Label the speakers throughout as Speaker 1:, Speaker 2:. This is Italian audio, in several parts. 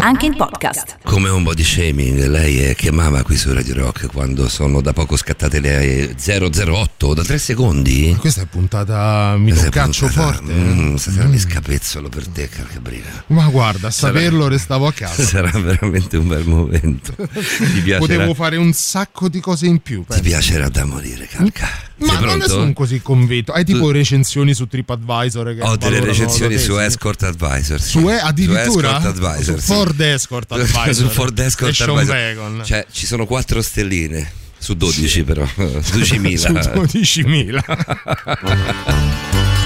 Speaker 1: Anche in podcast.
Speaker 2: Come un body shaming, lei è chiamava qui su Radio Rock quando sono da poco scattate le 008 da 3 secondi.
Speaker 3: Questa è puntata mi
Speaker 2: Questa è
Speaker 3: toccaccio
Speaker 2: puntata-
Speaker 3: forte.
Speaker 2: Mm, stasera mi scapezzolo per te, Calcabrina.
Speaker 3: Ma guarda, a saperlo restavo a casa.
Speaker 2: Sarà veramente un bel momento. Ti piacerà,
Speaker 3: Potevo fare un sacco di cose in più.
Speaker 2: ti
Speaker 3: pensa.
Speaker 2: piacerà da morire, Calca.
Speaker 3: Ma
Speaker 2: Sei
Speaker 3: non ne sono così convinto. Hai tipo recensioni su TripAdvisor
Speaker 2: Ho delle recensioni su? Escort Advisor. sì.
Speaker 3: Su e- addirittura?
Speaker 2: Su Escort Advisor.
Speaker 3: Su
Speaker 2: sì.
Speaker 3: Ford Escort Advisor.
Speaker 2: su Ford Escort
Speaker 3: E Sean. Wagon.
Speaker 2: Cioè, ci sono 4 stelline. Su 12 però, 12.000.
Speaker 3: Su 12.000.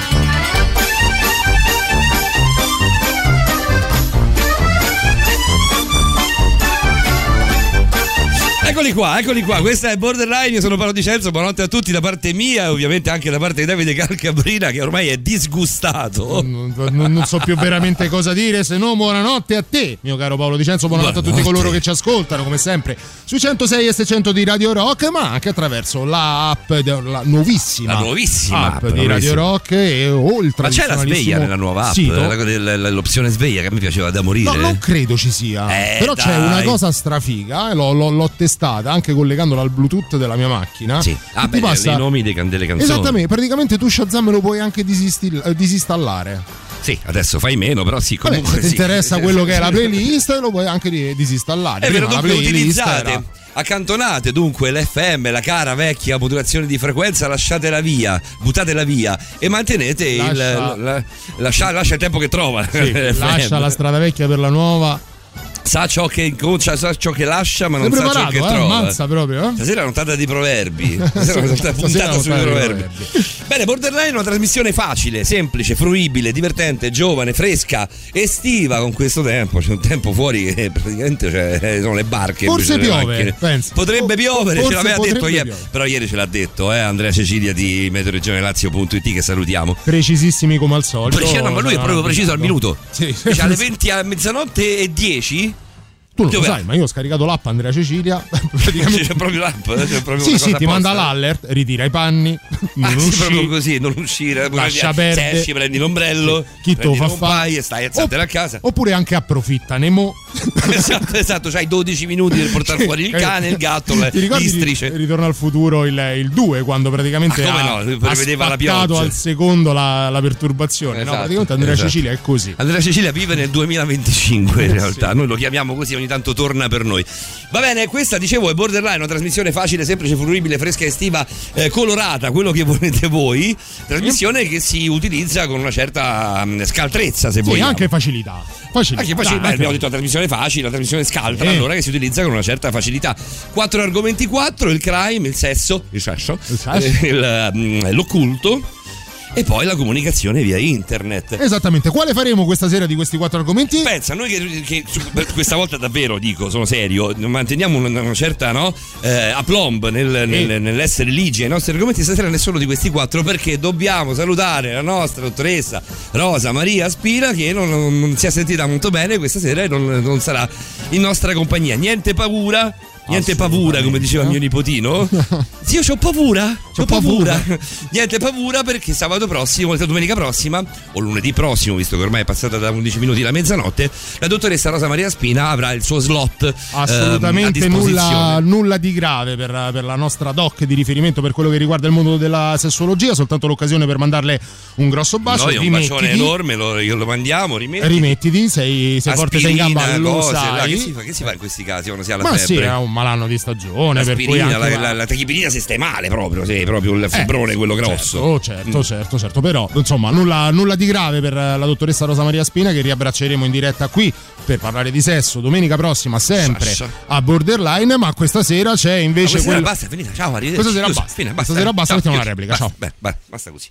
Speaker 2: Eccoli qua, eccoli qua, questa è Borderline, io sono Paolo Di Cenzo, buonanotte a tutti da parte mia e ovviamente anche da parte di Davide Calcabrina che ormai è disgustato.
Speaker 3: non, non- non so più veramente cosa dire se no buonanotte a te mio caro Paolo Dicenzo buonanotte, a tutti
Speaker 2: Buonanotte.
Speaker 3: coloro che ci ascoltano come sempre sui 106 e 600 di Radio Rock ma anche attraverso l'app la nuovissima
Speaker 2: La nuovissima
Speaker 3: app
Speaker 2: app,
Speaker 3: di Radio. Rock e oltre
Speaker 2: Ma c'è la sveglia nella nuova app,
Speaker 3: sito.
Speaker 2: l'opzione sveglia che a me piaceva da morire.
Speaker 3: No, non credo ci sia.
Speaker 2: Eh,
Speaker 3: Però c'è
Speaker 2: dai.
Speaker 3: una cosa strafiga, eh, l'ho, l'ho- l'ho testata anche collegandola al Bluetooth della mia macchina.
Speaker 2: Sì, ah, beh,
Speaker 3: passa-
Speaker 2: i nomi dei delle canzoni.
Speaker 3: Esattamente, praticamente tu Shazam lo puoi anche disistil- disinstallare.
Speaker 2: Sì, adesso fai meno, però sì,
Speaker 3: Vabbè,
Speaker 2: comunque
Speaker 3: se ti
Speaker 2: sì.
Speaker 3: interessa quello che è la playlist, lo puoi anche di- disinstallare.
Speaker 2: È vero,
Speaker 3: Prima la
Speaker 2: dunque utilizzate,
Speaker 3: era-
Speaker 2: accantonate dunque l'FM, la cara vecchia modulazione di frequenza, lasciatela via, buttatela via e mantenete il
Speaker 3: Lascia-
Speaker 2: la- lascia, lascia il tempo che trova.
Speaker 3: Sì, lascia la strada vecchia per la nuova.
Speaker 2: Sa ciò che inconcia, sa ciò che lascia, ma non sa ciò che
Speaker 3: eh?
Speaker 2: trova.
Speaker 3: Ammazza proprio, eh?
Speaker 2: Stasera è una puntata di proverbi. Stasera è una puntata sui proverbi. Bene, Borderline è una trasmissione facile, semplice, fruibile, divertente, giovane, fresca, estiva con questo tempo. C'è un tempo fuori che praticamente c'è- sono le barche.
Speaker 3: Forse piove.
Speaker 2: Potrebbe piovere, ce
Speaker 3: forse
Speaker 2: l'aveva detto ieri. Però ieri ce l'ha detto, eh, Andrea Cecilia di meteoregionelazio.it che salutiamo.
Speaker 3: Precisissimi come al solito.
Speaker 2: Preciso, ma lui è proprio preciso al minuto.
Speaker 3: Sì.
Speaker 2: Dice alle 20 a mezzanotte e 10
Speaker 3: Tu non lo sai, ma io ho scaricato l'app Andrea Cecilia. Praticamente.
Speaker 2: c'è proprio l'app, eh, c'è proprio
Speaker 3: Sì, sì, ti manda
Speaker 2: apposta.
Speaker 3: l'allert, ritira i panni, non
Speaker 2: Ah, sì,
Speaker 3: usci.
Speaker 2: proprio così, non uscire,
Speaker 3: Lascia
Speaker 2: se
Speaker 3: perdere.
Speaker 2: esci, prendi l'ombrello,
Speaker 3: Chi te lo fa fare?
Speaker 2: e stai alzatela a casa.
Speaker 3: Oppure anche approfitta, Nemo.
Speaker 2: esatto, esatto, c'hai 12 minuti per portare fuori il cane, il gatto, le, strisce.
Speaker 3: Ritorno al futuro il 2 quando praticamente
Speaker 2: Ah, come
Speaker 3: ha,
Speaker 2: no,
Speaker 3: ha
Speaker 2: prevedeva la
Speaker 3: spaccato
Speaker 2: pioggia.
Speaker 3: al secondo la, la perturbazione. no?
Speaker 2: Esatto,
Speaker 3: Praticamente Andrea
Speaker 2: esatto.
Speaker 3: Cecilia è così.
Speaker 2: Andrea Cecilia vive nel 2025 in realtà, noi lo chiamiamo così, ogni tanto torna per noi. Va bene, questa dicevo è Borderline, una trasmissione facile, semplice, fruibile, fresca, estiva, eh, colorata, quello che volete voi. Trasmissione che si utilizza con una certa mm, scaltrezza, se
Speaker 3: Sì,
Speaker 2: vogliamo.
Speaker 3: anche facilità. Facilità.
Speaker 2: Anche facile,
Speaker 3: Dai,
Speaker 2: beh, abbiamo detto la trasmissione facile, la trasmissione scaltra,
Speaker 3: Sì.
Speaker 2: allora che si utilizza con una certa facilità. Quattro argomenti, quattro: il crime, il sesso, il sesso,
Speaker 3: Il sesso.
Speaker 2: eh, il, mm, l'occulto e poi la comunicazione via internet.
Speaker 3: Esattamente. Quale faremo questa sera di questi quattro argomenti?
Speaker 2: Pensa, noi che, che questa volta davvero dico, sono serio, manteniamo una, una certa no, eh, aplomb nel- nel- nell'essere ligi ai nostri argomenti, stasera ne sono di questi quattro perché dobbiamo salutare la nostra dottoressa Rosa Maria Spina che non, non- non si è sentita molto bene questa sera e non, non sarà in nostra compagnia. Niente paura. Niente paura, come diceva mio nipotino. Sì, io ho paura. C'ho paura. Niente paura perché sabato prossimo, a domenica prossima, o lunedì prossimo, visto che ormai è passata da 11 minuti la mezzanotte, la dottoressa Rosa Maria Spina avrà il suo slot. ehm, a
Speaker 3: Assolutamente
Speaker 2: disposizione.
Speaker 3: nulla, nulla di grave per, per la nostra doc di riferimento per quello che riguarda il mondo della sessologia, soltanto l'occasione per mandarle un grosso bacio.
Speaker 2: Noi un
Speaker 3: rimettiti,
Speaker 2: bacione enorme, lo, lo mandiamo, rimetti.
Speaker 3: Rimettiti, sei, sei forte, sei in gamba, lo
Speaker 2: cose, là,
Speaker 3: sai.
Speaker 2: che, si fa, che si fa in questi casi quando si ha la
Speaker 3: Ma
Speaker 2: febbre?
Speaker 3: sì, è un malanno di stagione, per cui
Speaker 2: L'aspirina,
Speaker 3: anche
Speaker 2: la, la, la tachipirina se stai male proprio, sì, proprio il febbrone quello grosso.
Speaker 3: Oh, certo, certo, certo. Però, insomma, nulla, nulla di grave per la dottoressa Rosa Maria Spina che riabbracceremo in diretta qui per parlare di sesso domenica prossima, sempre
Speaker 2: Sasha.
Speaker 3: a Borderline. Ma questa sera c'è
Speaker 2: Ma
Speaker 3: invece.
Speaker 2: questa sera
Speaker 3: quella-
Speaker 2: basta, è finita. Ciao, arrivederci.
Speaker 3: Questa sera
Speaker 2: Chiuso,
Speaker 3: basta.
Speaker 2: fine,
Speaker 3: Questa sera basta,
Speaker 2: Ciao,
Speaker 3: mettiamo una replica, ciao.
Speaker 2: Basta, beh, beh, basta così.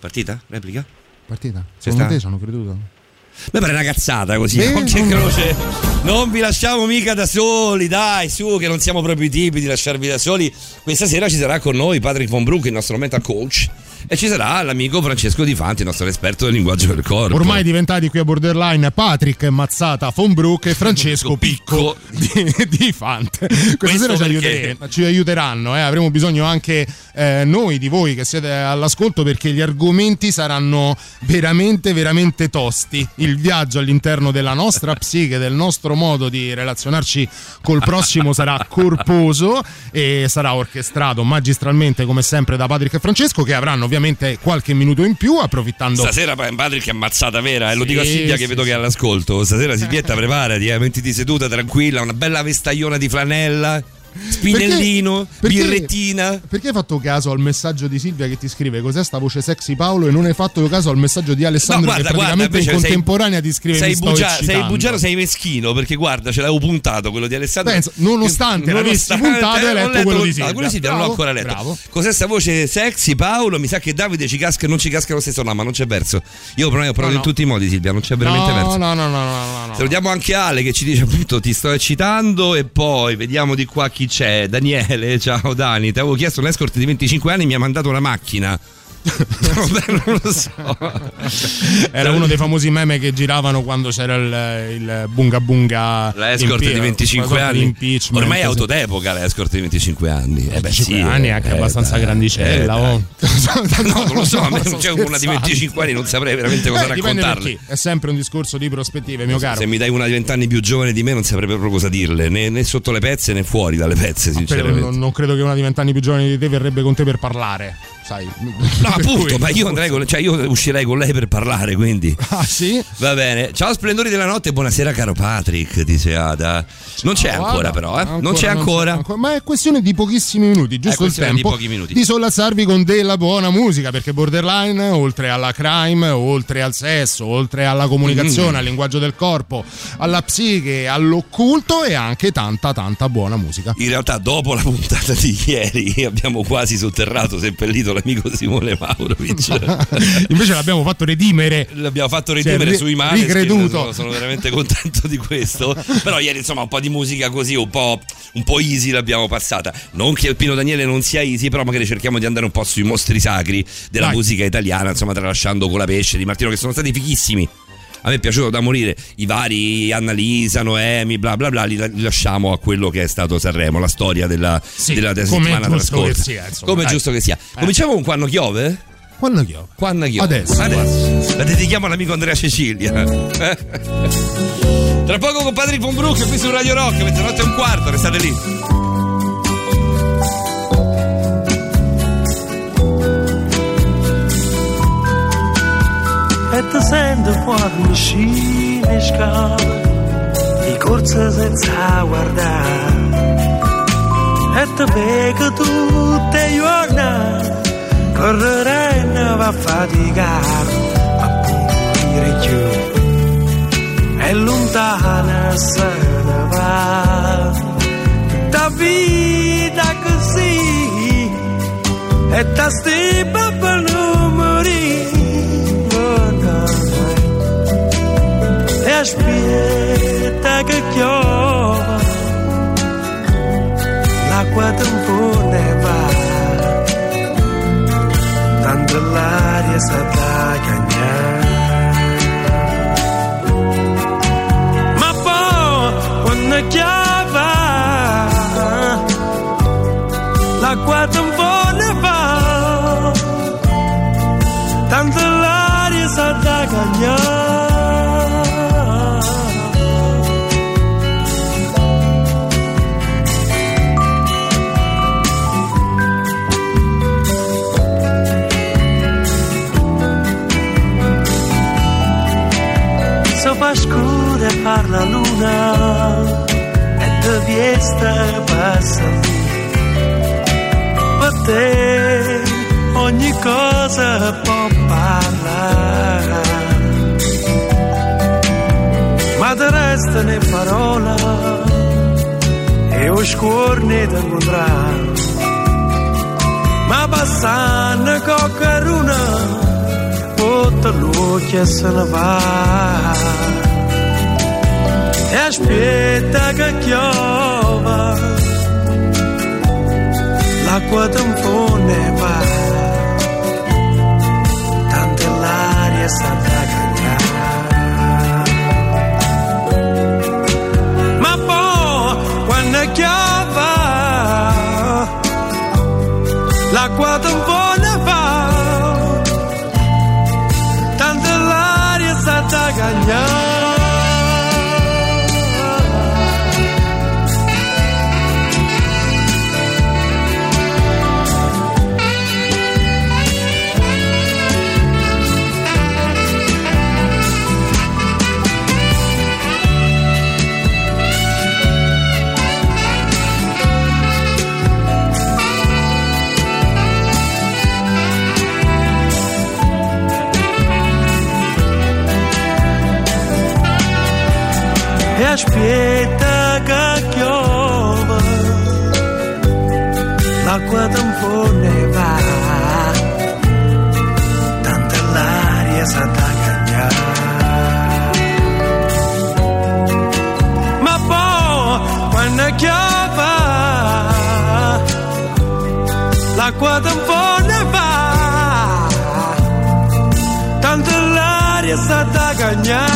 Speaker 2: Partita? Replica?
Speaker 3: Partita? Secondo te ci hanno creduto?
Speaker 2: Beh, pare una cazzata così.
Speaker 3: Sì,
Speaker 2: Occhio e
Speaker 3: non-
Speaker 2: croce. Non vi lasciamo mica da soli, dai, su, che non siamo proprio i tipi di lasciarvi da soli. Questa sera ci sarà con noi Patrick Von Broek, il nostro mental coach. E ci sarà l'amico Francesco Di Fanti, il nostro esperto del linguaggio del corpo.
Speaker 3: Ormai diventati qui a Borderline Patrick Mazzata von Brook e Francesco Picco di, di Fante. Questa
Speaker 2: Questo
Speaker 3: sera ci, ci aiuteranno, eh. avremo bisogno anche eh, noi di voi che siete all'ascolto perché gli argomenti saranno veramente, veramente tosti. Il viaggio all'interno della nostra psiche, del nostro modo di relazionarci col prossimo sarà corposo e sarà orchestrato magistralmente come sempre da Patrick e Francesco che avranno ovviamente qualche minuto in più approfittando
Speaker 2: Stasera Patrick è ammazzata vera, e lo
Speaker 3: Sì,
Speaker 2: dico a Silvia che
Speaker 3: sì,
Speaker 2: vedo
Speaker 3: sì.
Speaker 2: che è all'ascolto. Stasera Silvietta preparati, eh, mettiti seduta tranquilla, una bella vestagliona di flanella, spinellino,
Speaker 3: Perché- perché-
Speaker 2: birrettina.
Speaker 3: Perché hai fatto caso al messaggio di Silvia che ti scrive cos'è sta voce sexy Paolo e non hai fatto caso al messaggio di Alessandro
Speaker 2: No, guarda,
Speaker 3: che praticamente
Speaker 2: guarda,
Speaker 3: in
Speaker 2: invece sei-
Speaker 3: contemporanea ti scrive
Speaker 2: Sei, bugia- sei
Speaker 3: eccitando".
Speaker 2: bugiano, sei meschino perché guarda, ce l'avevo puntato quello di Alessandro.
Speaker 3: Pensa, nonostante l'avessi puntato, hai letto
Speaker 2: letto
Speaker 3: quello di Silvia.
Speaker 2: quello di Silvia non l'ho
Speaker 3: Bravo,
Speaker 2: ancora letto.
Speaker 3: bravo.
Speaker 2: Cos'è sta voce sexy, Paolo? Mi sa che Davide ci casca e non ci casca lo stesso, no, ma non c'è verso. Io però ho provato
Speaker 3: No, no.
Speaker 2: in tutti i modi, Silvia, non c'è veramente
Speaker 3: no,
Speaker 2: verso.
Speaker 3: no, no, no, no, no, no.
Speaker 2: Salutiamo anche Ale che ci dice appunto ti sto eccitando e poi vediamo di qua chi c'è. Daniele, ciao Dani, ti avevo chiesto un escort di 25 anni mi ha mandato una macchina. Non lo so.
Speaker 3: Era uno dei famosi meme che giravano quando c'era il, il bunga bunga
Speaker 2: La escort
Speaker 3: impe-
Speaker 2: di 25
Speaker 3: una sorta di
Speaker 2: anni. Ormai è auto d'epoca la escort di 25 anni. Eh beh,
Speaker 3: 25
Speaker 2: sì,
Speaker 3: anni è anche
Speaker 2: eh,
Speaker 3: abbastanza
Speaker 2: dai,
Speaker 3: grandicella.
Speaker 2: eh,
Speaker 3: oh.
Speaker 2: No, non lo so, a me c'è uno di
Speaker 3: scherzando.
Speaker 2: 25 anni, non saprei veramente cosa
Speaker 3: Eh,
Speaker 2: raccontarle.
Speaker 3: chi. È sempre un discorso di prospettive, mio caro.
Speaker 2: Se mi dai una di 20 anni più giovane di me non saprei proprio cosa dirle, né, né sotto le pezze né fuori dalle pezze,
Speaker 3: Però
Speaker 2: sinceramente.
Speaker 3: non, non credo che una di vent'anni più giovane di te verrebbe con te per parlare, sai.
Speaker 2: No, appunto, ma io andrei con, cioè io uscirei con lei per parlare, quindi.
Speaker 3: Ah, sì?
Speaker 2: Va bene. Ciao splendori della notte, buonasera caro Patrick, dice Ada. Non c'è
Speaker 3: Ciao,
Speaker 2: ancora
Speaker 3: Ada.
Speaker 2: però, eh? non c'è ancora.
Speaker 3: Ma è questione di pochissimi minuti, giusto il
Speaker 2: questione di
Speaker 3: tempo
Speaker 2: pochi minuti.
Speaker 3: sollazzarvi con della buona musica, perché Borderline, oltre alla crime, oltre al sesso, oltre alla comunicazione,
Speaker 2: Mm.
Speaker 3: al linguaggio del corpo, alla psiche, all'occulto e anche tanta tanta buona musica.
Speaker 2: In realtà dopo la puntata di ieri abbiamo quasi sotterrato, seppellito l'amico Simone Maurovic.
Speaker 3: Invece l'abbiamo fatto redimere.
Speaker 2: L'abbiamo fatto redimere
Speaker 3: ri-
Speaker 2: sui mani.
Speaker 3: ricreduto.
Speaker 2: Sono, veramente contento di questo. Però ieri, insomma, un po' di musica così, un po', un po' easy l'abbiamo passata. Non che Pino Daniele non sia easy, però magari cerchiamo di andare un po' sui mostri sacri della
Speaker 3: Dai.
Speaker 2: musica italiana, insomma, tralasciando con la pesce di Martino, che sono stati fighissimi. A me è piaciuto da morire i vari Annalisa, Noemi, bla bla bla, li, li lasciamo a quello che è stato Sanremo, la storia della,
Speaker 3: Sì,
Speaker 2: della, settimana trascorsa.
Speaker 3: sia, insomma,
Speaker 2: come è
Speaker 3: dai.
Speaker 2: giusto che sia.
Speaker 3: Eh.
Speaker 2: Cominciamo con quando chiove?
Speaker 3: Quando io?
Speaker 2: Quando chiove?
Speaker 3: Adesso,
Speaker 2: Adesso. La dedichiamo all'amico Andrea Cecilia. Tra poco con Patrick Von Brook qui su Radio Rock, mezzanotte e un quarto, restate lì.
Speaker 4: E ti sento quando scende scala di corsa senza guardare. E ti vedo tutte le giornate correre e non va a faticare. A pulire più è lontana se ne va. Tutta vita così. E ta stipa per non e aspetta che chiova l'acqua tempo ne va tanto l'aria sa da parla luna e te viesta passa per te ogni cosa può parlare. Ma te restano parole e o scorne da incontrare ma passando coccaruna Butta l'occhio se ne E aspetta che chiova L'acqua tempo ne va sa da cagnare. Ma poi quando chiava l'acqua da l'acqua tampone va. Tanta l'aria sa da cagnare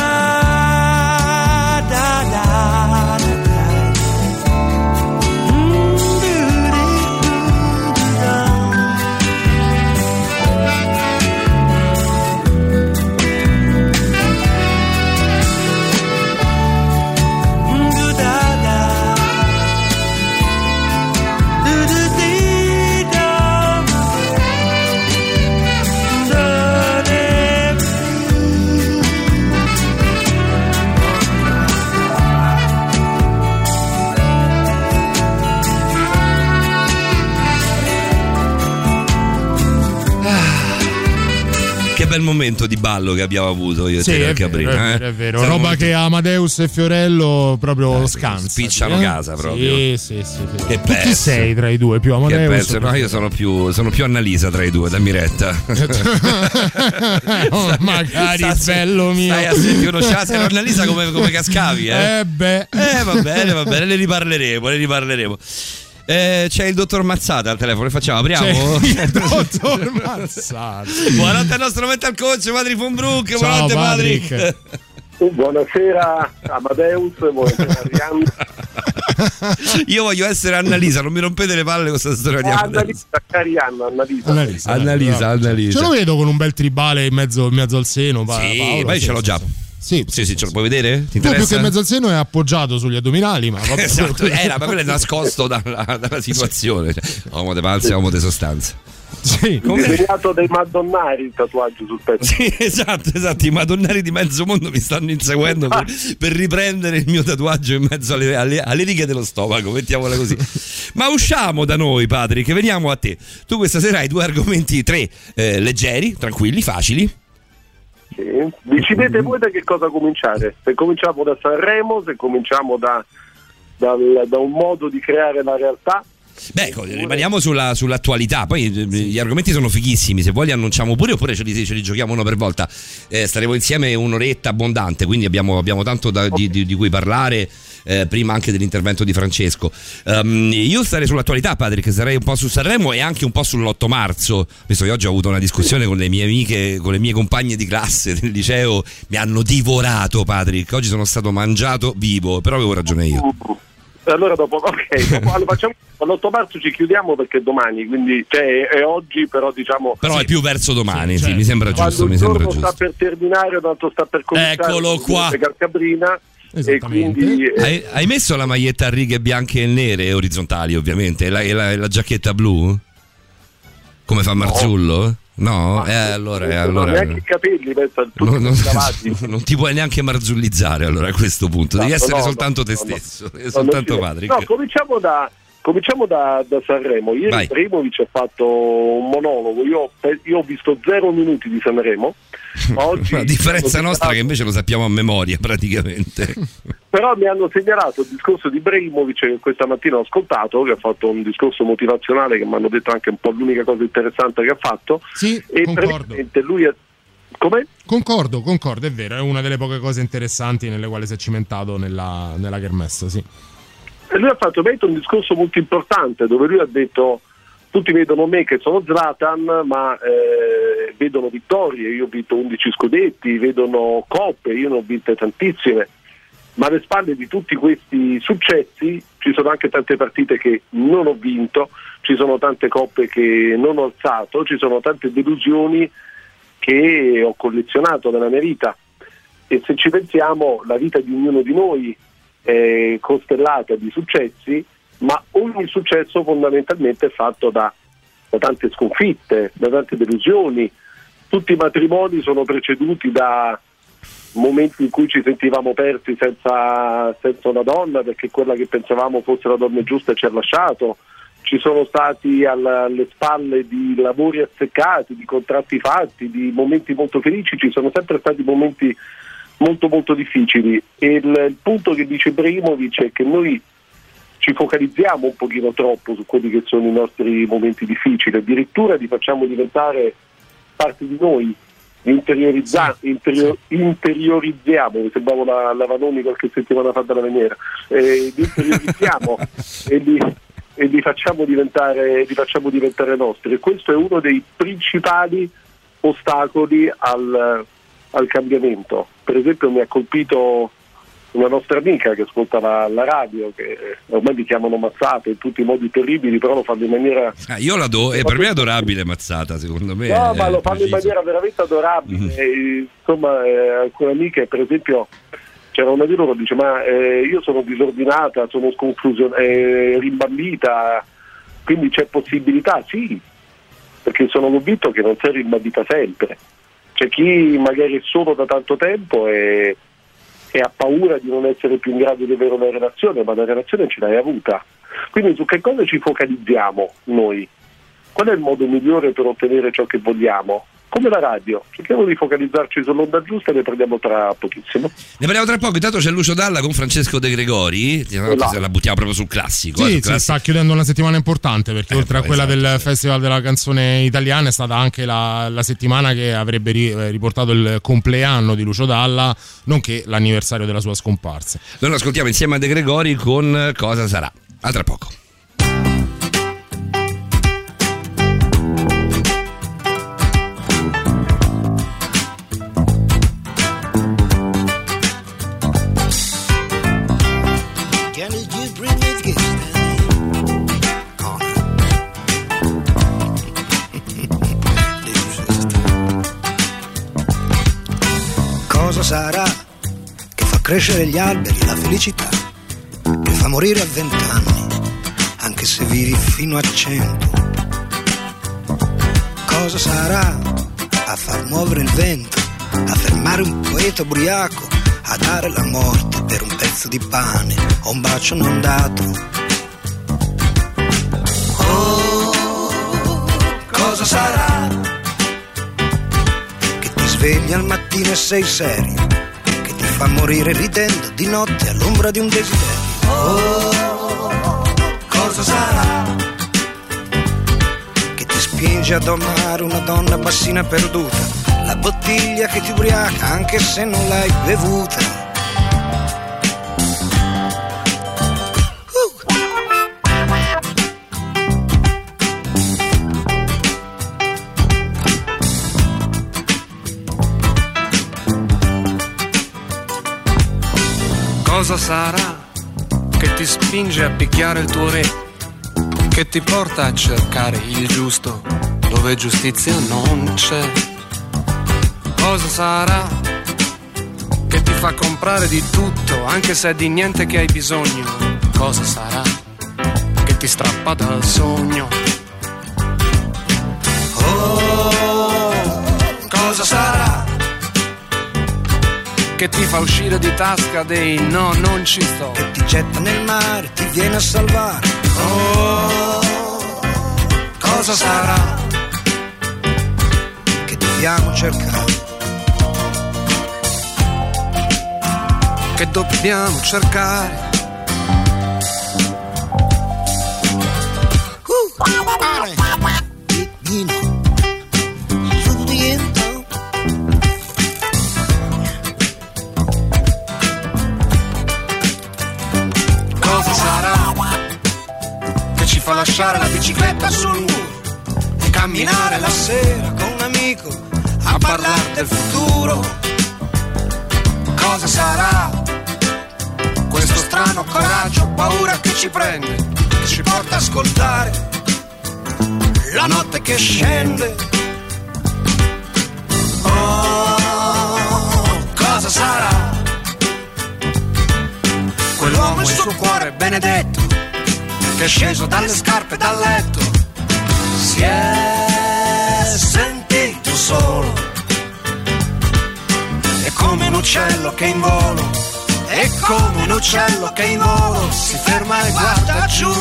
Speaker 2: di ballo che abbiamo avuto io e
Speaker 3: Sì,
Speaker 2: te
Speaker 3: è
Speaker 2: al Caprino.
Speaker 3: vero, è
Speaker 2: eh?
Speaker 3: vero, è vero. Roba
Speaker 2: molto-
Speaker 3: che Amadeus e Fiorello proprio scansano.
Speaker 2: spicciano casa proprio.
Speaker 3: Sì, sì, sì. sì.
Speaker 2: Che
Speaker 3: tu chi sei tra i due? Più
Speaker 2: Che
Speaker 3: Amadeus? o
Speaker 2: no, io sono più, sono più Annalisa tra i due, dammi retta.
Speaker 3: Oh, magari,
Speaker 2: Stai-
Speaker 3: bello mio.
Speaker 2: Stai a sentire uno chassi Annalisa come, come cascavi, eh?
Speaker 3: Eh beh.
Speaker 2: Eh, va bene, va bene, ne riparleremo, ne riparleremo. Eh, c'è il dottor Mazzata al telefono, che facciamo? Apriamo?
Speaker 3: Cioè, il dottor Mazzata.
Speaker 2: Buonanotte al nostro mental coach, Padri von Brook. Buonanotte,
Speaker 3: Patrick.
Speaker 2: Patrick.
Speaker 5: Buonasera Amadeus, buonasera.
Speaker 2: Io voglio essere Annalisa, non mi rompete le palle con questa storia di Annalisa.
Speaker 5: Annalisa, Carianna, Annalisa.
Speaker 3: Annalisa,
Speaker 2: Annalisa,
Speaker 3: bravo.
Speaker 2: Annalisa.
Speaker 3: Ce lo vedo con un bel tribale in mezzo, in mezzo al seno. Pa-
Speaker 2: Sì,
Speaker 3: Paolo,
Speaker 2: ma io ce l'ho già.
Speaker 3: Sì, sì,
Speaker 2: Sì, sì, ce lo puoi vedere? Ti
Speaker 3: Tu più che in mezzo al seno è appoggiato sugli addominali, ma vabbè.
Speaker 2: Esatto, era, ma quello è nascosto dalla, dalla situazione. Cioè, uomo de palze, uomo de sostanza.
Speaker 3: Sì.
Speaker 5: Disegnato dai Madonnari il tatuaggio sul petto.
Speaker 2: Sì, esatto, esatto. I madonnari di mezzo mondo mi stanno inseguendo per, per riprendere il mio tatuaggio in mezzo alle, alle- alle righe dello stomaco, mettiamola così. Ma usciamo da noi, padri, che veniamo a te. Tu questa sera hai due argomenti, tre eh, leggeri, tranquilli, facili.
Speaker 5: Sì. Decidete voi da che cosa cominciare. Se cominciamo da Sanremo, se cominciamo da, dal- da un modo di creare la realtà.
Speaker 2: Beh, rimaniamo sulla- sull'attualità. Poi eh, gli argomenti sono fighissimi. Se vuoi li annunciamo pure, oppure ce li, ce li giochiamo uno per volta. Eh, staremo insieme un'oretta abbondante, quindi abbiamo, abbiamo tanto da- di, di- di cui parlare. eh, prima anche dell'intervento di Francesco. Ehm, io starei sull'attualità, Patrick, sarei un po' su Sanremo e anche un po' sull'8 marzo, visto che oggi ho avuto una discussione con le mie amiche, con le mie compagne di classe del liceo, mi hanno divorato, Patrick. Oggi sono stato mangiato vivo, però avevo ragione io.
Speaker 5: Allora dopo, ok, dopo, allora facciamo, all'8 marzo ci chiudiamo perché è domani, quindi cioè, è oggi, però diciamo...
Speaker 2: Però è più verso domani,
Speaker 3: Sì,
Speaker 2: sì,
Speaker 3: certo.
Speaker 2: mi sembra giusto,
Speaker 5: il
Speaker 2: mi sembra
Speaker 5: giorno sta
Speaker 2: giusto.
Speaker 5: per terminare, l'altro sta per cominciare.
Speaker 2: Eccolo qua.
Speaker 5: Cabrina. E quindi eh,
Speaker 2: Hai, hai messo la maglietta a righe bianche e nere, orizzontali ovviamente, e la, e la- e la giacchetta blu? Come fa Marzullo? No? Eh, allora, eh, allora
Speaker 5: neanche i capelli, pensa,
Speaker 2: non, non- non ti puoi neanche marzullizzare allora a questo punto, devi
Speaker 5: Esatto,
Speaker 2: essere
Speaker 5: no,
Speaker 2: soltanto
Speaker 5: no,
Speaker 2: te
Speaker 5: no, no.
Speaker 2: stesso,
Speaker 5: No,
Speaker 2: soltanto Patrick.
Speaker 5: No, cominciamo da, cominciamo da, da Sanremo. Ieri
Speaker 2: Vai.
Speaker 5: Ibrahimovic ha fatto un monologo. Io, io ho visto zero minuti di Sanremo. ma Oggi
Speaker 2: a differenza nostra che
Speaker 5: segnalato-
Speaker 2: invece lo sappiamo a memoria praticamente.
Speaker 5: Però mi hanno segnalato il discorso di Ibrahimovic che questa mattina ho ascoltato, che ha fatto un discorso motivazionale che mi hanno detto anche un po' l'unica cosa interessante che ha fatto.
Speaker 3: Sì,
Speaker 5: E
Speaker 3: concordo.
Speaker 5: praticamente lui è... Come?
Speaker 3: Concordo, concordo, è vero, è una delle poche cose interessanti nelle quali si è cimentato nella, nella kermesse, sì.
Speaker 5: Lui ha fatto veramente un discorso molto importante dove lui ha detto tutti vedono me che sono Zlatan, ma eh, vedono vittorie, io ho vinto 11 scudetti, vedono coppe, io ne ho vinte tantissime, ma alle spalle di tutti questi successi ci sono anche tante partite che non ho vinto, ci sono tante coppe che non ho alzato, ci sono tante delusioni che ho collezionato nella mia vita. E se ci pensiamo la vita di ognuno di noi è costellata di successi, ma ogni successo fondamentalmente è fatto da, da tante sconfitte, da tante delusioni. Tutti i matrimoni sono preceduti da momenti in cui ci sentivamo persi senza, senza, una donna perché quella che pensavamo fosse la donna giusta ci ha lasciato. Ci sono stati alle spalle di lavori azzeccati, di contratti fatti, di momenti molto felici, ci sono sempre stati momenti molto molto difficili. E il, il punto che dice Brimovic è che noi ci focalizziamo un pochino troppo su quelli che sono i nostri momenti difficili, addirittura li facciamo diventare parte di noi, interiorizza- interior- interiorizziamo, mi sembrava la, la Vanoni qualche settimana fa dalla Veniera, eh, li interiorizziamo e, li, e li, facciamo diventare, li facciamo diventare nostri. E questo è uno dei principali ostacoli al, al cambiamento. Per esempio mi ha colpito una nostra amica che ascolta la, radio, che ormai mi chiamano Mazzata in tutti i modi terribili, però lo fanno in maniera...
Speaker 2: Ah, io la do, e per me è adorabile Mazzata, secondo me.
Speaker 5: No, ma lo fanno in maniera veramente adorabile. Mm-hmm. E, insomma, eh, alcune amiche, per esempio, c'era una di loro che dice, ma eh, io sono disordinata, sono sconfusion- eh, rimbambita, quindi c'è possibilità? Sì, perché sono convinto che non sei rimbambita sempre. C'è chi magari è solo da tanto tempo e e ha paura di non essere più in grado di avere una relazione, ma la relazione ce l'hai avuta. Quindi su che cosa ci focalizziamo noi? Qual è il modo migliore per ottenere ciò che vogliamo? Come la radio, cerchiamo di focalizzarci sull'onda giusta e ne prendiamo tra pochissimo.
Speaker 2: Ne parliamo tra poco, intanto c'è Lucio Dalla con Francesco De Gregori, la buttiamo proprio sul classico.
Speaker 3: Sì,
Speaker 2: eh,
Speaker 3: sul sta chiudendo una settimana importante perché eh, oltre a quella esatto. del Festival della canzone italiana è stata anche la, la settimana che avrebbe ri, eh, riportato il compleanno di Lucio Dalla, nonché l'anniversario della sua scomparsa.
Speaker 2: Noi lo ascoltiamo insieme a De Gregori con Cosa sarà. A tra poco.
Speaker 6: Crescere gli alberi la felicità, che fa morire a vent'anni, anche se vivi fino a cento. Cosa sarà a far muovere il vento, a fermare un poeta ubriaco, a dare la morte per un pezzo di pane o un bacio non dato? Oh, cosa sarà? svegli al mattino e sei serio, che ti fa morire ridendo di notte all'ombra di un desiderio. Oh, cosa sarà? Che ti spinge ad amare una donna bassina perduta, la bottiglia che ti ubriaca anche se non l'hai bevuta
Speaker 7: Cosa sarà che ti spinge a picchiare il tuo re? Che ti porta a cercare il giusto dove giustizia non c'è? Cosa sarà che ti fa comprare di tutto anche se è di niente che hai bisogno? Cosa sarà che ti strappa dal sogno? Oh, cosa sarà? Che ti fa uscire di tasca dei no, non ci sto.
Speaker 6: Che ti getta nel mare, ti viene a salvare.
Speaker 7: Oh, cosa sarà?
Speaker 6: Che dobbiamo cercare.
Speaker 7: Che dobbiamo cercare. Lasciare la bicicletta sul muro camminare la sera con un amico a parlare del futuro. Cosa sarà questo strano coraggio, paura che ci prende, che ci porta a ascoltare la notte che scende. Oh, cosa sarà? Quell'uomo e il suo cuore benedetto, che è sceso dalle scarpe dal letto, si è sentito solo. È come un uccello che in volo, è come un uccello che in volo si ferma e guarda giù.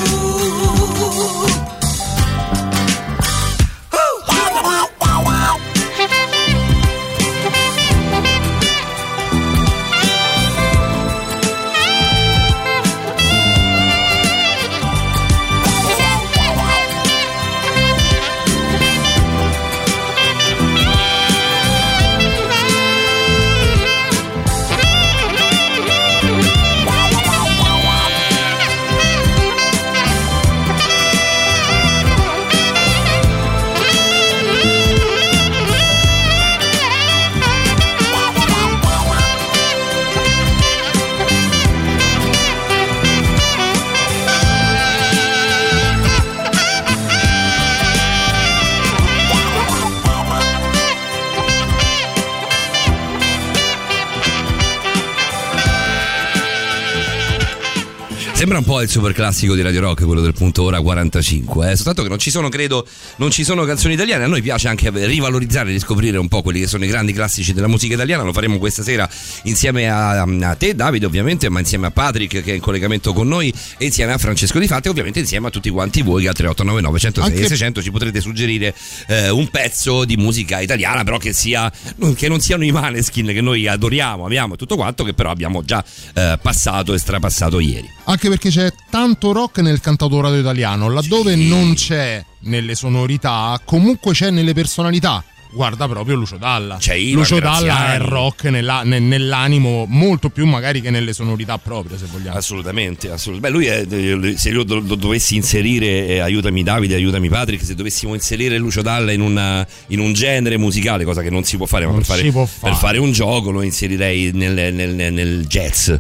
Speaker 2: Sembra un po' il super classico di Radio Rock, quello del punto ora 45. Eh? Soltanto che non ci sono, credo, non ci sono canzoni italiane. A noi piace anche rivalorizzare e riscoprire un po' quelli che sono i grandi classici della musica italiana. Lo faremo questa sera insieme a, a te, Davide, ovviamente, ma insieme a Patrick che è in collegamento con noi e insieme a Francesco Di Fatti, ovviamente insieme a tutti quanti voi che al 3899 106
Speaker 3: Anche-
Speaker 2: 600 ci potrete suggerire eh, un pezzo di musica italiana, però che sia che non siano i Maneskin che noi adoriamo, amiamo e tutto quanto, che però abbiamo già eh, passato e strapassato ieri.
Speaker 3: Anche perché c'è tanto rock nel cantautorato italiano, laddove
Speaker 2: Sì.
Speaker 3: non c'è nelle sonorità, comunque c'è nelle personalità. Guarda proprio Lucio Dalla.
Speaker 2: C'è Ivan
Speaker 3: Lucio Dalla è rock nella- ne- nell'animo molto più magari che nelle sonorità proprie, se vogliamo.
Speaker 2: Assolutamente, assolutamente. Beh, lui è, eh, se io do- do- dovessi inserire, eh, aiutami Davide, aiutami Patrick, se dovessimo inserire Lucio Dalla in, una- in un genere musicale, cosa che non si può fare, ma per fare,
Speaker 3: può
Speaker 2: per
Speaker 3: fare.
Speaker 2: fare un gioco lo inserirei nel, nel- nel- nel jazz,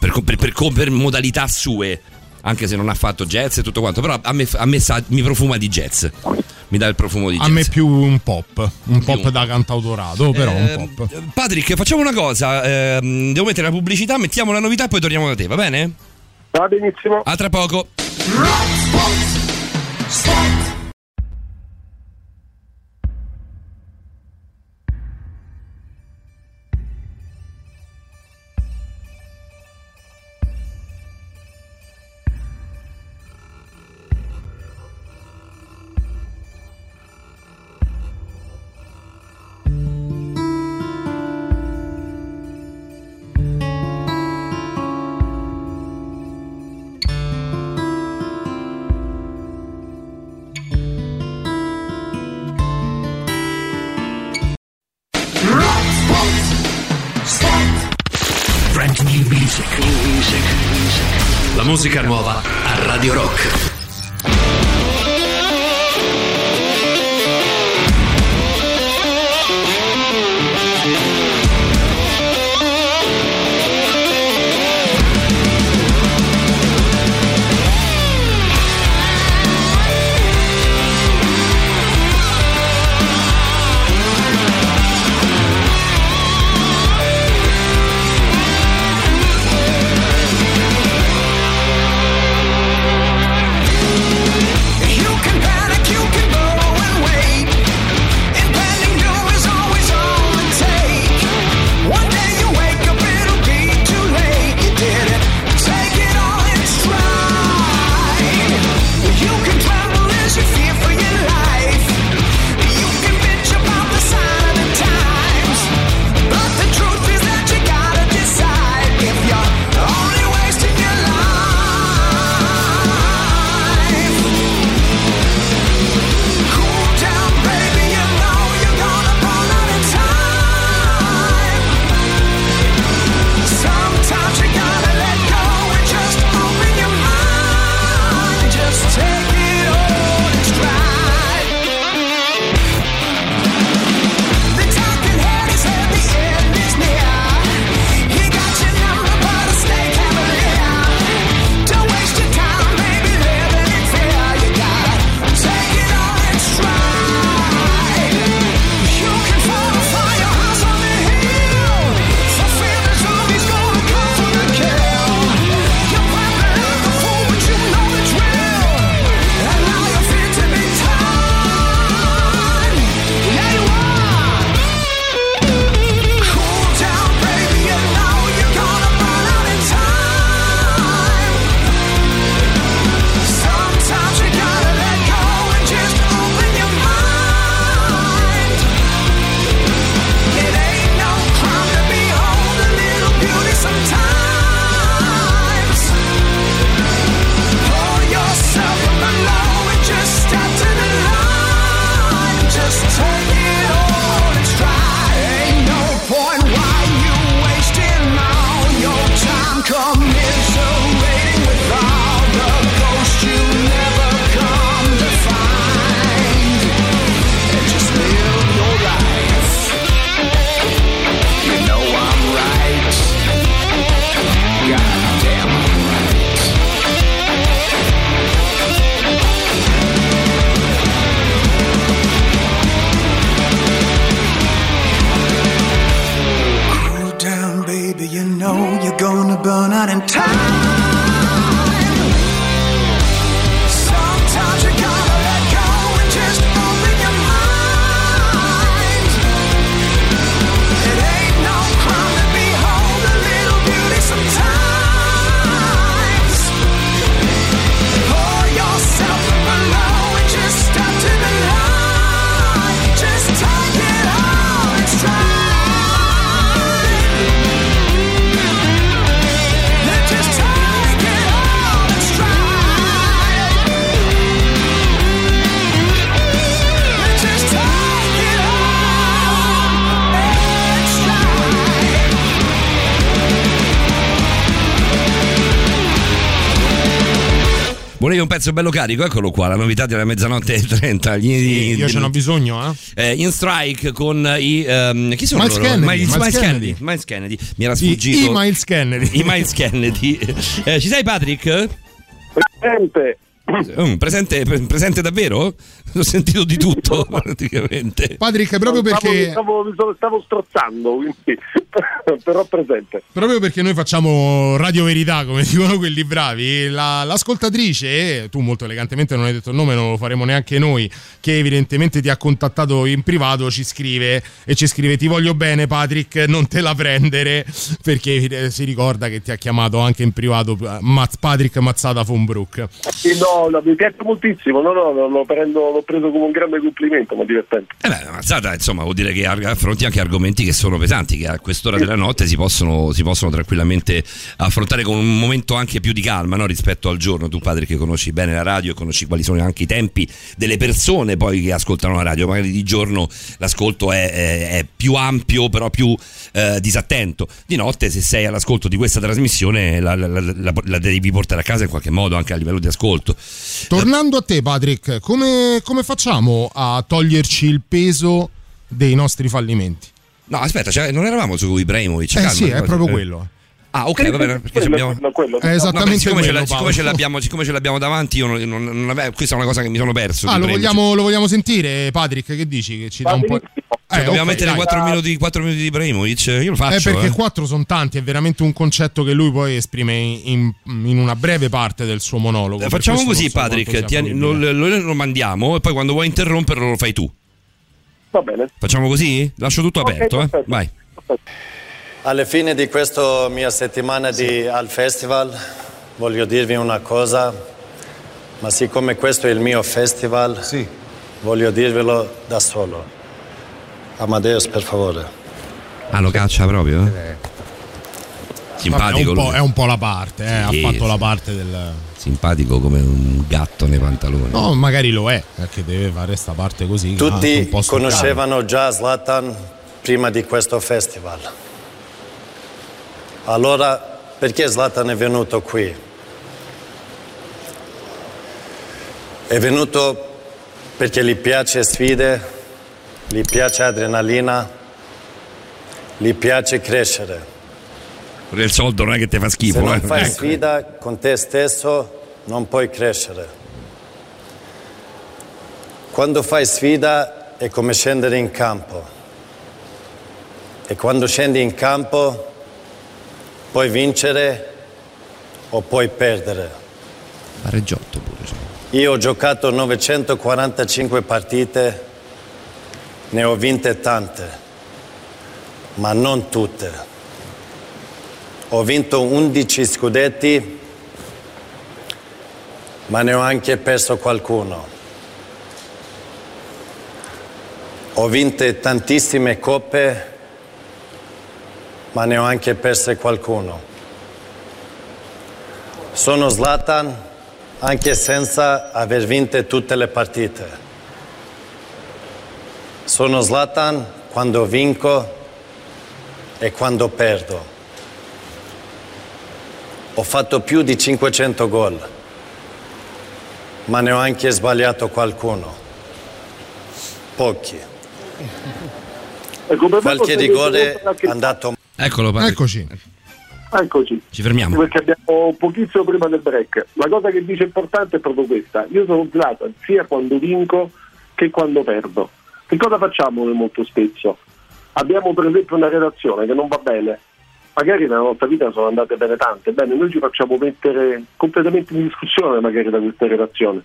Speaker 2: per, per- per per modalità sue, anche se non ha fatto jazz e tutto quanto, però a me, a me sa- mi profuma di jazz, mi dà il profumo di jazz.
Speaker 3: A me più un pop, un pop
Speaker 2: un
Speaker 3: da cantautorato, però
Speaker 2: Eh,
Speaker 3: un pop.
Speaker 2: Patrick, facciamo una cosa, ehm, devo mettere la pubblicità, mettiamo la novità e poi torniamo da te, va bene?
Speaker 5: Va benissimo.
Speaker 2: A tra poco.
Speaker 8: Brand
Speaker 2: pezzo bello carico? Eccolo qua, la novità della mezzanotte e 30. Gli,
Speaker 3: Sì, io ce n'ho bisogno, eh.
Speaker 2: eh, in strike con i ehm, chi sono
Speaker 3: Miles
Speaker 2: loro?
Speaker 3: Kennedy,
Speaker 2: Miles,
Speaker 3: Miles
Speaker 2: Miles
Speaker 3: Kennedy.
Speaker 2: Kennedy. Miles Kennedy. Mi era
Speaker 3: I,
Speaker 2: sfuggito.
Speaker 3: i Miles Kennedy.
Speaker 2: I Miles Kennedy. Eh, ci sei Patrick?
Speaker 5: Presente.
Speaker 2: Mm, presente, pre- presente davvero? Ho sentito di tutto praticamente.
Speaker 3: Patrick, proprio perché,
Speaker 5: Stavo, stavo, stavo strozzando, quindi però presente.
Speaker 3: proprio perché noi facciamo radio verità, come dicono quelli bravi, la- l'ascoltatrice, tu molto elegantemente non hai detto il nome, non lo faremo neanche noi, che evidentemente ti ha contattato in privato, ci scrive e ci scrive ti voglio bene Patrick, non te la prendere, perché eh, si ricorda che ti ha chiamato anche in privato eh, Maz- Patrick Mazzata von Brook.
Speaker 5: Sì, no, no, mi piace moltissimo, no, no, no, lo prendo, l'ho preso come un grande complimento, ma divertente.
Speaker 2: Eh beh, Mazzata, insomma, vuol dire che affronti anche argomenti che sono pesanti, che a quest'ora della notte si possono, si possono tranquillamente affrontare con un momento anche più di calma no? rispetto al giorno. Tu, padre, che conosci bene la radio e conosci quali sono anche i tempi delle persone poi che ascoltano la radio. Magari di giorno l'ascolto è, è- è più ampio, però più eh, disattento. Di notte, se sei all'ascolto di questa trasmissione, la- la- la- la devi portare a casa in qualche modo anche a livello di ascolto.
Speaker 3: Tornando a te Patrick, come, come facciamo a toglierci il peso dei nostri fallimenti?
Speaker 2: No, aspetta, cioè, non eravamo su Ibrahimovic.
Speaker 3: Eh
Speaker 2: calma,
Speaker 3: sì, è proprio
Speaker 2: Eh.
Speaker 3: quello.
Speaker 2: Ah, ok, va bene, perché
Speaker 5: Quello-
Speaker 2: abbiamo...
Speaker 5: quello- quello-
Speaker 3: È
Speaker 2: No,
Speaker 3: esattamente
Speaker 2: beh, siccome, ce
Speaker 3: quello,
Speaker 2: la- siccome ce l'abbiamo, siccome ce l'abbiamo davanti, io non, non- non ave- questa è una cosa che mi sono perso.
Speaker 3: Ah, lo vogliamo, lo vogliamo sentire, Patrick? Che dici? Che ci dà un po'.
Speaker 2: Cioè,
Speaker 3: Eh,
Speaker 2: dobbiamo mettere
Speaker 3: dai.
Speaker 2: 4 minuti, 4 minuti di Ibrahimovic? Io lo faccio.
Speaker 3: Eh, perché
Speaker 2: eh.
Speaker 3: quattro sono tanti, è veramente un concetto che lui poi esprime in, in una breve parte del suo monologo.
Speaker 2: Eh, Facciamo così, Patrick. tieni- lo, lo- lo mandiamo e poi quando vuoi interromperlo lo fai tu.
Speaker 5: Va bene.
Speaker 2: Facciamo così? Lascio tutto aperto, eh?
Speaker 5: perfetto.
Speaker 2: Vai.
Speaker 9: Alla fine di questa mia settimana di, al festival voglio dirvi una cosa, ma siccome questo è il mio festival, voglio dirvelo da solo. Amadeus, per favore.
Speaker 2: Ah, lo caccia proprio?
Speaker 3: Vabbè,
Speaker 2: Simpatico
Speaker 3: è, un è un po' la parte, eh,
Speaker 2: Sì,
Speaker 3: ha fatto
Speaker 2: sì.
Speaker 3: la parte del.
Speaker 2: Simpatico come un gatto nei pantaloni.
Speaker 3: No, magari lo è, perché deve fare sta parte così.
Speaker 9: Tutti conoscevano già Zlatan prima di questo festival. Allora, perché Zlatan è venuto qui? È venuto perché gli piace sfide, gli piace adrenalina, gli piace crescere.
Speaker 2: Il soldo non è che ti fa
Speaker 9: Se
Speaker 2: schifo.
Speaker 9: non
Speaker 2: eh.
Speaker 9: fai
Speaker 2: Ecco.
Speaker 9: sfida con te stesso, non puoi crescere. Quando fai sfida è come scendere in campo. E quando scendi in campo puoi vincere o puoi perdere.
Speaker 2: Pareggiotto pure. cioè.
Speaker 9: Io ho giocato 945 partite, ne ho vinte tante, ma non tutte. Ho vinto 11 scudetti, ma ne ho anche perso qualcuno. Ho vinto tantissime coppe, ma ne ho anche perse qualcuno. Sono Zlatan anche senza aver vinto tutte le partite. Sono Zlatan quando vinco e quando perdo. Ho fatto più di 500 gol, ma ne ho anche sbagliato qualcuno. Pochi. Qualche rigore è andato
Speaker 2: Eccolo, Patrick.
Speaker 3: Eccoci.
Speaker 5: Eccoci.
Speaker 2: Ci fermiamo.
Speaker 5: Perché abbiamo pochissimo prima del break. La cosa che dice importante è proprio questa. Io sono Zlatan sia quando vinco che quando perdo. Che cosa facciamo noi molto spesso? Abbiamo per esempio una relazione che non va bene. Magari nella nostra vita sono andate bene tante. Bene, noi ci facciamo mettere completamente in discussione magari da queste relazioni.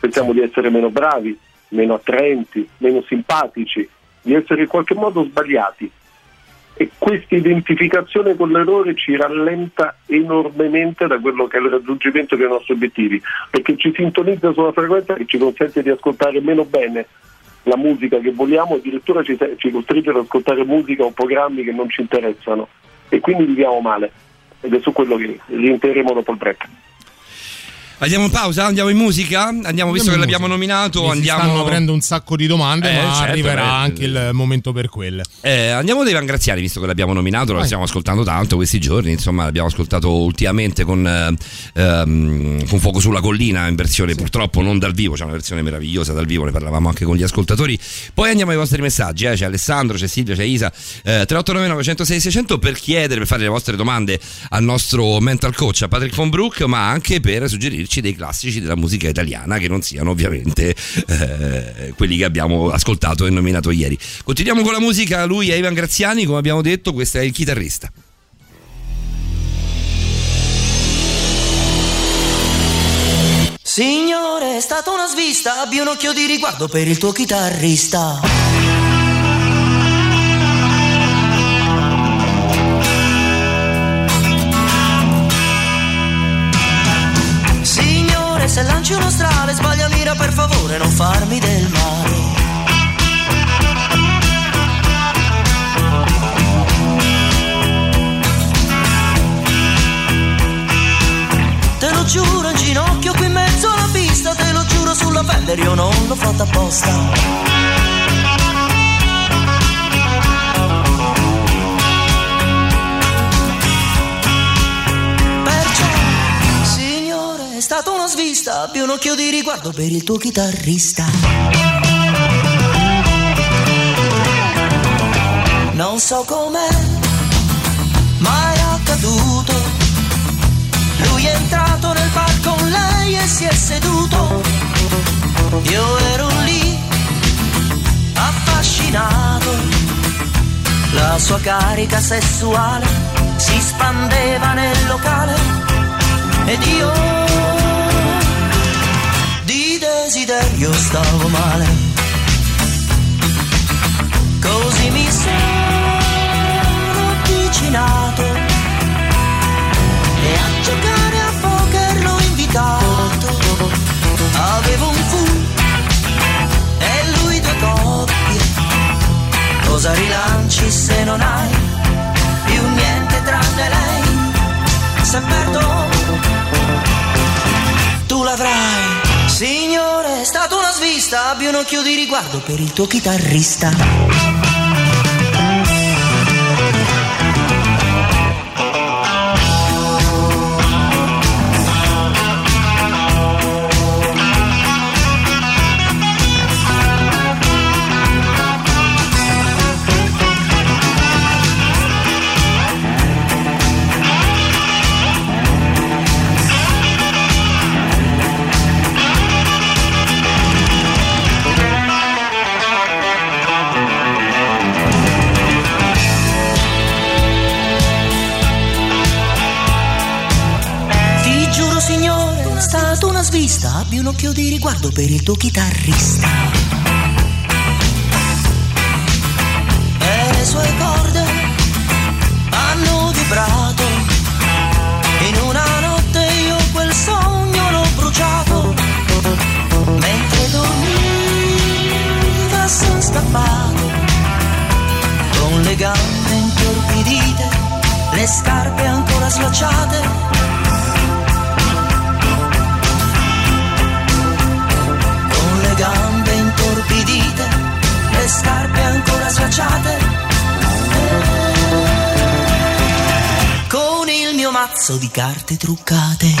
Speaker 5: Pensiamo di essere meno bravi, meno attraenti, meno simpatici, di essere in qualche modo sbagliati e questa identificazione con l'errore ci rallenta enormemente da quello che è il raggiungimento dei nostri obiettivi, perché ci sintonizza su una frequenza che ci consente di ascoltare meno bene la musica che vogliamo, addirittura ci, ci costringe ad ascoltare musica o programmi che non ci interessano e quindi viviamo male ed è su quello che rientreremo dopo il break.
Speaker 2: Andiamo in pausa? Andiamo in musica? Andiamo, visto che l'abbiamo nominato,
Speaker 3: Mi
Speaker 2: andiamo.
Speaker 3: Stanno aprendo un sacco di domande,
Speaker 2: Eh,
Speaker 3: ma
Speaker 2: certo,
Speaker 3: arriverà
Speaker 2: beh,
Speaker 3: anche il momento per quelle.
Speaker 2: Eh, andiamo da Ivan Graziani, visto che l'abbiamo nominato, lo stiamo ascoltando tanto questi giorni, insomma l'abbiamo ascoltato ultimamente con, eh, ehm, con Fuoco sulla collina in versione purtroppo non dal vivo, c'è una versione meravigliosa dal vivo, ne parlavamo anche con gli ascoltatori. Poi andiamo ai vostri messaggi, eh, c'è Alessandro, c'è Silvia, c'è Isa, eh, 3899 106 600 per chiedere, per fare le vostre domande al nostro mental coach, a Patrick von Brook, ma anche per suggerirci dei classici della musica italiana che non siano ovviamente eh, quelli che abbiamo ascoltato e nominato ieri. Continuiamo con la musica, lui è Ivan Graziani, come abbiamo detto, questo è il chitarrista.
Speaker 10: Signore, è stata una svista, abbi un occhio di riguardo per il tuo chitarrista. Se lanci uno strale, sbaglia mira per favore, non farmi del male. Te lo giuro in ginocchio qui in mezzo alla pista, te lo giuro sulla Fender, io non l'ho fatta apposta. È stata una svista, abbi un occhio di riguardo per il tuo chitarrista. Non so com'è, ma è accaduto. Lui è entrato nel bar con lei e si è seduto. Io ero lì, affascinato. La sua carica sessuale si spandeva nel locale. Ed io desiderio stavo male. Così mi sono avvicinato e a giocare a poker l'ho invitato. Avevo un fu e lui due coppie. Cosa rilanci se non hai più niente tranne lei? Se perdo, tu l'avrai. Signore, è stata una svista, abbi un occhio di riguardo per il tuo chitarrista. Occhio di riguardo per il tuo chitarrista. E le sue corde hanno vibrato. In una notte io quel sogno l'ho bruciato. Mentre dormiva son scappato. Con le gambe intorpidite, le scarpe ancora slacciate. Intorpidite, le scarpe ancora slacciate. Con il mio mazzo di carte truccate.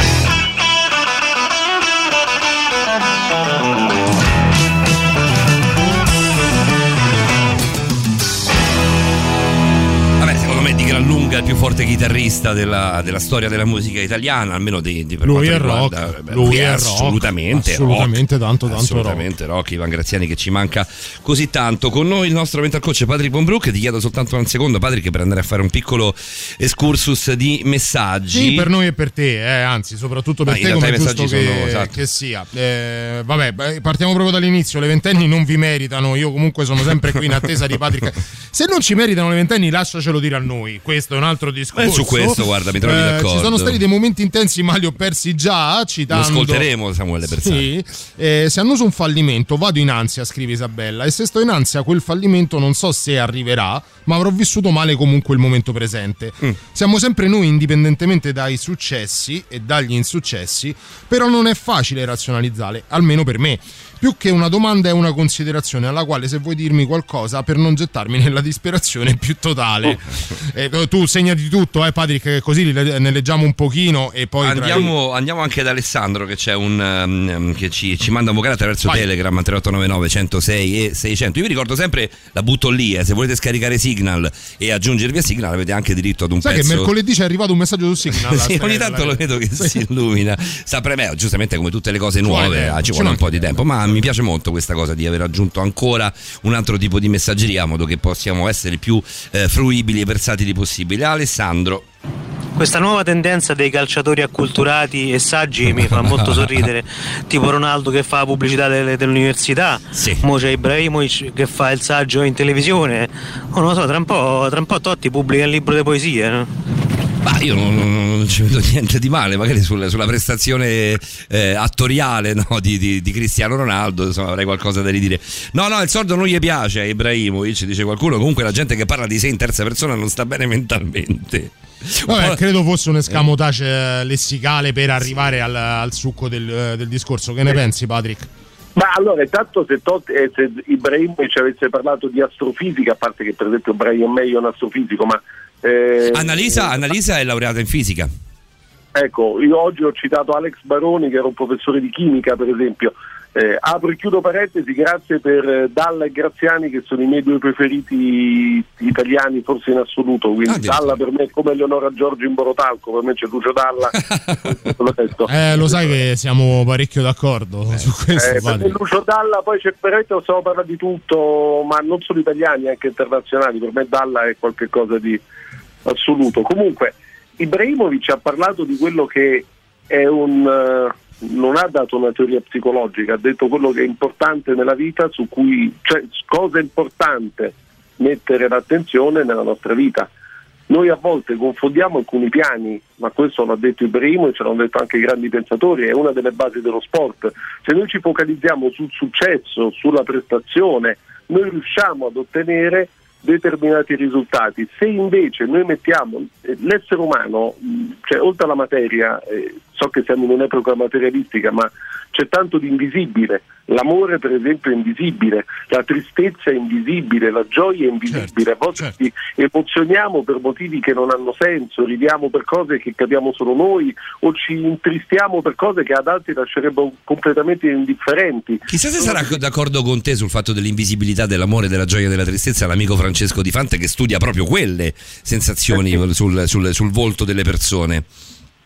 Speaker 2: Gran lunga il più forte chitarrista della, della storia della musica italiana, almeno di, di per
Speaker 3: Lui è
Speaker 2: riguarda-
Speaker 3: rock,
Speaker 2: beh,
Speaker 3: lui è rock,
Speaker 2: assolutamente
Speaker 3: assolutamente
Speaker 2: rock.
Speaker 3: tanto, tanto
Speaker 2: assolutamente rock. Ivan Graziani che ci manca così tanto. Con noi il nostro mental coach Patrick Bonbrook, ti chiedo soltanto un secondo Patrick per andare a fare un piccolo excursus di messaggi.
Speaker 3: Sì, per noi e per te, eh, anzi, soprattutto per
Speaker 2: Ma in
Speaker 3: te come giusto
Speaker 2: messaggi
Speaker 3: che,
Speaker 2: sono- esatto.
Speaker 3: che sia. Eh, vabbè, partiamo proprio dall'inizio. Le ventenni non vi meritano. Io comunque sono sempre qui in attesa di Patrick. Se non ci meritano le ventenni, lasciacelo dire a noi. Questo un altro discorso.
Speaker 2: Eh, su questo, guarda, mi trovi
Speaker 3: Eh,
Speaker 2: d'accordo.
Speaker 3: Ci sono stati dei momenti intensi, ma li ho persi già. Citando...
Speaker 2: Lo ascolteremo, Samuele Bersani.
Speaker 3: Sì, eh, se annuso un fallimento, vado in ansia, scrive Isabella, e se sto in ansia quel fallimento non so se arriverà, ma avrò vissuto male comunque il momento presente.
Speaker 2: Mm.
Speaker 3: Siamo sempre noi indipendentemente dai successi e dagli insuccessi, però non è facile razionalizzare, almeno per me. Più che una domanda è una considerazione alla quale se vuoi dirmi qualcosa per non gettarmi nella disperazione più totale. Eh, tu segnati tutto, eh Patrick, che così ne leggiamo un pochino e poi... tra-
Speaker 2: Andiamo, andiamo anche da Alessandro che c'è un um, che ci, ci manda un vocale attraverso
Speaker 3: Vai.
Speaker 2: Telegram 3899 106 e 600. Io vi ricordo sempre la butto lì, eh, se volete scaricare Signal e aggiungervi a Signal avete anche diritto ad un
Speaker 3: Sai
Speaker 2: pezzo.
Speaker 3: che mercoledì ci è arrivato un messaggio su Signal?
Speaker 2: Sì, ogni tanto lo vedo che si illumina. Sapre me, giustamente come tutte le cose nuove,
Speaker 3: vuole
Speaker 2: eh,
Speaker 3: tempo,
Speaker 2: ci vuole un po' di tempo, ma mi piace molto questa cosa di aver aggiunto ancora un altro tipo di messaggeria, in modo che possiamo essere più eh, fruibili e versatili possibile. Alessandro.
Speaker 11: Questa nuova tendenza dei calciatori acculturati e saggi mi fa molto sorridere, tipo Ronaldo che fa la pubblicità delle, dell'università, mo c'è Ibrahimovic che fa il saggio in televisione, oh, non lo so, tra un po', tra un po' Totti pubblica il libro di poesie. No?
Speaker 2: Ma io non, non- non ci vedo niente di male, magari sul- sulla prestazione eh, attoriale no, di, di- di Cristiano Ronaldo insomma, avrei qualcosa da ridire. No, no, il sordo non gli piace a Ibrahimovic, dice qualcuno. Comunque la gente che parla di sé in terza persona non sta bene mentalmente.
Speaker 3: Vabbè, credo fosse un escamotage eh, lessicale per arrivare al, al succo del, eh, del discorso. Che ne pensi, Patrick?
Speaker 5: Ma allora, intanto se, Totti, eh, se Ibrahimovic avesse parlato di astrofisica, a parte che per esempio Brian May è un astrofisico, ma... eh,
Speaker 2: Annalisa, Annalisa è laureata in fisica.
Speaker 5: Ecco, io oggi ho citato Alex Baroni che era un professore di chimica per esempio. Eh, apro e chiudo parentesi, grazie per eh, Dalla e Graziani che sono i miei due preferiti italiani forse in assoluto, quindi Dalla per me è come Eleonora Giorgio in Borotalco, per me c'è Lucio Dalla.
Speaker 3: Eh, lo sai che siamo parecchio d'accordo su questo,
Speaker 5: Eh, me
Speaker 3: Patrick.
Speaker 5: Lucio Dalla, poi c'è veramente possiamo parlare di tutto, ma non solo italiani, anche internazionali. Per me Dalla è qualcosa di assoluto. Comunque, Ibrahimovic ha parlato di quello che è un. eh, non ha dato una teoria psicologica, ha detto quello che è importante nella vita, su cui, cioè cosa è importante mettere l'attenzione nella nostra vita. Noi a volte confondiamo alcuni piani, ma questo l'ha detto Ibrahimo e ce l'hanno detto anche i grandi pensatori, è una delle basi dello sport. Se noi ci focalizziamo sul successo, sulla prestazione, noi riusciamo ad ottenere determinati risultati. Se invece noi mettiamo eh, l'essere umano, cioè oltre alla materia, eh, so che siamo in un'epoca materialistica, ma c'è tanto di invisibile. L'amore, per esempio, è invisibile, la tristezza è invisibile, la gioia è invisibile. A volte ci emozioniamo per motivi che non hanno senso, ridiamo per cose che capiamo solo noi o ci intristiamo per cose che ad altri lascerebbero completamente indifferenti.
Speaker 2: Chissà se sarà d'accordo con te sul fatto dell'invisibilità dell'amore, della gioia e della tristezza l'amico Francesco Di Fante che studia proprio quelle sensazioni sul, sul- sul volto delle persone.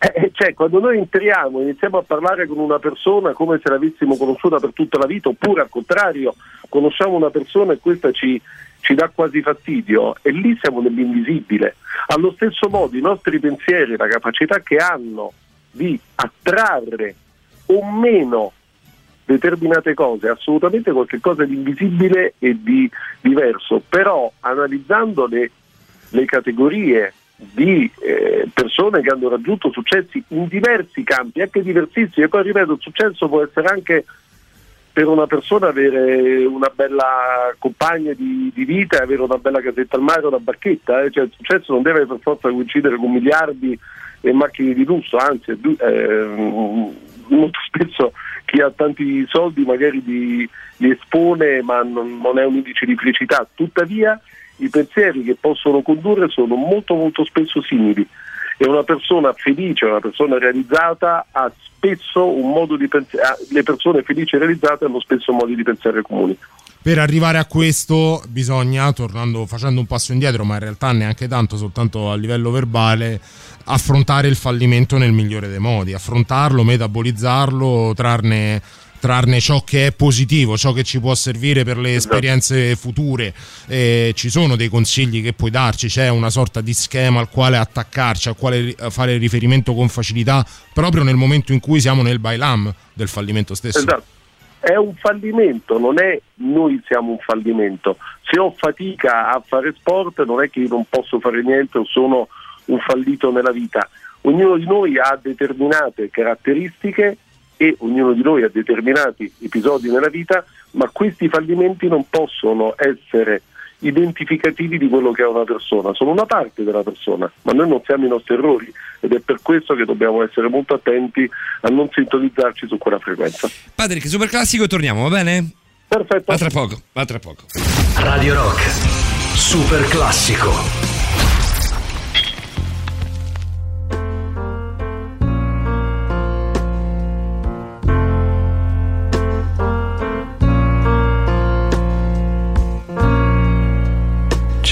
Speaker 5: Eh, cioè, quando noi entriamo e iniziamo a parlare con una persona come se l'avessimo conosciuta per tutta la vita, oppure al contrario, conosciamo una persona e questa ci, ci dà quasi fastidio, e lì siamo nell'invisibile. Allo stesso modo, i nostri pensieri, la capacità che hanno di attrarre o meno determinate cose, assolutamente qualcosa di invisibile e di diverso, però analizzando le, le categorie di eh, persone che hanno raggiunto successi in diversi campi, anche diversissimi, e poi ripeto, il successo può essere anche per una persona avere una bella compagna di, di vita avere una bella casetta al mare una barchetta, eh. Cioè, il successo non deve per forza coincidere con miliardi e macchine di lusso, anzi eh, molto spesso chi ha tanti soldi magari li, li espone ma non, non è un indice di felicità, tuttavia i pensieri che possono condurre sono molto molto spesso simili e una persona felice, una persona realizzata ha spesso un modo di pensare, le persone felici e realizzate hanno spesso modi di pensare comuni.
Speaker 3: Per arrivare a questo bisogna, tornando, facendo un passo indietro, ma in realtà neanche tanto, soltanto a livello verbale, affrontare il fallimento nel migliore dei modi, affrontarlo, metabolizzarlo, trarne, trarne ciò che è positivo, ciò che ci può servire per le esperienze future. Eh, ci sono dei consigli che puoi darci, c'è una sorta di schema al quale attaccarci, al quale fare riferimento con facilità, proprio nel momento in cui siamo nel bailam del fallimento stesso.
Speaker 5: Esatto. È un fallimento, non è noi siamo un fallimento. Se ho fatica a fare sport non è che io non posso fare niente o sono un fallito nella vita. Ognuno di noi ha determinate caratteristiche e ognuno di noi ha determinati episodi nella vita, ma questi fallimenti non possono essere identificativi di quello che è una persona, sono una parte della persona, ma noi non siamo i nostri errori ed è per questo che dobbiamo essere molto attenti a non sintonizzarci su quella frequenza.
Speaker 2: Patrick, super classico e torniamo, va bene?
Speaker 5: Perfetto.
Speaker 2: A tra poco, a tra poco.
Speaker 12: Radio Rock, super classico.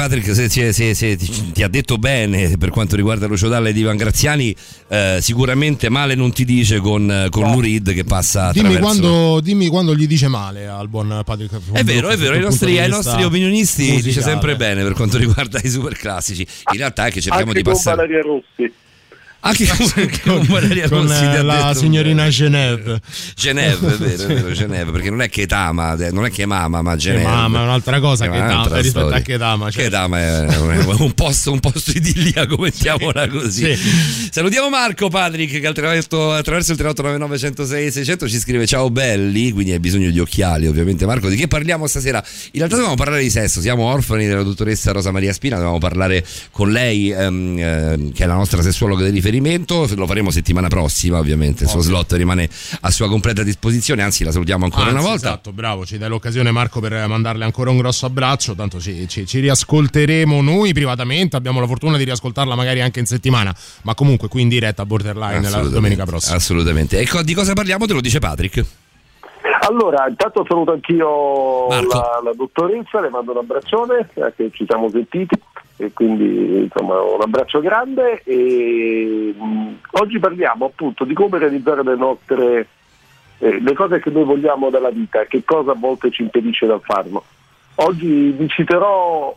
Speaker 2: Patrick, se, se- se- se ti, ti ha detto bene per quanto riguarda Lucio Dalla e Ivan Graziani, eh, sicuramente male non ti dice con, con Lurid che passa
Speaker 3: Dimmi
Speaker 2: attraverso.
Speaker 3: quando, dimmi quando gli dice male al buon Patrick.
Speaker 2: È vero, è vero, ai nostri, ai nostri opinionisti dice
Speaker 3: musicale.
Speaker 2: sempre bene per quanto riguarda i super classici. In realtà è che cerchiamo
Speaker 5: Anche
Speaker 2: di
Speaker 5: con
Speaker 2: passare.
Speaker 5: Valeria Rossi.
Speaker 2: Anche con, con
Speaker 3: con eh,
Speaker 2: ha
Speaker 3: la signorina Genève.
Speaker 2: Genève, è vero, è vero, Genève, perché non è che Tama, non è che Mama, ma Genève.
Speaker 3: Mama è un'altra cosa
Speaker 2: Eh,
Speaker 3: che Tama, rispetto
Speaker 2: storia.
Speaker 3: a che Tama.
Speaker 2: Che
Speaker 3: certo.
Speaker 2: Tama è un, posto, un posto idilliaco, mettiamola così. Salutiamo Marco Patrick che attraverso, attraverso il 3899 106 600 ci scrive ciao belli, quindi hai bisogno di occhiali ovviamente Marco. Di che parliamo stasera? In realtà dobbiamo parlare di sesso, siamo orfani della dottoressa Rosa Maria Spina, dobbiamo parlare con lei ehm, ehm, che è la nostra sessuologa di riferimento, lo faremo settimana prossima ovviamente, il suo slot rimane a sua completa disposizione, anzi la salutiamo ancora
Speaker 3: Anzi,
Speaker 2: una volta.
Speaker 3: Esatto, bravo, ci dai l'occasione Marco per mandarle ancora un grosso abbraccio, tanto ci, ci- ci riascolteremo noi privatamente, abbiamo la fortuna di riascoltarla magari anche in settimana, ma comunque qui in diretta a Borderline la domenica prossima.
Speaker 2: Assolutamente. E co- di cosa parliamo te lo dice Patrick?
Speaker 5: Allora, intanto saluto anch'io la, la dottoressa, le mando un abbraccione, eh, che ci siamo sentiti e quindi insomma un abbraccio grande e mh, oggi parliamo appunto di come realizzare le nostre eh, le cose che noi vogliamo dalla vita, che cosa a volte ci impedisce dal farlo. Oggi vi citerò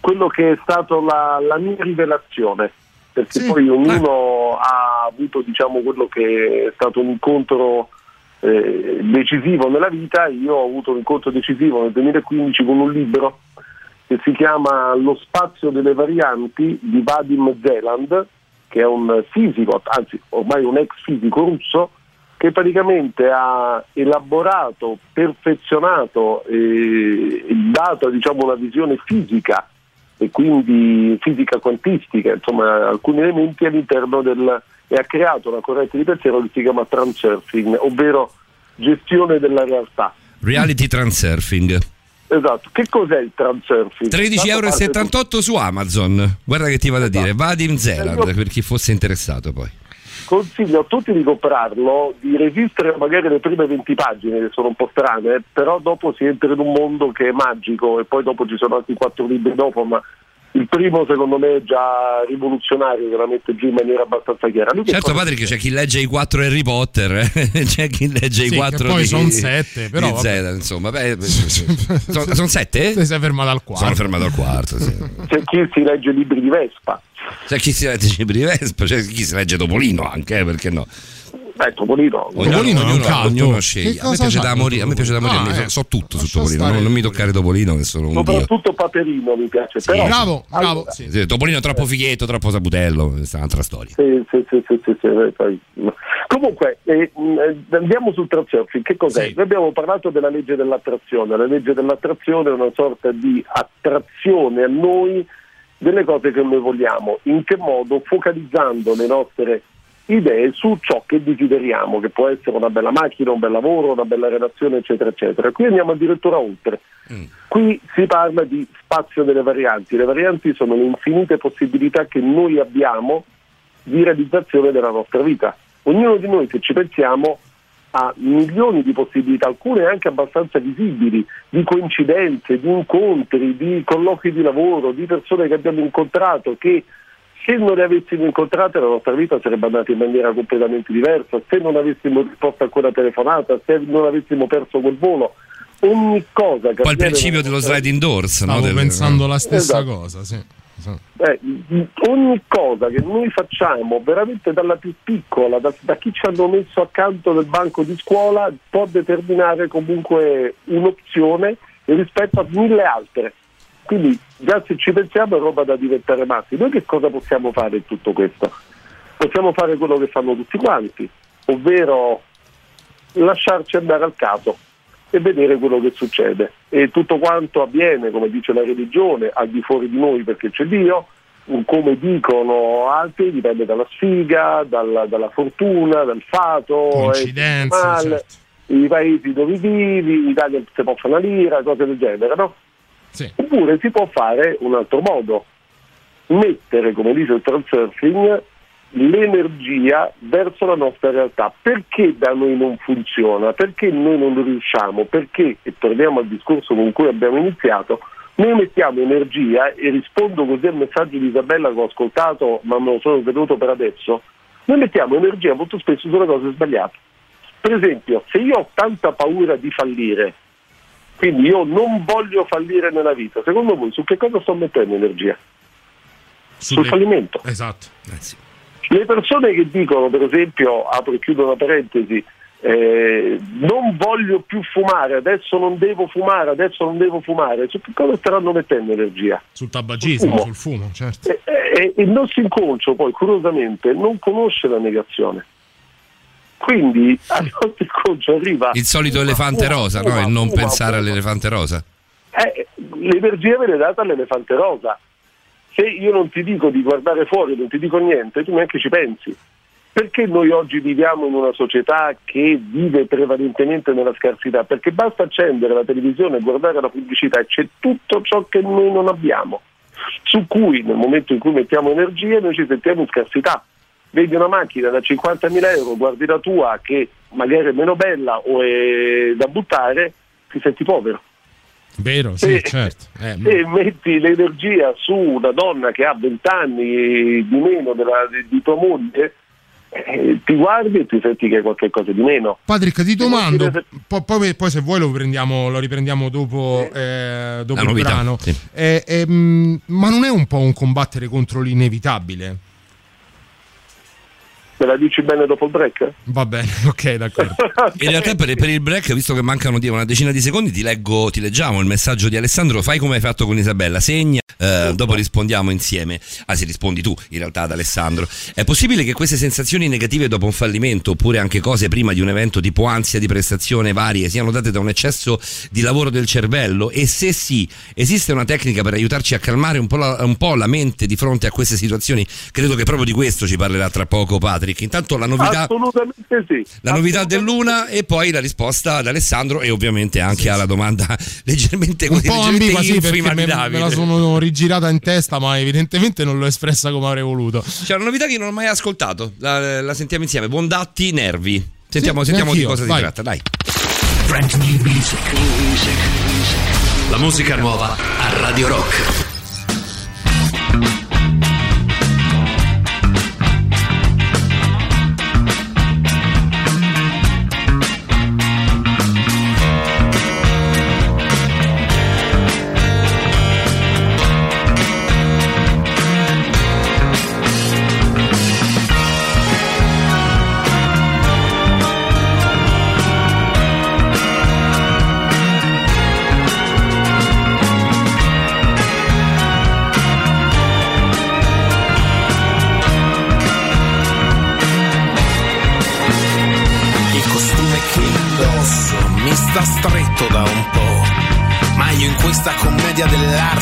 Speaker 5: quello che è stato la, la mia rivelazione, perché poi ognuno ha avuto diciamo quello che è stato un incontro eh, decisivo nella vita, io ho avuto un incontro decisivo nel 2015 con un libro che si chiama Lo spazio delle varianti di Vadim Zeland, che è un fisico, anzi ormai un ex fisico russo, che praticamente ha elaborato, perfezionato e dato diciamo, una visione fisica e quindi fisica quantistica, insomma alcuni elementi all'interno del... e ha creato una corrente di pensiero che si chiama transurfing, ovvero gestione della realtà.
Speaker 2: Reality Transurfing.
Speaker 5: Esatto, che cos'è il transurfing?
Speaker 2: 13,78 euro su Amazon. Guarda che ti vado a dire, Vadim Zeland per chi fosse interessato poi.
Speaker 5: Consiglio a tutti di comprarlo, di resistere magari le prime 20 pagine che sono un po' strane, però dopo si entra in un mondo che è magico e poi dopo ci sono altri quattro libri dopo, ma il primo secondo me è già rivoluzionario, che la mette giù in maniera abbastanza chiara. Lui che
Speaker 2: Certo,
Speaker 5: cosa-
Speaker 2: Patrick, c'è chi legge i quattro Harry Potter, eh, c'è chi legge i
Speaker 3: Sì,
Speaker 2: quattro
Speaker 3: che poi
Speaker 2: di-
Speaker 3: son sette, però.
Speaker 2: Zeland, insomma, beh, sono, sono sette?
Speaker 3: Ti sei fermato al quarto.
Speaker 2: Sono fermato al quarto, sì.
Speaker 5: C'è chi si legge libri di Vespa.
Speaker 2: C'è chi si legge i libri di Vespa, c'è chi si legge Topolino anche, eh, perché no?
Speaker 5: Beh, Topolino.
Speaker 2: Ognuno,
Speaker 3: Topolino è un
Speaker 2: ognuno-
Speaker 3: caldo.
Speaker 2: A me piace da morire, a me piace da morire,
Speaker 3: Ah, eh.
Speaker 2: so tutto su Topolino, non, non mi toccare Topolino che sono un dio.
Speaker 5: Soprattutto Paperino mi piace. però,
Speaker 3: Bravo, bravo.
Speaker 5: Allora,
Speaker 3: sì.
Speaker 2: Sì, Topolino è troppo fighetto, troppo sabutello, questa è un'altra storia.
Speaker 5: Sì, sì, sì, sì, sì, sì, Comunque, eh, andiamo sul transurfing. Che cos'è?
Speaker 3: Sì.
Speaker 5: Noi abbiamo parlato della legge dell'attrazione. La legge dell'attrazione è una sorta di attrazione a noi delle cose che noi vogliamo. In che modo? Focalizzando le nostre idee su ciò che desideriamo, che può essere una bella macchina, un bel lavoro, una bella relazione, eccetera, eccetera. Qui andiamo addirittura oltre. Qui si parla di spazio delle varianti. Le varianti sono le infinite possibilità che noi abbiamo di realizzazione della nostra vita. Ognuno di noi, se ci pensiamo, ha milioni di possibilità, alcune anche abbastanza visibili, di coincidenze, di incontri, di colloqui di lavoro, di persone che abbiamo incontrato che se non le avessimo incontrate la nostra vita sarebbe andata in maniera completamente diversa, se non avessimo risposto a quella telefonata, se non avessimo perso quel volo, ogni cosa che
Speaker 2: Poi il principio dello sliding doors, no?
Speaker 3: Stavo
Speaker 2: Del-
Speaker 3: pensando la stessa
Speaker 5: Esatto.
Speaker 3: cosa, sì.
Speaker 5: Eh, ogni cosa che noi facciamo, veramente dalla più piccola, da, da chi ci hanno messo accanto del banco di scuola, può determinare comunque un'opzione rispetto a mille altre. Quindi già se ci pensiamo è roba da diventare matti. Noi che cosa possiamo fare in tutto questo? Possiamo fare quello che fanno tutti quanti, ovvero lasciarci andare al caso e vedere quello che succede. E tutto quanto avviene, come dice la religione, al di fuori di noi perché c'è Dio, come dicono altri, dipende dalla sfiga, dalla, dalla fortuna, dal fato,
Speaker 3: certo.
Speaker 5: i paesi dove vivi, in Italia si può fare una lira, cose del genere, no?
Speaker 3: Sì.
Speaker 5: Oppure si può fare un altro modo, mettere, come dice il transurfing, l'energia verso la nostra realtà. Perché da noi non funziona? Perché noi non riusciamo? Perché, e torniamo al discorso con cui abbiamo iniziato, noi mettiamo energia, e rispondo così al messaggio di Isabella che ho ascoltato, ma me lo sono venuto per adesso, noi mettiamo energia molto spesso sulle cose sbagliate. Per esempio, se io ho tanta paura di fallire, quindi io non voglio fallire nella vita, secondo voi su che cosa sto mettendo energia? Sul
Speaker 3: Sulle-
Speaker 5: fallimento.
Speaker 3: Esatto.
Speaker 5: Le persone che dicono, per esempio, apro e chiudo una parentesi, eh, non voglio più fumare, adesso non devo fumare, adesso non devo fumare, su che cosa staranno mettendo energia?
Speaker 3: Sul tabagismo,
Speaker 5: Fumo.
Speaker 3: sul fumo, certo.
Speaker 5: E, e- e il nostro inconscio poi, curiosamente, non conosce la negazione. Quindi al nostro inconscio arriva...
Speaker 2: Il solito elefante
Speaker 5: fuma,
Speaker 2: rosa,
Speaker 5: fuma,
Speaker 2: no? Il non
Speaker 5: fuma,
Speaker 2: pensare all'elefante rosa.
Speaker 5: Eh, l'energia viene data all'elefante rosa. Se io non ti dico di guardare fuori, non ti dico niente, tu neanche ci pensi. Perché noi oggi viviamo in una società che vive prevalentemente nella scarsità? Perché basta accendere la televisione e guardare la pubblicità e c'è tutto ciò che noi non abbiamo, su cui nel momento in cui mettiamo energia noi ci sentiamo in scarsità. Vedi una macchina da 50.000 euro, guardi la tua che magari è meno bella o è da buttare, ti senti povero.
Speaker 3: Vero, sì,
Speaker 5: Se-
Speaker 3: certo. Eh,
Speaker 5: Se metti l'energia su una donna che ha 20 anni di meno della- di, di tua moglie, eh, ti guardi e ti senti che è qualcosa di meno.
Speaker 3: Patrick, ti domando, po- poi, poi se vuoi lo, prendiamo- lo riprendiamo dopo, eh, dopo il
Speaker 2: novità,
Speaker 3: brano.
Speaker 2: sì.
Speaker 3: Eh, ehm, ma non è un po' un combattere contro l'inevitabile?
Speaker 5: Me la dici bene dopo il break?
Speaker 3: Va bene, ok, d'accordo.
Speaker 2: In realtà per, per il break, visto che mancano una decina di secondi, ti leggo, ti leggiamo il messaggio di Alessandro. Fai come hai fatto con Isabella, segna, eh, dopo rispondiamo insieme. Anzi, rispondi tu in realtà ad Alessandro. È possibile che queste sensazioni negative dopo un fallimento, oppure anche cose prima di un evento tipo ansia di prestazione varie, siano date da un eccesso di lavoro del cervello? E se sì, esiste una tecnica per aiutarci a calmare un po' la, un po' la mente di fronte a queste situazioni? Credo che proprio di questo ci parlerà tra poco Patrick. Intanto la novità...
Speaker 5: Assolutamente sì.
Speaker 2: La novità dell'una e poi la risposta ad Alessandro e ovviamente anche alla domanda leggermente
Speaker 3: Un po'
Speaker 2: leggermente
Speaker 3: ambigua, sì, perché me, me la sono rigirata in testa, ma evidentemente non l'ho espressa come avrei voluto.
Speaker 2: C'è una novità che non ho mai ascoltato, la, la sentiamo insieme. Bondatti, nervi. Sentiamo,
Speaker 3: Sì,
Speaker 2: sentiamo di cosa si
Speaker 3: vai.
Speaker 2: tratta, dai.
Speaker 12: Brand new music. La musica nuova a Radio Rock.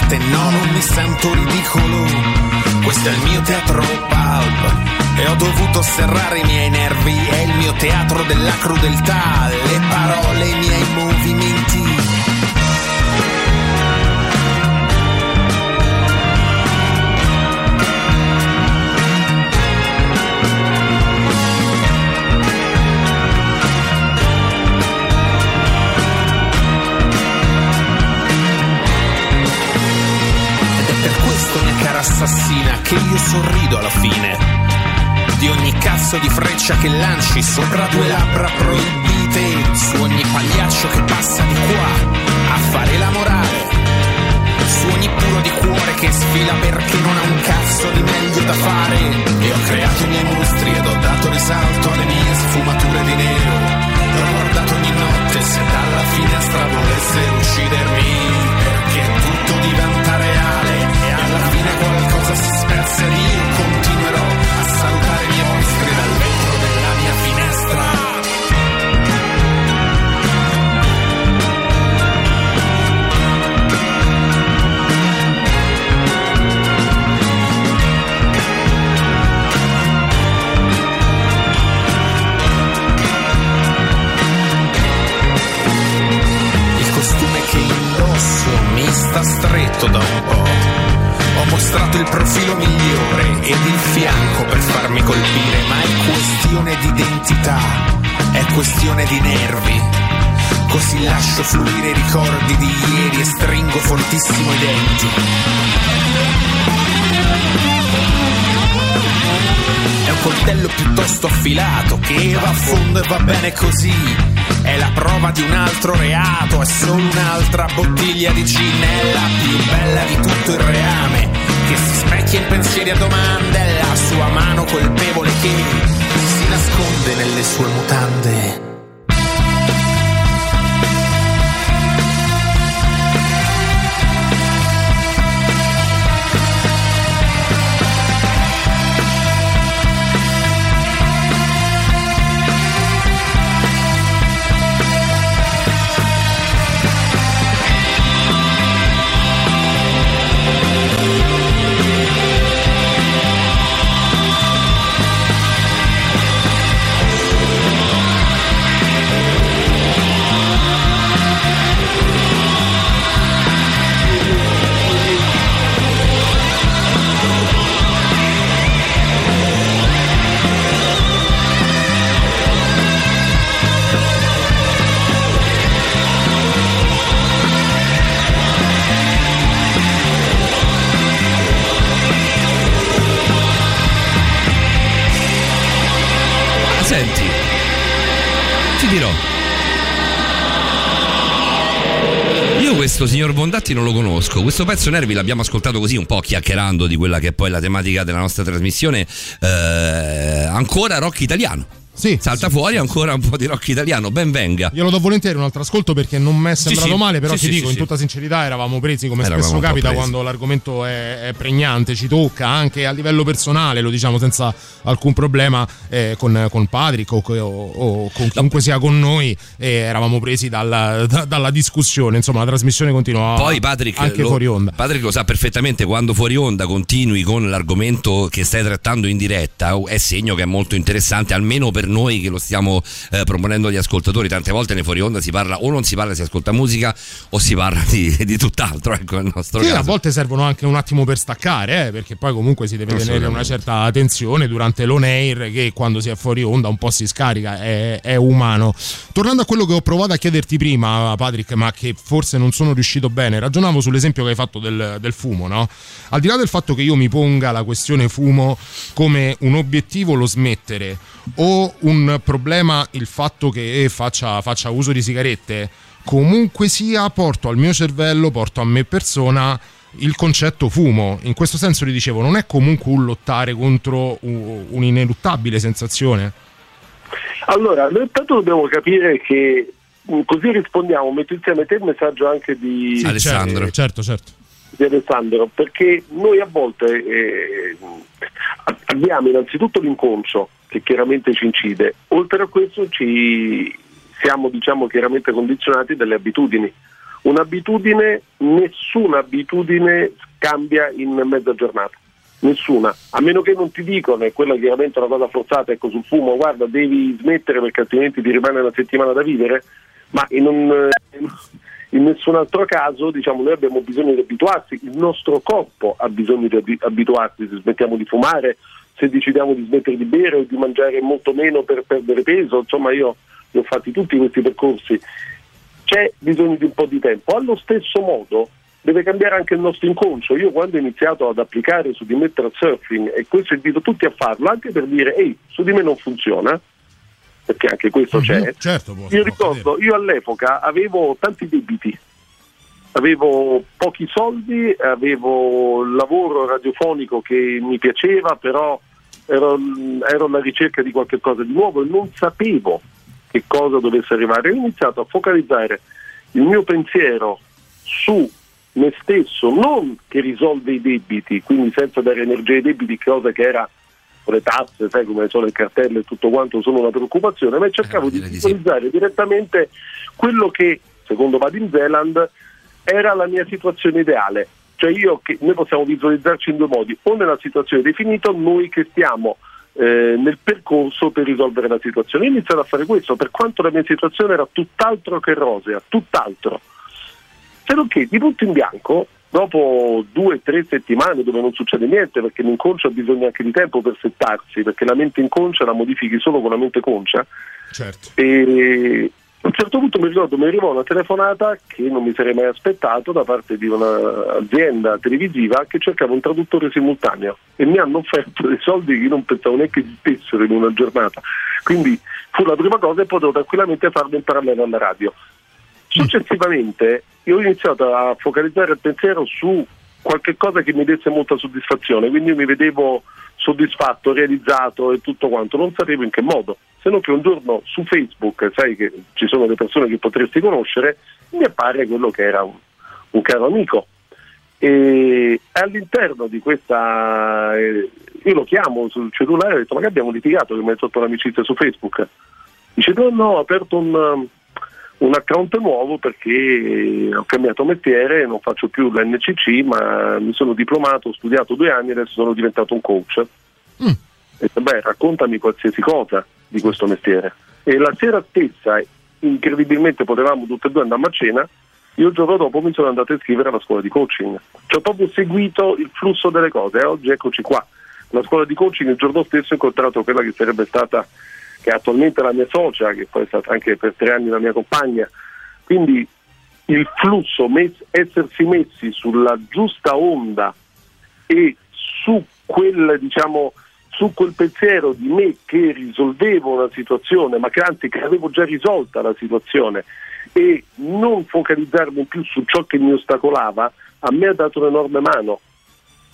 Speaker 13: Dell'arte no, non mi sento ridicolo. Questo è il mio teatro pulp e ho dovuto serrare i miei nervi. È il mio teatro della crudeltà, le parole, i miei movimenti. Assassina, che io sorrido alla fine. Di ogni cazzo di freccia che lanci sopra due labbra proibite. Su ogni pagliaccio che passa di qua a fare la morale. Su ogni puro di cuore che sfila perché non ha un cazzo di meglio da fare. E ho creato i miei mostri ed ho dato risalto alle mie sfumature di nero. E ho guardato ogni notte se dalla finestra volesse uccidermi. Perché tutto diventa io continuerò a salutare i miei dal vetro della mia finestra. Il costume che indosso mi sta stretto da un po'. Ho mostrato il profilo migliore ed il fianco per farmi colpire, ma è questione di identità, è questione di nervi. Così lascio fluire i ricordi di ieri e stringo fortissimo i denti. Un coltello piuttosto affilato che va a fondo e va bene così. È la prova di un altro reato, è solo un'altra bottiglia di gin, è la più bella di tutto il reame. Che si specchia in pensieri a domande, è la sua mano colpevole che si nasconde nelle sue mutande.
Speaker 2: Questo signor Bondatti non lo conosco. Questo pezzo Nervi l'abbiamo ascoltato così un po' chiacchierando di quella che è poi la tematica della nostra trasmissione. Eh, ancora rock italiano.
Speaker 3: Sì,
Speaker 2: Salta fuori ancora un po' di rock italiano, ben venga.
Speaker 3: Glielo do volentieri un altro ascolto perché non mi è sembrato
Speaker 2: sì.
Speaker 3: male, però
Speaker 2: Sì,
Speaker 3: ti
Speaker 2: sì,
Speaker 3: dico,
Speaker 2: sì,
Speaker 3: in
Speaker 2: sì.
Speaker 3: tutta sincerità eravamo presi come
Speaker 2: Eravamo
Speaker 3: spesso capita
Speaker 2: presi.
Speaker 3: quando l'argomento è, è pregnante, ci tocca anche a livello personale, lo diciamo senza alcun problema eh, con, con Patrick o, o- o con chiunque sia con noi, e eravamo presi dalla, da- dalla discussione, insomma la trasmissione continuava
Speaker 2: Poi Patrick
Speaker 3: anche
Speaker 2: lo,
Speaker 3: fuori onda.
Speaker 2: Patrick lo sa perfettamente, quando fuori onda continui con l'argomento che stai trattando in diretta, è segno che è molto interessante, almeno per noi che lo stiamo eh, proponendo agli ascoltatori. Tante volte nei fuori onda si parla o non si parla, si ascolta musica o si parla di, di tutt'altro, ecco il nostro
Speaker 3: Sì, a
Speaker 2: caso.
Speaker 3: volte servono anche un attimo per staccare, eh, perché poi comunque si deve tenere una certa tensione durante l'on air che quando si è fuori onda un po' si scarica, è, è umano. Tornando a quello che ho provato a chiederti prima, Patrick, ma che forse non sono riuscito bene, ragionavo sull'esempio che hai fatto del, del fumo, no? Al di là del fatto che io mi ponga la questione fumo come un obiettivo lo smettere o un problema il fatto che faccia, faccia uso di sigarette, comunque sia porto al mio cervello, porto a me persona il concetto fumo. In questo senso ti dicevo, non è comunque un lottare contro un'ineluttabile sensazione?
Speaker 5: Allora, noi intanto dobbiamo capire che mh, così rispondiamo, metto insieme te il messaggio anche di
Speaker 3: Certo, certo, certo.
Speaker 5: di Alessandro, perché noi a volte eh, abbiamo innanzitutto l'inconscio che chiaramente ci incide, oltre a questo ci siamo diciamo chiaramente condizionati dalle abitudini. Un'abitudine, nessuna abitudine cambia in mezza giornata. Nessuna, a meno che non ti dicono, e quella chiaramente è una cosa forzata, ecco sul fumo, guarda devi smettere perché altrimenti ti rimane una settimana da vivere, ma in, un, in nessun altro caso diciamo, noi abbiamo bisogno di abituarsi, il nostro corpo ha bisogno di abi- abituarsi, se smettiamo di fumare, se decidiamo di smettere di bere o di mangiare molto meno per perdere peso, insomma io li ho fatti tutti questi percorsi, c'è bisogno di un po' di tempo. Allo stesso modo deve cambiare anche il nostro inconscio. Io quando ho iniziato ad applicare su di me il surfing, e questo invito tutti a farlo, anche per dire ehi, su di me non funziona, perché anche questo c'è.
Speaker 3: Certo,
Speaker 5: Io ricordo, io all'epoca avevo tanti debiti, avevo pochi soldi, avevo il lavoro radiofonico che mi piaceva, però ero, ero alla ricerca di qualche cosa di nuovo e non sapevo che cosa dovesse arrivare. Ho iniziato a focalizzare il mio pensiero su me stesso, non che risolve i debiti, quindi senza dare energia ai debiti, cosa che era le tasse, sai come sono le cartelle e tutto quanto, sono una preoccupazione, ma cercavo di visualizzare direttamente quello che, secondo Vadim Zeland, era la mia situazione ideale. Cioè io che noi possiamo visualizzarci in due modi, o nella situazione definita, noi che stiamo eh, nel percorso per risolvere la situazione. Io ho iniziato a fare questo, per quanto la mia situazione era tutt'altro che rosea, tutt'altro. Se non che di punto in bianco, dopo due o tre settimane dove non succede niente, perché l'inconscio ha bisogno anche di tempo per settarsi, perché la mente inconscia la modifichi solo con la mente conscia,
Speaker 3: Certo.
Speaker 5: e a un certo punto mi ricordo, mi arrivò una telefonata che non mi sarei mai aspettato da parte di un'azienda televisiva che cercava un traduttore simultaneo e mi hanno offerto dei soldi che non pensavo neanche esistessero in una giornata. Quindi fu la prima cosa e potevo tranquillamente farlo in parallelo alla radio. Successivamente io ho iniziato a focalizzare il pensiero su qualche cosa che mi desse molta soddisfazione, quindi mi vedevo soddisfatto, realizzato e tutto quanto, non sapevo in che modo, se non che un giorno su Facebook, sai che ci sono le persone che potresti conoscere, mi appare quello che era un, un caro amico. E all'interno di questa, eh, io lo chiamo sul cellulare e ho detto ma che abbiamo litigato che mi hai sotto l'amicizia su Facebook? Dice no, no, ho aperto un, un account nuovo perché ho cambiato mestiere, non faccio più l'NCC, ma mi sono diplomato, ho studiato due anni e adesso sono diventato un coach.
Speaker 3: Mm.
Speaker 5: E beh, raccontami qualsiasi cosa di questo mestiere. E la sera stessa, incredibilmente, potevamo tutte e due andare a cena. Io il giorno dopo mi sono andato a iscrivere alla scuola di coaching. Ci ho proprio seguito il flusso delle cose e oggi eccoci qua. La scuola di coaching il giorno stesso ho incontrato quella che sarebbe stata che è attualmente la mia socia, che poi è stata anche per tre anni la mia compagna. Quindi il flusso, mess- essersi messi sulla giusta onda e su quel, diciamo, su quel pensiero di me che risolvevo una situazione, ma che anzi che avevo già risolta la situazione e non focalizzarmi più su ciò che mi ostacolava, a me ha dato un'enorme mano.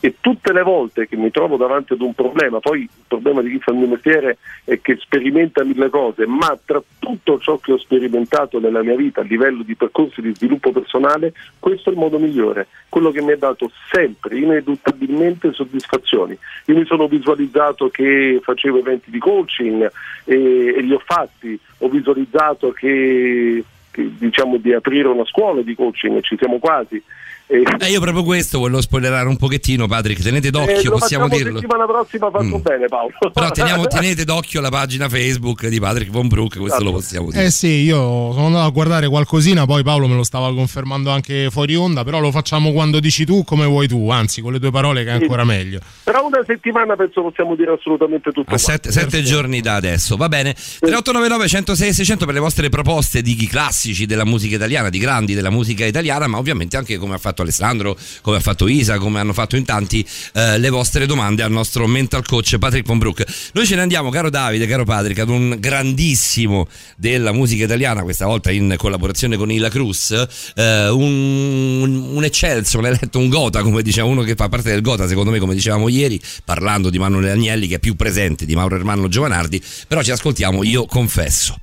Speaker 5: E tutte le volte che mi trovo davanti ad un problema, poi il problema di chi fa il mio mestiere è che sperimenta mille cose, ma tra tutto ciò che ho sperimentato nella mia vita a livello di percorsi di sviluppo personale, questo è il modo migliore, quello che mi ha dato sempre, ineducabilmente soddisfazioni. Io mi sono visualizzato che facevo eventi di coaching e, e li ho fatti, ho visualizzato che, che, diciamo di aprire una scuola di coaching e ci siamo quasi. E...
Speaker 2: Eh, io proprio questo volevo spoilerare un pochettino, Patrick. Tenete d'occhio,
Speaker 5: Eh,
Speaker 2: possiamo dirlo.
Speaker 5: settimana prossima fatto
Speaker 2: Mm.
Speaker 5: bene Paolo.
Speaker 2: Però teniamo, tenete d'occhio la pagina Facebook di Patrick Von Brook, questo lo possiamo dire.
Speaker 3: Eh sì, io sono andato a guardare qualcosina, poi Paolo me lo stava confermando anche fuori onda, però lo facciamo quando dici tu come vuoi tu, anzi con le tue parole che è ancora meglio.
Speaker 5: Tra una settimana penso possiamo dire assolutamente tutto.
Speaker 2: A sette, sette giorni da adesso, va bene. 3899 106 600 per le vostre proposte di classici della musica italiana, di grandi della musica italiana, ma ovviamente anche come ha fatto Alessandro, come ha fatto Isa, come hanno fatto in tanti eh, le vostre domande al nostro mental coach Patrick Von Brook. Noi ce ne andiamo, caro Davide, caro Patrick, ad un grandissimo della musica italiana, questa volta in collaborazione con Ila Cruz, eh, un, un eccelso, un eletto, un gota, come diceva uno che fa parte del gota, secondo me, come dicevamo ieri, parlando di Manuel Agnelli, che è più presente di Mauro Ermanno Giovanardi, però ci ascoltiamo, io confesso.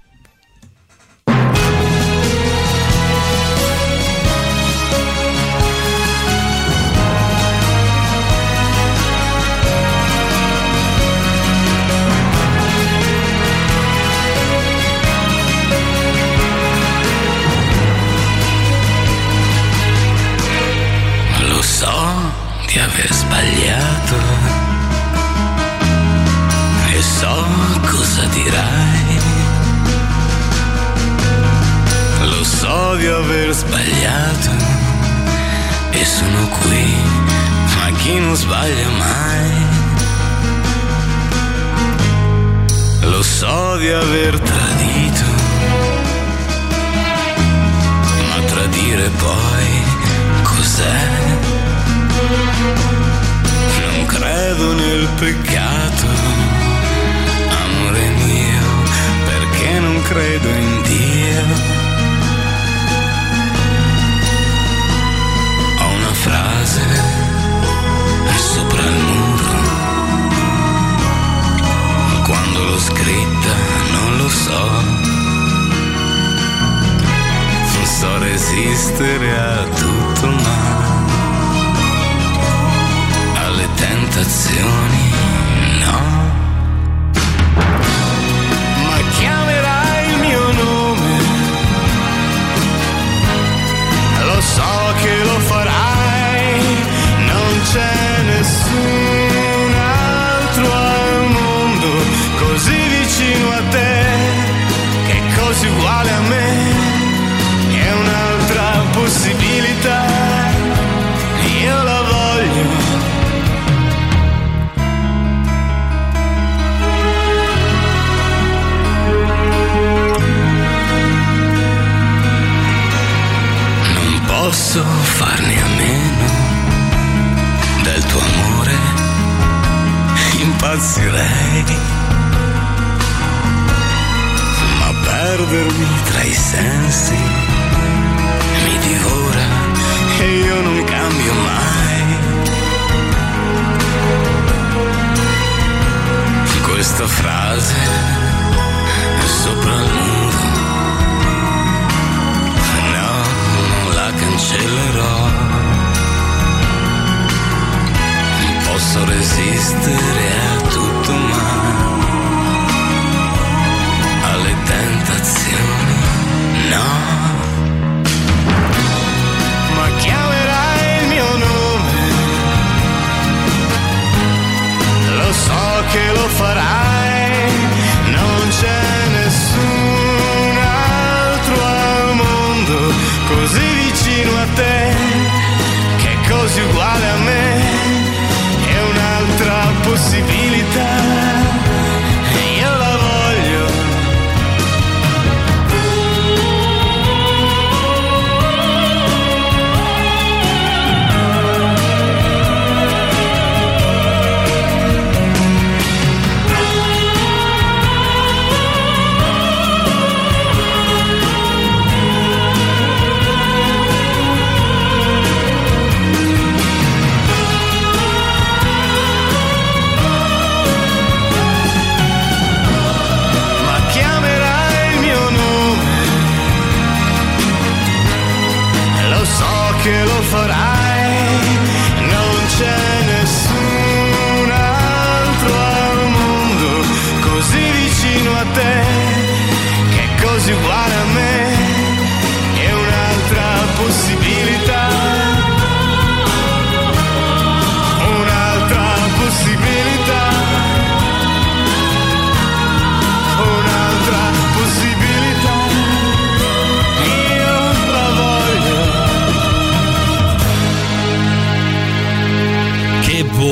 Speaker 14: Sono qui, ma chi non sbaglia mai. Lo so di aver tradito, ma tradire poi cos'è? Non credo nel peccato, amore mio, perché non credo in Dio. Scritta non lo so. Non so resistere a tutto ma alle tentazioni no. Ma chiamerai il mio nome, lo so che lo farai, posso farne a meno del tuo amore, impazzirei. Ma perdermi tra i sensi mi divora e io non cambio mai. Questa frase sopra il Non posso resistere a tutto, ma alle tentazioni no. Ma chiamerai il mio nome, lo so che lo farai,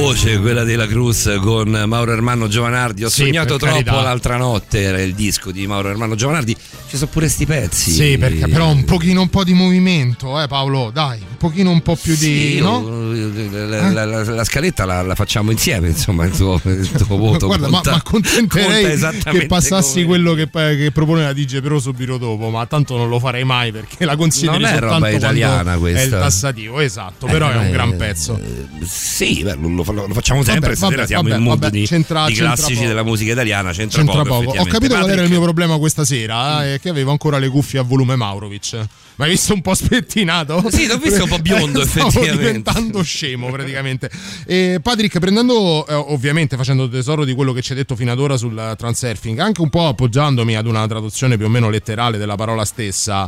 Speaker 2: dice quella della Cruz con Mauro Ermanno Giovanardi. Ho
Speaker 3: Sì,
Speaker 2: sognato troppo
Speaker 3: carità.
Speaker 2: l'altra notte, era il disco di Mauro Ermanno Giovanardi. Ci sono pure sti pezzi.
Speaker 3: Sì, perché però un pochino un po' di movimento, eh Paolo, dai, un pochino un po' più di...
Speaker 2: Sì,
Speaker 3: no?
Speaker 2: la, la- la- la scaletta la, facciamo insieme, insomma, il tuo, il tuo voto.
Speaker 3: Guarda, ma,
Speaker 2: conta-
Speaker 3: ma accontenterei
Speaker 2: esattamente
Speaker 3: che passassi
Speaker 2: come-
Speaker 3: quello che, che propone la DJ però subito dopo, ma tanto non lo farei mai perché la consideri
Speaker 2: Non è roba italiana
Speaker 3: È il
Speaker 2: questa.
Speaker 3: tassativo, esatto,
Speaker 2: Eh,
Speaker 3: però è un
Speaker 2: eh,
Speaker 3: gran pezzo.
Speaker 2: Sì, beh, lo, lo- lo facciamo sempre.
Speaker 3: Vabbè,
Speaker 2: stasera
Speaker 3: vabbè,
Speaker 2: siamo
Speaker 3: vabbè,
Speaker 2: in mood
Speaker 3: vabbè,
Speaker 2: di,
Speaker 3: c'entra-
Speaker 2: di
Speaker 3: c'entra
Speaker 2: classici
Speaker 3: poco.
Speaker 2: della musica italiana. C'entra,
Speaker 3: C'entra
Speaker 2: poco.
Speaker 3: poco. Ho capito qual era
Speaker 2: Patrick,
Speaker 3: il mio problema questa sera, eh, è che avevo ancora le cuffie a volume Maurovic. Ma hai visto un po' spettinato?
Speaker 2: Sì, l'ho visto un po' biondo,
Speaker 3: Stavo
Speaker 2: effettivamente.
Speaker 3: diventando scemo praticamente. E Patrick, prendendo eh, ovviamente facendo tesoro di quello che ci hai detto fino ad ora sul transurfing, anche un po' appoggiandomi ad una traduzione più o meno letterale della parola stessa,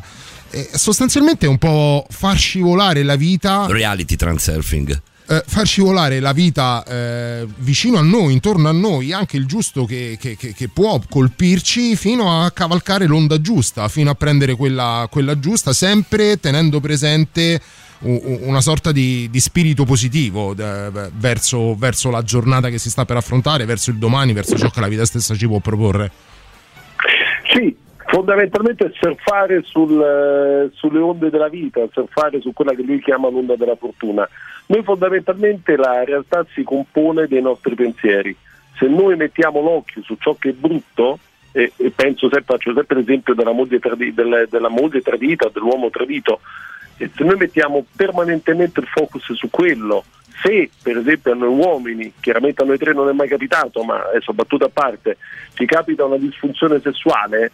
Speaker 3: eh, sostanzialmente è un po' far scivolare la vita
Speaker 2: Reality transurfing.
Speaker 3: Eh, far scivolare la vita eh, vicino a noi, intorno a noi, anche il giusto che, che- che- che può colpirci fino a cavalcare l'onda giusta, fino a prendere quella, quella giusta, sempre tenendo presente una sorta di, di spirito positivo eh, verso, verso la giornata che si sta per affrontare, verso il domani, verso ciò che la vita stessa ci può proporre.
Speaker 5: Sì, fondamentalmente surfare sul, eh, sulle onde della vita, surfare su quella che lui chiama l'onda della fortuna. Noi fondamentalmente la realtà si compone dei nostri pensieri. Se noi mettiamo l'occhio su ciò che è brutto, e, e penso sempre, faccio sempre l'esempio della moglie, tradi- del- della moglie tradita, dell'uomo tradito, e se noi mettiamo permanentemente il focus su quello, se per esempio a noi uomini, chiaramente a noi tre non è mai capitato, ma adesso battuta a parte, ci capita una disfunzione sessuale,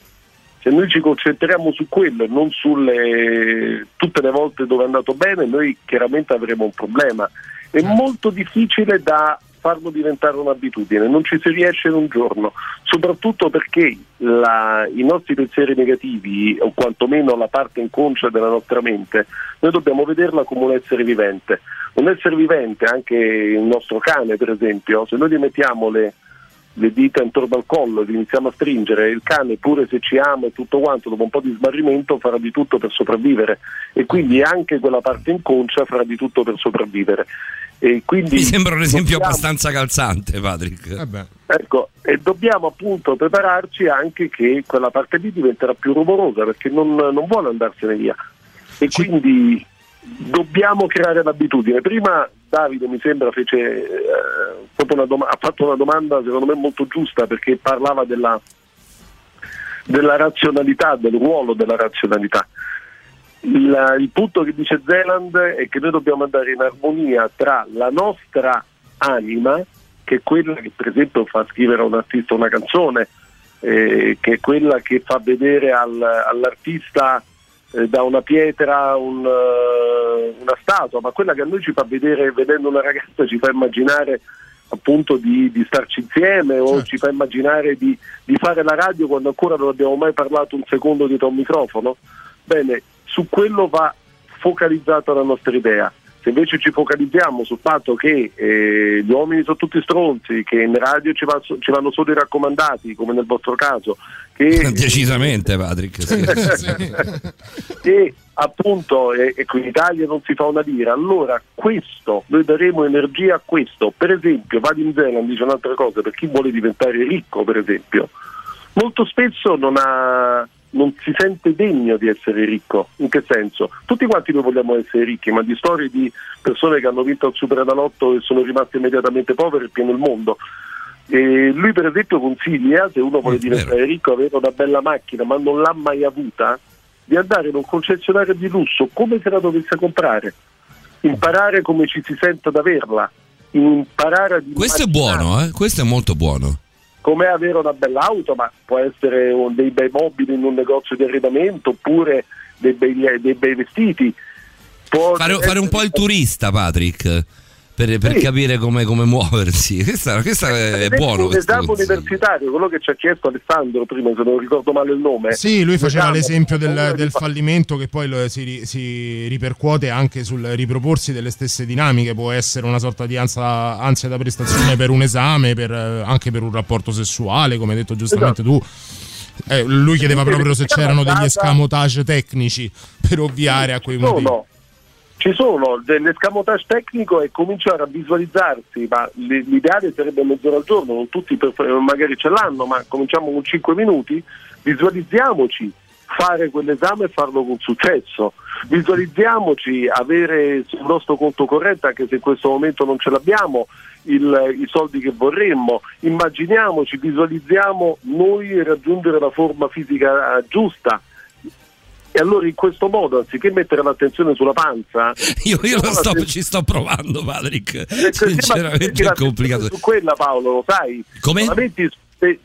Speaker 5: se noi ci concentriamo su quello e non sulle tutte le volte dove è andato bene, noi chiaramente avremo un problema. È molto difficile da farlo diventare un'abitudine, non ci si riesce in un giorno, soprattutto perché la- i nostri pensieri negativi, o quantomeno la parte inconscia della nostra mente, noi dobbiamo vederla come un essere vivente. Un essere vivente, anche il nostro cane per esempio, se noi gli mettiamo le, le dita intorno al collo e iniziamo a stringere, il cane pure se ci ama e tutto quanto, dopo un po' di smarrimento farà di tutto per sopravvivere e quindi anche quella parte inconscia farà di tutto per sopravvivere. E quindi
Speaker 2: Mi sembra un esempio
Speaker 5: dobbiamo-
Speaker 2: abbastanza calzante, Patrick.
Speaker 5: Ecco, e dobbiamo appunto prepararci anche che quella parte lì diventerà più rumorosa perché non, non vuole andarsene via. E quindi dobbiamo creare l'abitudine. Prima Davide mi sembra fece eh, doma- ha fatto una domanda secondo me molto giusta perché parlava della, della razionalità, del ruolo della razionalità. Il, il punto che dice Zeland è che noi dobbiamo andare in armonia tra la nostra anima, che è quella che per esempio fa scrivere a un artista una canzone, eh, che è quella che fa vedere al- all'artista eh, da una pietra un, eh, una statua, ma quella che a noi ci fa vedere, vedendo una ragazza, ci fa immaginare appunto di, di starci insieme o ci fa immaginare di, di fare la radio quando ancora non abbiamo mai parlato un secondo dietro a un microfono. Bene, su quello va focalizzata la nostra idea. Se invece ci focalizziamo sul fatto che eh, gli uomini sono tutti stronzi, che in radio ci, va- ci vanno solo i raccomandati, come nel vostro caso, che
Speaker 2: Decisamente, Patrick. sì.
Speaker 5: e appunto e, e qui in Italia non si fa una lira, allora questo, noi daremo energia a questo. Per esempio, Vadim Zeland dice un'altra cosa, per chi vuole diventare ricco, per esempio, molto spesso non, ha, non si sente degno di essere ricco. In che senso? Tutti quanti noi vogliamo essere ricchi, ma di storie di persone che hanno vinto il Superenalotto e sono rimaste immediatamente povere è pieno il mondo. E lui per esempio consiglia, se uno vuole diventare ricco, avere una bella macchina ma non l'ha mai avuta, di andare in un concessionario di lusso come se la dovesse comprare, imparare come ci si sente ad averla, imparare ad
Speaker 2: Questo è buono, eh? Questo è molto buono.
Speaker 5: Come avere una bella auto, ma può essere un- dei bei mobili in un negozio di arredamento oppure dei bei, dei bei vestiti. Può
Speaker 2: Fare, fare un po' il turista, Patrick. Per, per
Speaker 5: Sì.
Speaker 2: capire come, come muoversi. Questa, questa è
Speaker 5: Esempio,
Speaker 2: buono.
Speaker 5: un
Speaker 2: questo
Speaker 5: esame
Speaker 2: consiglio.
Speaker 5: universitario, quello che ci ha chiesto Alessandro prima, se non ricordo male il nome.
Speaker 3: Sì, lui faceva
Speaker 5: Esame,
Speaker 3: l'esempio del, del
Speaker 5: fa-
Speaker 3: fallimento che poi lo- si, si ripercuote anche sul riproporsi delle stesse dinamiche, può essere una sorta di ansia, ansia da prestazione per un esame, per, eh, anche per un rapporto sessuale, come hai detto giustamente tu. Eh, lui chiedeva proprio se c'erano degli escamotage tecnici per ovviare a quei
Speaker 5: No,
Speaker 3: motivi.
Speaker 5: no. Ci sono dell'escamotage tecnico e cominciare a visualizzarsi, ma l'ideale sarebbe mezz'ora al giorno, non tutti magari ce l'hanno, ma cominciamo con 5 minuti, visualizziamoci fare quell'esame e farlo con successo. Visualizziamoci avere sul nostro conto corrente, anche se in questo momento non ce l'abbiamo, il- i soldi che vorremmo. Immaginiamoci, visualizziamo noi raggiungere la forma fisica eh, giusta. E allora in questo modo, anziché mettere l'attenzione sulla panza,
Speaker 2: Io, io sto, ci sto provando, Patrick.
Speaker 5: eh,
Speaker 2: Sinceramente è complicato.
Speaker 5: Su quella Paolo, lo sai?
Speaker 2: Come?
Speaker 5: La metti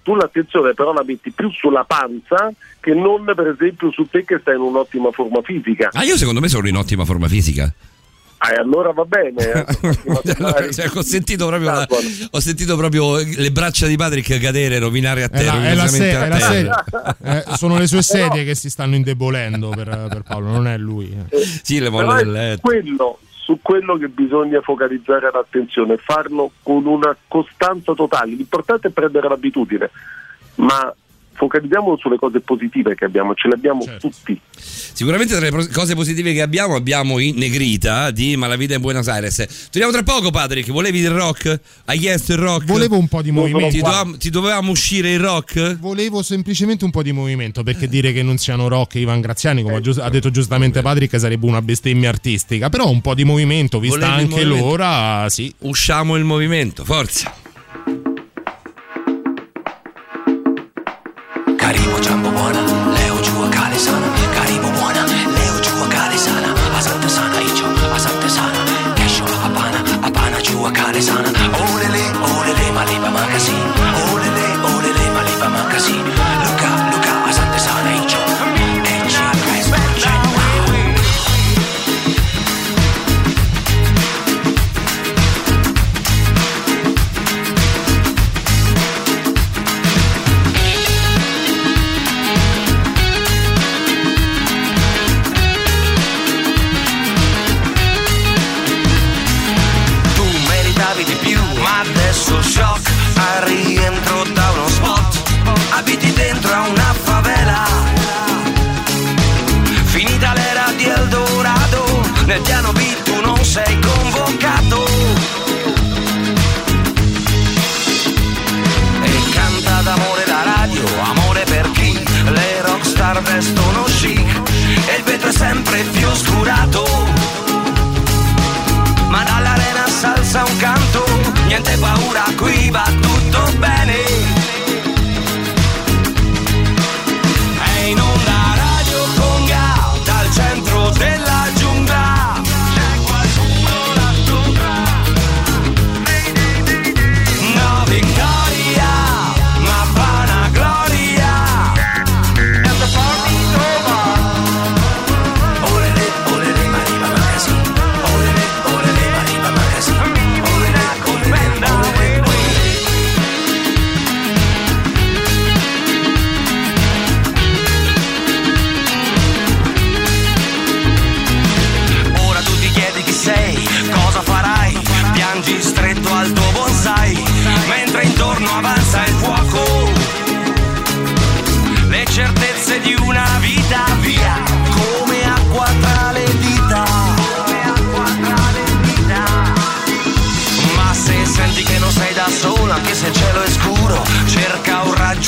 Speaker 5: tu l'attenzione però la metti più sulla panza che non per esempio su te che stai in un'ottima forma fisica.
Speaker 2: Ah, io secondo me sono in ottima forma fisica.
Speaker 5: Ah, e allora va bene. eh.
Speaker 2: Cioè, ho, sentito proprio la- ho sentito proprio le braccia di Patrick cadere, rovinare a
Speaker 3: È
Speaker 2: terra.
Speaker 3: la- è la
Speaker 2: rovinosamente
Speaker 3: se-
Speaker 2: a
Speaker 3: è la
Speaker 2: terra.
Speaker 3: serie- eh, sono le sue sedie che si stanno indebolendo per, per Paolo, non è lui. eh.
Speaker 2: Sì, le
Speaker 5: Però
Speaker 2: molle del letto.
Speaker 5: quello, su quello che bisogna focalizzare l'attenzione, farlo con una costanza totale. L'importante è prendere l'abitudine, ma focalizziamo sulle cose positive che abbiamo, ce le abbiamo
Speaker 2: Certo.
Speaker 5: tutti.
Speaker 2: Sicuramente tra le cose positive che abbiamo abbiamo i Negrita di Malavita in Buenos Aires. Torniamo tra poco, Patrick. Volevi il rock? Hai chiesto il rock?
Speaker 3: Volevo un po' di movimento.
Speaker 2: Ti, dovevamo- ti dovevamo uscire il rock?
Speaker 3: Volevo semplicemente un po' di movimento perché dire che non siano rock e Ivan Graziani, come ha gius- ha detto giustamente Patrick, sarebbe una bestemmia artistica. Però un po' di movimento, vista
Speaker 2: Volevi
Speaker 3: anche
Speaker 2: movimento?
Speaker 3: l'ora, sì.
Speaker 2: Usciamo il movimento, forza.
Speaker 15: Arrivo niente paura, qui va tutto bene.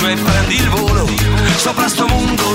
Speaker 15: E prendi il volo, sopra sto mondo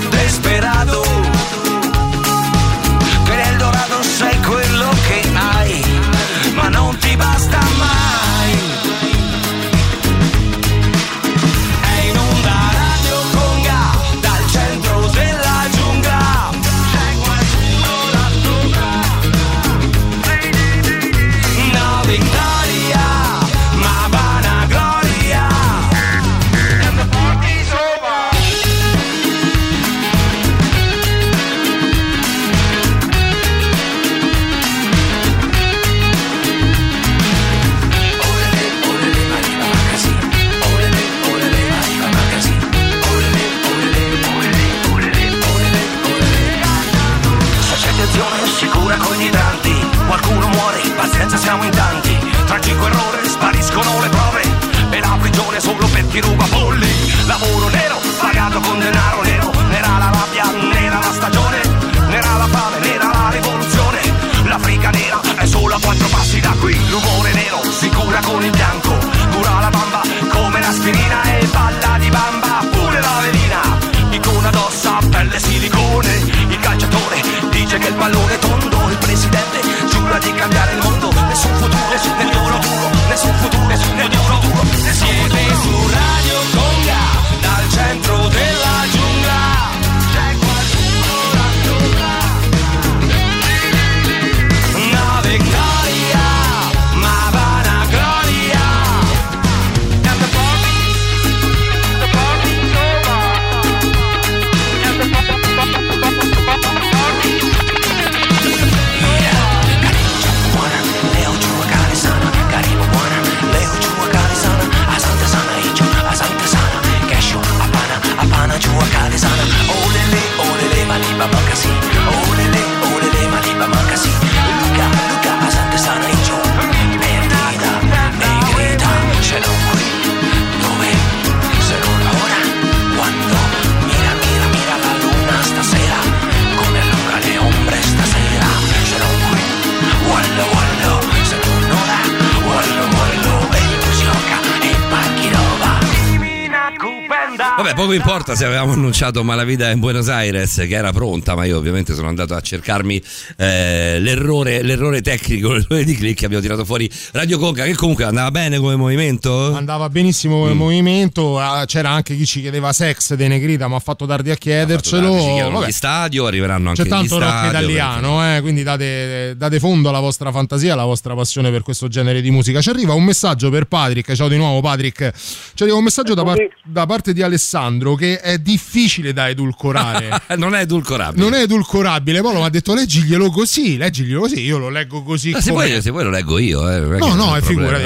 Speaker 2: poco importa se avevamo annunciato Malavita in Buenos Aires che era pronta, ma io ovviamente sono andato a cercarmi eh, l'errore, l'errore tecnico, l'errore di click abbiamo tirato fuori Radio Conca che comunque andava bene come movimento.
Speaker 3: Andava benissimo come mm. movimento, ah, c'era anche chi ci chiedeva sex De Negrita, ma ha fatto tardi a chiedercelo.
Speaker 2: Tardi, gli stadio, arriveranno anche
Speaker 3: C'è tanto
Speaker 2: rock
Speaker 3: italiano, eh, quindi date, date fondo alla vostra fantasia, alla vostra passione per questo genere di musica. Ci arriva un messaggio per Patrick, ciao di nuovo Patrick, ci arriva un messaggio da, par- da parte di Alessandro che è difficile da edulcorare.
Speaker 2: non è edulcorabile.
Speaker 3: Non è edulcorabile. Poi mi ha detto leggiglielo così, leggiglielo così. Io lo leggo così.
Speaker 2: se, vuoi, se, vuoi, lo leggo io. Eh,
Speaker 3: no, no, è figura.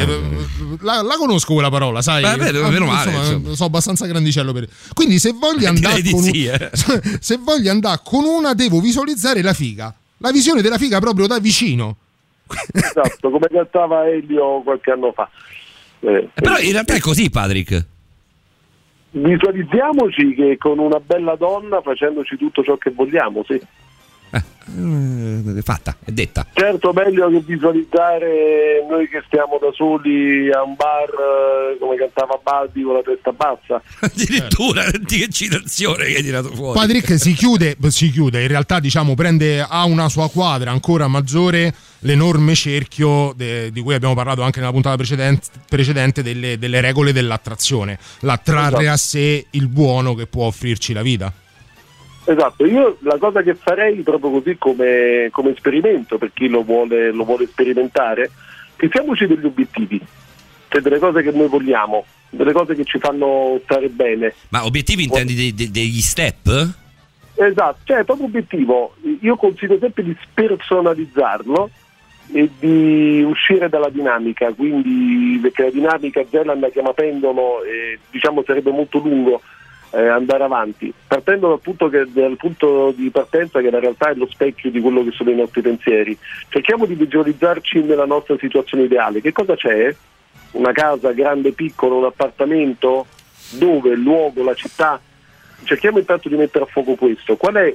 Speaker 3: La, la, conosco quella parola, sai?
Speaker 2: Beh, meno, meno male,
Speaker 3: insomma, so abbastanza grandicello per. Quindi, se voglio andare con,
Speaker 2: sì, eh.
Speaker 3: se voglio andare con una, devo visualizzare la figa. La visione della figa proprio da vicino.
Speaker 5: Esatto, come cantava Elio qualche anno fa.
Speaker 2: Eh, però in realtà è così, Patrick
Speaker 5: visualizziamoci che con una bella donna facendoci tutto ciò che vogliamo, sì.
Speaker 2: Eh, è fatta, è detta.
Speaker 5: Certo, meglio che visualizzare noi che stiamo da soli a un bar eh, come cantava Baldi con la testa bassa.
Speaker 2: Addirittura, senti che citazione che hai tirato fuori.
Speaker 3: Patrick si chiude, si chiude, in realtà diciamo prende a una sua quadra ancora maggiore l'enorme cerchio de, di cui abbiamo parlato anche nella puntata precedente, precedente delle, delle, regole dell'attrazione, l'attrarre esatto. a sé il buono che può offrirci la vita.
Speaker 5: Esatto, io la cosa che farei proprio così come, come esperimento per chi lo vuole, lo vuole sperimentare, fissiamoci degli obiettivi, cioè delle cose che noi vogliamo, delle cose che ci fanno stare bene.
Speaker 2: Ma obiettivi intendi de- de- degli step?
Speaker 5: Esatto, cioè proprio obiettivo, io consiglio sempre di spersonalizzarlo e di uscire dalla dinamica, quindi perché la dinamica Zeland chiama pendolo e diciamo sarebbe molto lungo eh, andare avanti, partendo dal punto, che, dal punto, di partenza che in realtà è lo specchio di quello che sono i nostri pensieri. Cerchiamo di visualizzarci nella nostra situazione ideale. Che cosa c'è? Una casa grande, piccola, un appartamento? Dove? Il luogo, la città? Cerchiamo intanto di mettere a fuoco questo. Qual è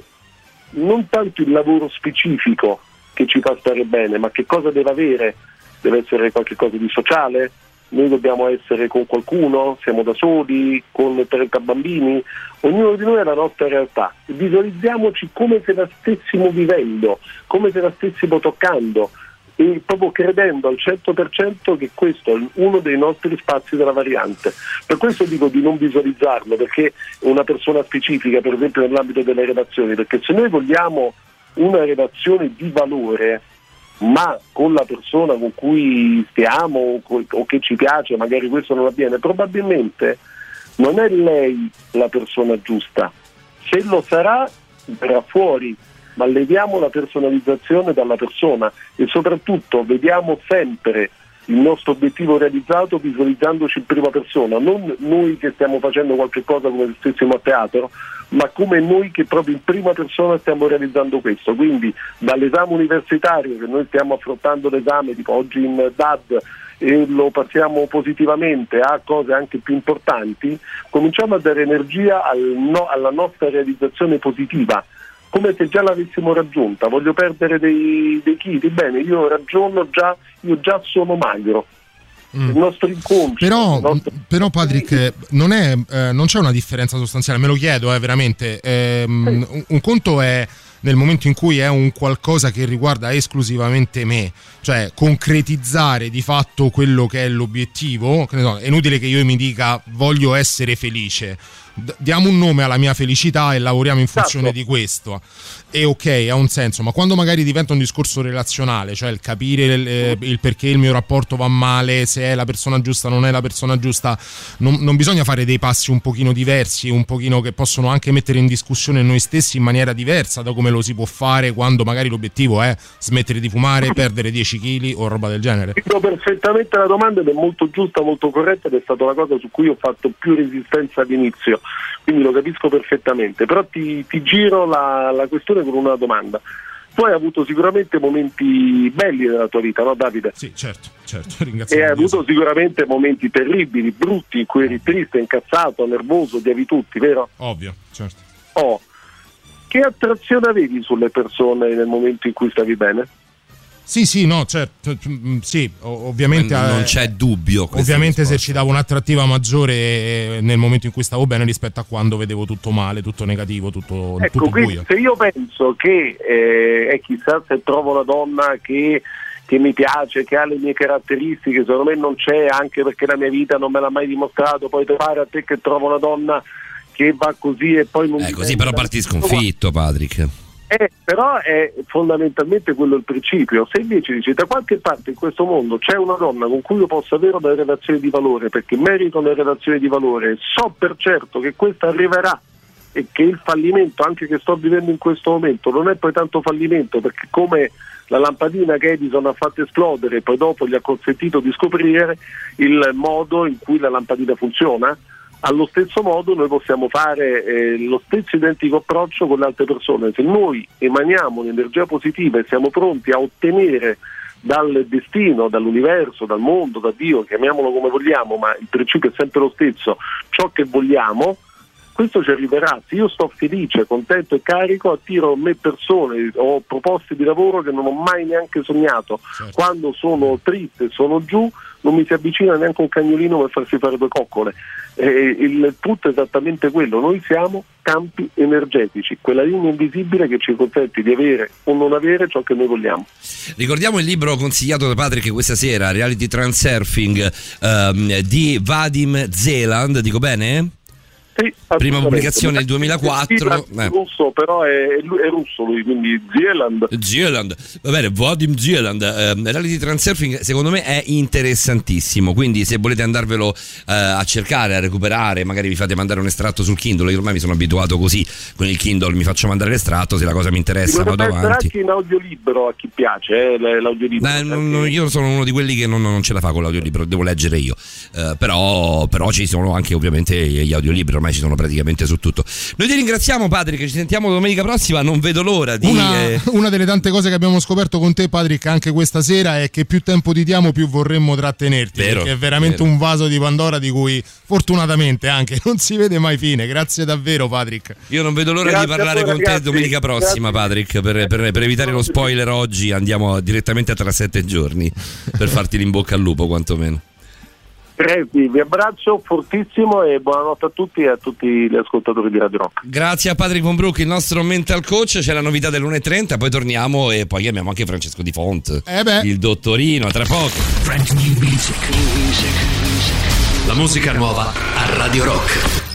Speaker 5: non tanto il lavoro specifico che ci fa stare bene, ma che cosa deve avere? Deve essere qualcosa di sociale? Noi dobbiamo essere con qualcuno? Siamo da soli? Con 30 bambini? Ognuno di noi ha la nostra realtà. Visualizziamoci come se la stessimo vivendo, come se la stessimo toccando e proprio credendo al 100% che questo è uno dei nostri spazi della variante. Per questo dico di non visualizzarlo, perché una persona specifica, per esempio nell'ambito delle relazioni, perché se noi vogliamo una relazione di valore, ma con la persona con cui stiamo o che ci piace, magari questo non avviene, probabilmente non è lei la persona giusta. Se lo sarà, verrà fuori, ma leviamo la personalizzazione dalla persona e soprattutto vediamo sempre il nostro obiettivo realizzato visualizzandoci in prima persona, non noi che stiamo facendo qualche cosa come se stessimo a teatro, ma come noi che proprio in prima persona stiamo realizzando questo. Quindi dall'esame universitario che noi stiamo affrontando l'esame tipo oggi in DAD e lo passiamo positivamente a cose anche più importanti, cominciamo a dare energia al no, alla nostra realizzazione positiva come se già l'avessimo raggiunta, voglio perdere dei, dei chili, bene, io ragiono già, io già sono magro. Mm. Il nostro incontro.
Speaker 3: Però,
Speaker 5: nostro...
Speaker 3: però Patrick, non, è, eh, non, c'è una differenza sostanziale, me lo chiedo eh, veramente. Eh, sì. un, un conto è nel momento in cui è un qualcosa che riguarda esclusivamente me, cioè concretizzare di fatto quello che è l'obiettivo. È inutile che io mi dica voglio essere felice diamo un nome alla mia felicità e lavoriamo in funzione esatto. di questo. E ok, ha un senso, ma quando magari diventa un discorso relazionale, cioè il capire il, eh, il perché il mio rapporto va male, se è la persona giusta o non è la persona giusta, non, non, bisogna fare dei passi un pochino diversi, un pochino che possono anche mettere in discussione noi stessi in maniera diversa da come lo si può fare quando magari l'obiettivo è smettere di fumare, perdere 10 kg o roba del genere.
Speaker 5: Dico perfettamente la domanda ed è molto giusta, molto corretta ed è stata la cosa su cui ho fatto più resistenza all'inizio quindi lo capisco perfettamente, però ti, ti giro la, la questione con una domanda. Tu hai avuto sicuramente momenti belli nella tua vita, no Davide?
Speaker 3: Sì, certo, certo, ringrazio.
Speaker 5: E hai avuto sicuramente momenti terribili, brutti, in cui eri triste, incazzato, nervoso, odiavi tutti, vero?
Speaker 3: Ovvio, certo.
Speaker 5: Oh, che attrazione avevi sulle persone nel momento in cui stavi bene?
Speaker 3: Sì, sì, no, certo, mm, sì, ovviamente...
Speaker 2: Non c'è dubbio.
Speaker 3: Ovviamente esercitavo un'attrattiva maggiore eh, nel momento in cui stavo bene rispetto a quando vedevo tutto male, tutto negativo, tutto,
Speaker 5: ecco,
Speaker 3: tutto
Speaker 5: quindi
Speaker 3: buio.
Speaker 5: se io penso che, eh, e chissà se trovo una donna che che mi piace, che ha le mie caratteristiche, secondo me non c'è anche perché la mia vita non me l'ha mai dimostrato, poi pare a te che trovo una donna che va così e poi non...
Speaker 2: Eh, così però parti sconfitto, Patrick.
Speaker 5: Eh, però è fondamentalmente quello il principio. Se invece dici da qualche parte in questo mondo c'è una donna con cui io posso avere una relazione di valore perché merito una relazione di valore, so per certo che questa arriverà e che il fallimento, anche che sto vivendo in questo momento, non è poi tanto fallimento perché come la lampadina che Edison ha fatto esplodere e poi dopo gli ha consentito di scoprire il modo in cui la lampadina funziona, allo stesso modo noi possiamo fare eh, lo stesso identico approccio con le altre persone. Se noi emaniamo un'energia positiva e siamo pronti a ottenere dal destino, dall'universo, dal mondo, da Dio, chiamiamolo come vogliamo, ma il principio è sempre lo stesso, ciò che vogliamo, questo ci arriverà. Se io sto felice, contento e carico, attiro a me persone, ho proposte di lavoro che non ho mai neanche sognato. Certo. Quando sono triste, sono giù, non mi si avvicina neanche un cagnolino per farsi fare due coccole. Eh, il tutto è esattamente quello, noi siamo campi energetici, quella linea invisibile che ci consente di avere o non avere ciò che noi vogliamo.
Speaker 2: Ricordiamo il libro consigliato da Patrick questa sera, Reality Transurfing ehm, di Vadim Zeland, dico bene?
Speaker 5: Sì,
Speaker 2: Prima pubblicazione nel 2004.
Speaker 5: È russo, però è, è, russo lui, quindi Zieland.
Speaker 2: Zieland, va bene, Vadim Zieland. Eh, Reality Transurfing secondo me è interessantissimo, quindi se volete andarvelo eh, a cercare, a recuperare, magari vi fate mandare un estratto sul Kindle, io ormai mi sono abituato così, con il Kindle mi faccio mandare l'estratto, se la cosa mi interessa vado avanti.
Speaker 5: anche in audiolibro a chi piace, eh, l'audiolibro.
Speaker 2: Eh, non, io sono uno di quelli che non, non, ce la fa con l'audiolibro, devo leggere io, eh, però, però, ci sono anche ovviamente gli audiolibri ormai ci sono praticamente su tutto. Noi ti ringraziamo Patrick, ci sentiamo domenica prossima, non vedo l'ora di...
Speaker 3: Una,
Speaker 2: eh...
Speaker 3: una delle tante cose che abbiamo scoperto con te Patrick anche questa sera è che più tempo ti diamo più vorremmo trattenerti,
Speaker 2: vero,
Speaker 3: perché è veramente
Speaker 2: vero.
Speaker 3: un vaso di Pandora di cui fortunatamente anche non si vede mai fine. Grazie davvero Patrick.
Speaker 2: Io non vedo l'ora
Speaker 5: Grazie
Speaker 2: di parlare
Speaker 5: voi,
Speaker 2: con
Speaker 5: ragazzi.
Speaker 2: te domenica prossima
Speaker 5: Grazie.
Speaker 2: Patrick, per, per- per evitare lo spoiler oggi andiamo direttamente a tra sette giorni per farti l'in bocca al lupo quantomeno.
Speaker 5: Presi, vi abbraccio fortissimo e buonanotte a tutti e a tutti gli ascoltatori di Radio Rock.
Speaker 2: Grazie a Patrick Von Brook, il nostro mental coach. C'è la novità dell'1.30, poi torniamo e poi abbiamo anche Francesco Di Font,
Speaker 3: Eh beh.
Speaker 2: il dottorino, tra poco.
Speaker 12: New music. La musica nuova a Radio Rock.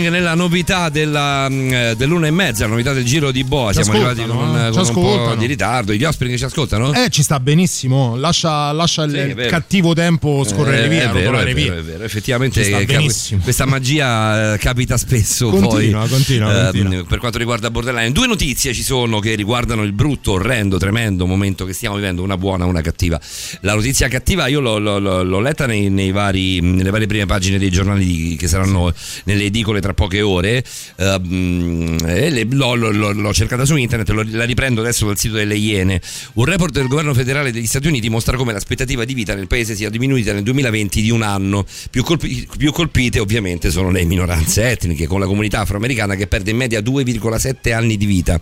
Speaker 2: Offspring nella novità della, mm, dell'una e mezza, la novità del giro di Boa.
Speaker 3: Ci
Speaker 2: Siamo arrivati con,
Speaker 3: eh?
Speaker 2: con
Speaker 3: Ci
Speaker 2: un po' di ritardo. Gli Offspring ci ascoltano?
Speaker 3: Eh, ci sta benissimo. Lascia, lascia il-
Speaker 2: Sì,
Speaker 3: il cattivo tempo scorrere
Speaker 2: Eh,
Speaker 3: via,
Speaker 2: è vero, è
Speaker 3: via.
Speaker 2: vero, è vero. Effettivamente eh, cap- questa magia eh, capita spesso.
Speaker 3: Continua,
Speaker 2: poi,
Speaker 3: continua, continua.
Speaker 2: Per quanto riguarda Borderline, due notizie ci sono che riguardano il brutto, orrendo, tremendo momento che stiamo vivendo, una buona, una cattiva. La notizia cattiva io l'ho, l'ho- l'ho- letta nei, nei vari, nelle varie prime pagine dei giornali che saranno nelle edicole tra poche ore. e le- l'ho, l'ho- l'ho- l'ho cercata su internet, lo- la riprendo adesso dal sito delle Iene. Un report del governo federale degli Stati Uniti mostra come l'aspettativa di vita nel paese sia diminuita nel 2020 di un anno. Più, colpi- più colpite ovviamente sono le minoranze etniche, con la comunità afroamericana che perde in media 2,7 anni di vita.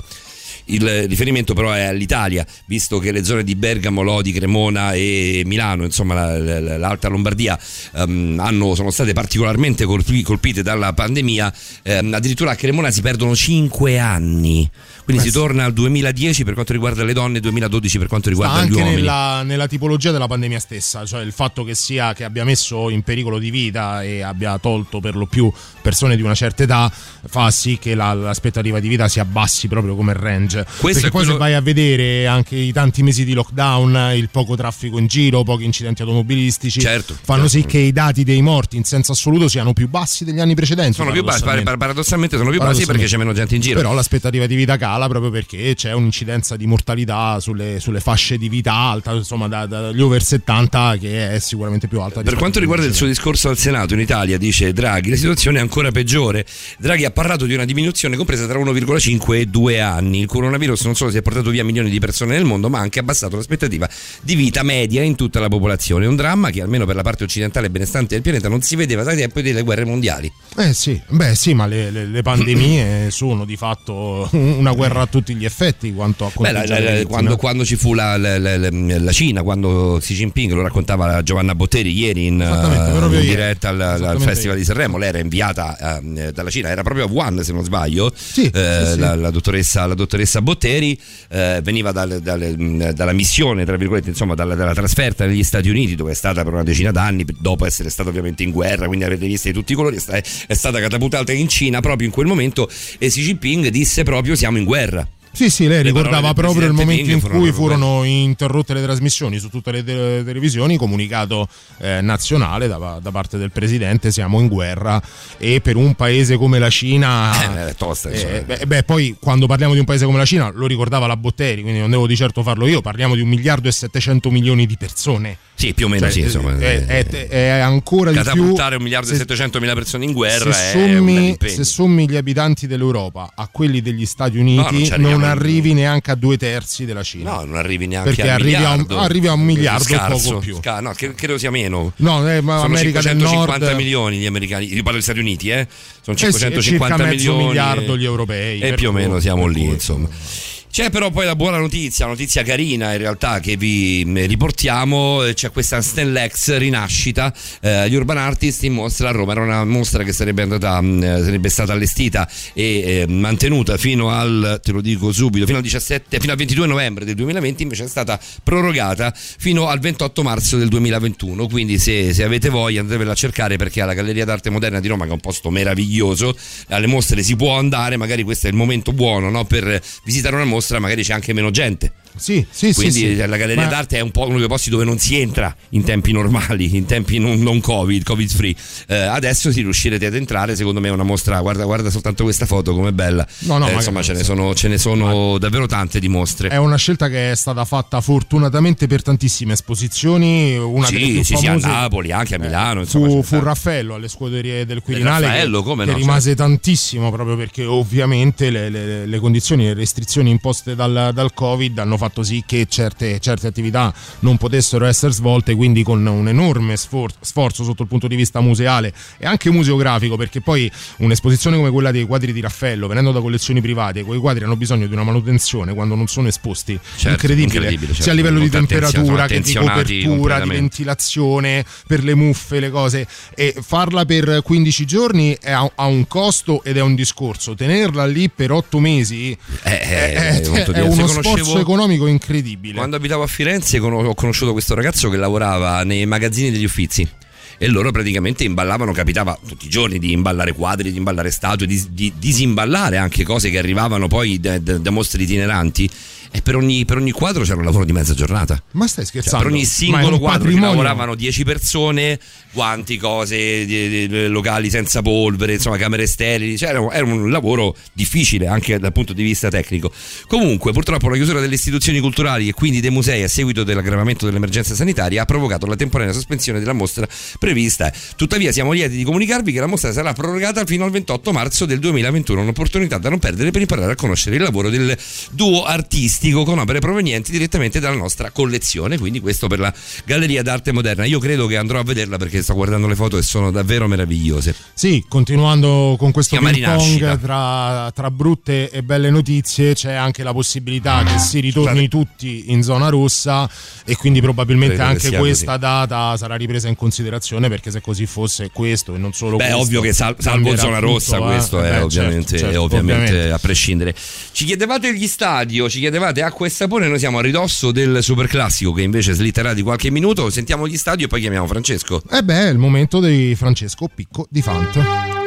Speaker 2: Il riferimento però è all'Italia, visto che le zone di Bergamo, Lodi, Cremona e Milano, insomma la- la- l'Alta Lombardia, ehm, hanno- sono state particolarmente colpi- colpite dalla pandemia. Ehm, addirittura a Cremona si perdono 5 anni. Quindi si torna al 2010 per quanto riguarda le donne e 2012 per quanto riguarda gli
Speaker 3: anche
Speaker 2: uomini.
Speaker 3: nella, nella tipologia della pandemia stessa, cioè il fatto che sia che abbia messo in pericolo di vita e abbia tolto per lo più persone di una certa età fa sì che la- l'aspettativa di vita si abbassi proprio come range. Perché
Speaker 2: è
Speaker 3: poi
Speaker 2: quello-
Speaker 3: se vai a vedere anche i tanti mesi di lockdown, il poco traffico in giro, pochi incidenti automobilistici,
Speaker 2: Certo,
Speaker 3: fanno sì che i dati dei morti in senso assoluto siano più bassi degli anni precedenti.
Speaker 2: Sono più bassi, par-
Speaker 3: paradossalmente.
Speaker 2: paradossalmente sono più bassi perché c'è meno gente in giro.
Speaker 3: Però l'aspettativa di vita cala proprio perché c'è un'incidenza di mortalità sulle, sulle fasce di vita alta, insomma da- dagli over 70 che è sicuramente più alta.
Speaker 2: Per quanto riguarda il suo discorso al Senato in Italia, dice Draghi, la situazione è ancora peggiore. Draghi ha parlato di una diminuzione compresa tra 1,5 e 2 anni. Il coronavirus non solo si è portato via milioni di persone nel mondo, ma ha anche abbassato l'aspettativa di vita media in tutta la popolazione. Un dramma che almeno per la parte occidentale e benestante del pianeta non si vedeva dai tempi delle guerre mondiali.
Speaker 3: Eh sì, beh sì, ma le, le- le pandemie sono di fatto una guerra a tutti gli effetti quanto a
Speaker 2: Beh, la- la- quando, quando ci fu la, la- Cina, quando Xi Jinping lo raccontava Giovanna Botteri ieri in,
Speaker 3: proprio
Speaker 2: in diretta al, al Festival
Speaker 3: ieri.
Speaker 2: di Sanremo, lei era inviata eh, dalla Cina, era proprio a Wuhan se non sbaglio,
Speaker 3: sì,
Speaker 2: eh,
Speaker 3: sì.
Speaker 2: La, la dottoressa, la dottoressa Botteri veniva dal- dal- dalla missione, tra virgolette, insomma dalla, dalla trasferta negli Stati Uniti dove è stata per una decina d'anni, dopo essere stata ovviamente in guerra, quindi avete visto di tutti i colori, è stata catapultata in Cina proprio in quel momento e Xi Jinping disse proprio siamo in guerra guerra.
Speaker 3: Sì, sì, lei
Speaker 2: Le
Speaker 3: ricordava proprio il momento in cui furono interrotte le trasmissioni su tutte le te- televisioni, comunicato eh, nazionale da, da parte del presidente, siamo in guerra e per un paese come la Cina...
Speaker 2: Eh, tosta,
Speaker 3: eh, beh, beh, poi quando parliamo di un paese come la Cina, lo ricordava la Botteri, quindi non devo di certo farlo io, parliamo di un miliardo e 700 milioni di persone.
Speaker 2: Sì, più o meno
Speaker 3: Cioè,
Speaker 2: sì, insomma.
Speaker 3: È, è- è ancora di più...
Speaker 2: Un miliardo e
Speaker 3: se-
Speaker 2: 700 mila persone in guerra
Speaker 3: se
Speaker 2: è un
Speaker 3: sommi, se sommi gli abitanti dell'Europa a quelli degli Stati
Speaker 2: No, non
Speaker 3: Uniti,
Speaker 2: ci
Speaker 3: non. Arrivi neanche a due terzi della Cina.
Speaker 2: No, non arrivi neanche
Speaker 3: Perché
Speaker 2: a un
Speaker 3: arrivi a un-
Speaker 2: miliardo.
Speaker 3: arrivi a un miliardo
Speaker 2: Scarso,
Speaker 3: poco più.
Speaker 2: sca- no, che- credo sia meno.
Speaker 3: No, eh, ma
Speaker 2: Sono
Speaker 3: America del
Speaker 2: 550
Speaker 3: Nord-
Speaker 2: milioni gli americani, io parlo degli Stati Uniti, eh? Sono
Speaker 3: Eh sì, e
Speaker 2: 550
Speaker 3: circa mezzo
Speaker 2: milioni.
Speaker 3: miliardo gli europei,
Speaker 2: E più o meno siamo lì, insomma. C'è però poi la buona notizia, notizia carina in realtà che vi eh, riportiamo, eh, c'è questa Stellex rinascita, eh, gli Urban Artist in mostra a Roma, era una mostra che sarebbe, andata, mh, eh, sarebbe stata allestita e eh, mantenuta fino al, te lo dico subito, fino al 17, fino al 22 novembre del 2020, invece è stata prorogata fino al 28 marzo del 2021, quindi se, se avete voglia andatevela a cercare perché alla Galleria d'Arte Moderna di Roma, che è un posto meraviglioso, alle mostre si può andare, magari questo è il momento buono no? per visitare una mostra, magari c'è anche meno gente.
Speaker 3: Sì, sì,
Speaker 2: Quindi
Speaker 3: sì, sì.
Speaker 2: la Galleria
Speaker 3: Ma-
Speaker 2: d'Arte è un po' uno dei posti dove non si entra in tempi normali, in tempi non, non Covid, Covid free. Eh, adesso sì riuscirete ad entrare, secondo me è una mostra, guarda, guarda soltanto questa foto com'è bella.
Speaker 3: No, no,
Speaker 2: Eh,
Speaker 3: ma-
Speaker 2: insomma ce ne sono, ce ne sono davvero tante di mostre.
Speaker 3: È una scelta che è stata fatta fortunatamente per tantissime esposizioni. Una delle
Speaker 2: Sì,
Speaker 3: più
Speaker 2: sì, sì, a
Speaker 3: famose
Speaker 2: Napoli, anche a Milano. insomma,
Speaker 3: fu, fu Raffaello alle scuderie del Quirinale che,
Speaker 2: Raffaello, come
Speaker 3: che
Speaker 2: no,
Speaker 3: rimase tantissimo proprio perché ovviamente le, le- le condizioni e le restrizioni imposte dal, dal Covid hanno fatto sì che certe, certe attività non potessero essere svolte quindi con un enorme sfor- sforzo sotto il punto di vista museale e anche museografico perché poi un'esposizione come quella dei quadri di Raffaello venendo da collezioni private quei quadri hanno bisogno di una manutenzione quando non sono esposti
Speaker 2: Certo,
Speaker 3: incredibile,
Speaker 2: incredibile, certo.
Speaker 3: sia a livello di temperatura che di copertura di ventilazione per le muffe, le cose. E farla per 15 giorni è a, ha un costo ed è un discorso. Tenerla lì per 8 mesi
Speaker 2: Eh,
Speaker 3: è,
Speaker 2: è
Speaker 3: è
Speaker 2: diverso.
Speaker 3: uno sforzo economico incredibile.
Speaker 2: Quando abitavo a Firenze ho conosciuto questo ragazzo che lavorava nei magazzini degli uffizi. e loro praticamente imballavano, capitava tutti i giorni di imballare quadri, di imballare statue, di, di disimballare anche cose che arrivavano poi da, da, da mostre itineranti e per ogni, per ogni, quadro c'era un lavoro di mezza giornata.
Speaker 16: Ma stai scherzando?
Speaker 2: Cioè, per ogni singolo quadro lavoravano 10 persone, guanti, cose, di, di, locali senza polvere, insomma, camere sterili. Cioè, era, era, un lavoro difficile anche dal punto di vista tecnico. Comunque, purtroppo, la chiusura delle istituzioni culturali e quindi dei musei a seguito dell'aggravamento dell'emergenza sanitaria ha provocato la temporanea sospensione della mostra prevista. Tuttavia, siamo lieti di comunicarvi che la mostra sarà prorogata fino al 28 marzo del 2021. Un'opportunità da non perdere per imparare a conoscere il lavoro del duo artistico artistico con opere provenienti direttamente dalla nostra collezione. Quindi questo per la Galleria d'Arte Moderna. Io credo che andrò a vederla perché sto guardando le foto e sono davvero meravigliose.
Speaker 16: Sì, continuando con questo ping pong tra, tra, brutte e belle notizie, c'è anche la possibilità che si ritorni tutti in zona rossa e quindi probabilmente credo anche questa così. data sarà ripresa in considerazione perché se così fosse questo e non solo
Speaker 2: Beh,
Speaker 16: questo.
Speaker 2: Ovvio che sal- salvo zona rossa, tutto, questo eh? è, Beh, ovviamente, certo, certo, ovviamente, ovviamente a prescindere. Ci chiedevate gli stadio, ci chiedevate chiamate acqua e sapone, noi siamo a ridosso del super classico che invece slitterà di qualche minuto. Sentiamo gli stadi e poi chiamiamo Francesco.
Speaker 16: Eh beh, è il momento di Francesco Picco di Fant.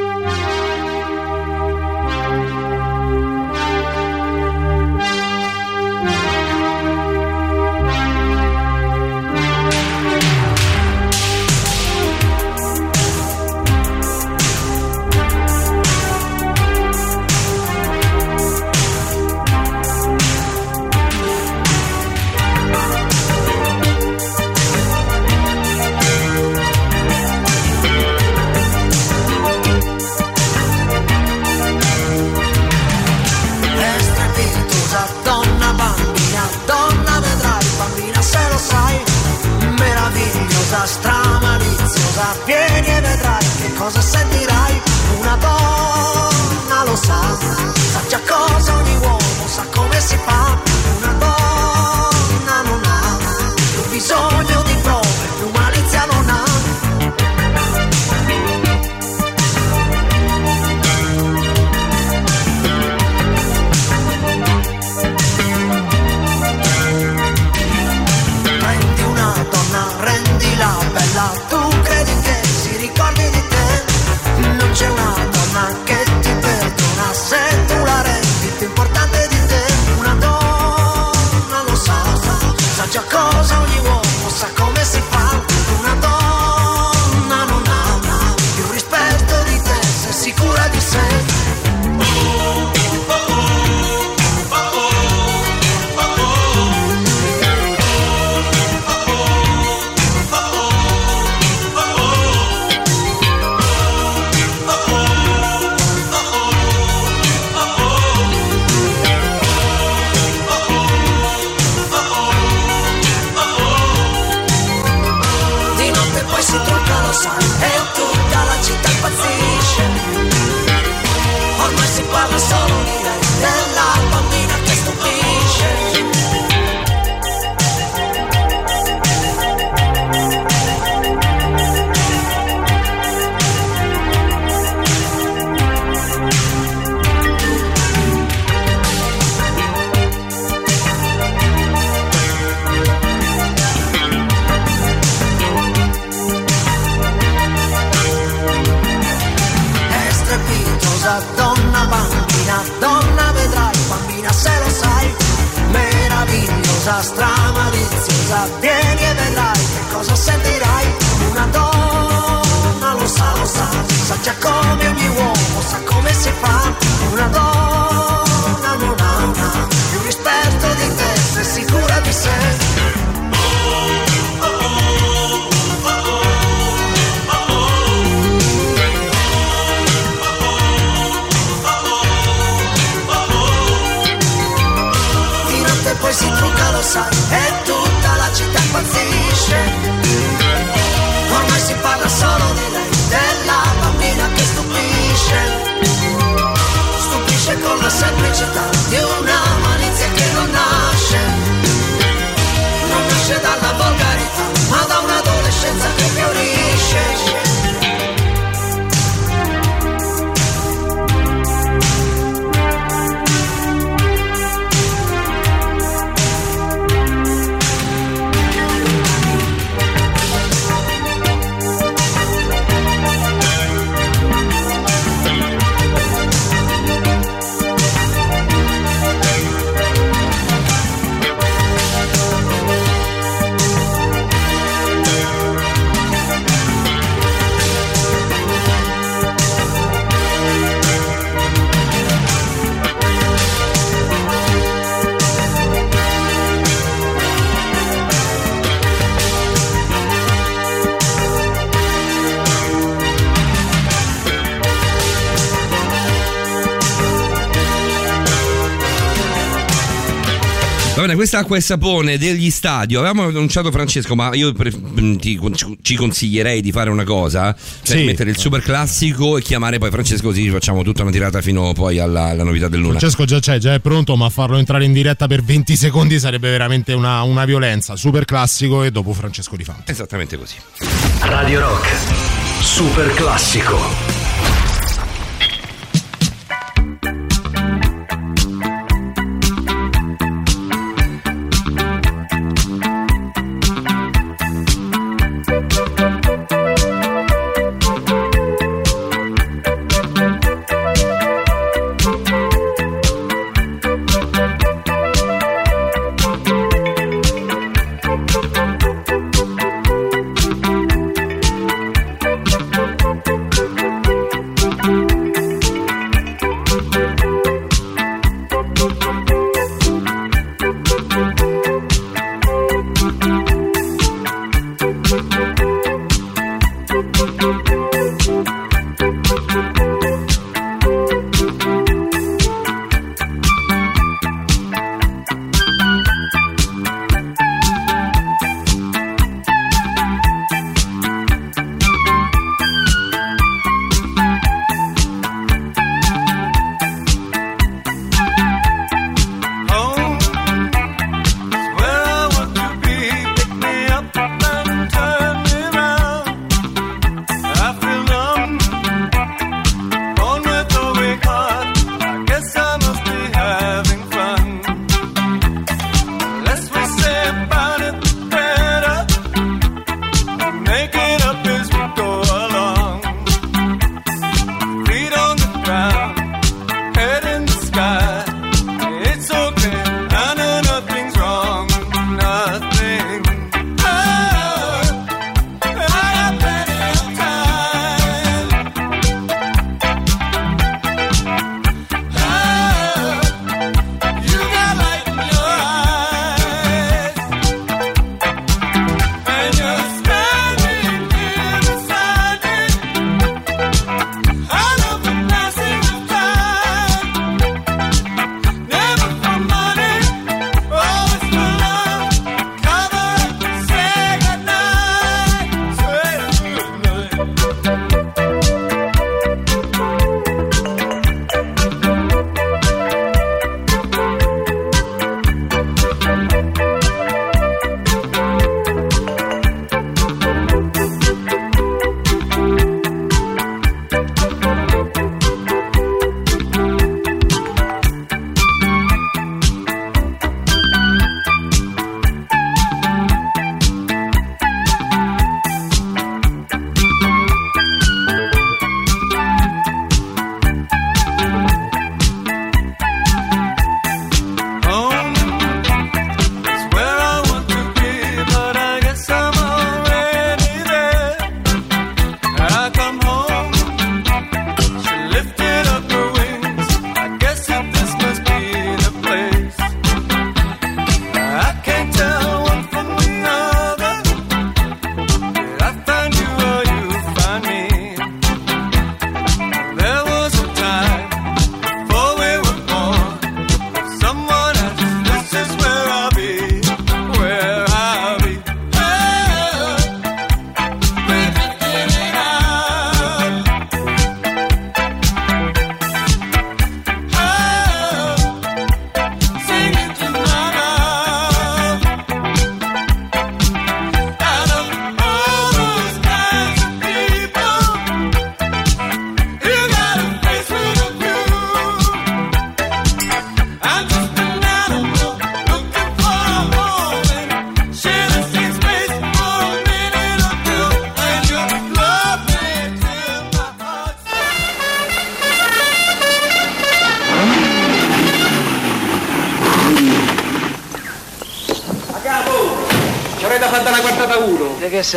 Speaker 2: Bene, questa acqua e sapone degli stadio. Avevamo annunciato Francesco, ma io pre- ti- ci consiglierei di fare una cosa: cioè
Speaker 3: Sì.
Speaker 2: mettere il super classico e chiamare poi Francesco, così facciamo tutta una tirata fino poi alla, alla novità del luna.
Speaker 3: Francesco già c'è, già è pronto, ma farlo entrare in diretta per 20 secondi sarebbe veramente una, una violenza. Super classico e dopo Francesco Di Fante.
Speaker 2: Esattamente così.
Speaker 4: Radio Rock, super classico.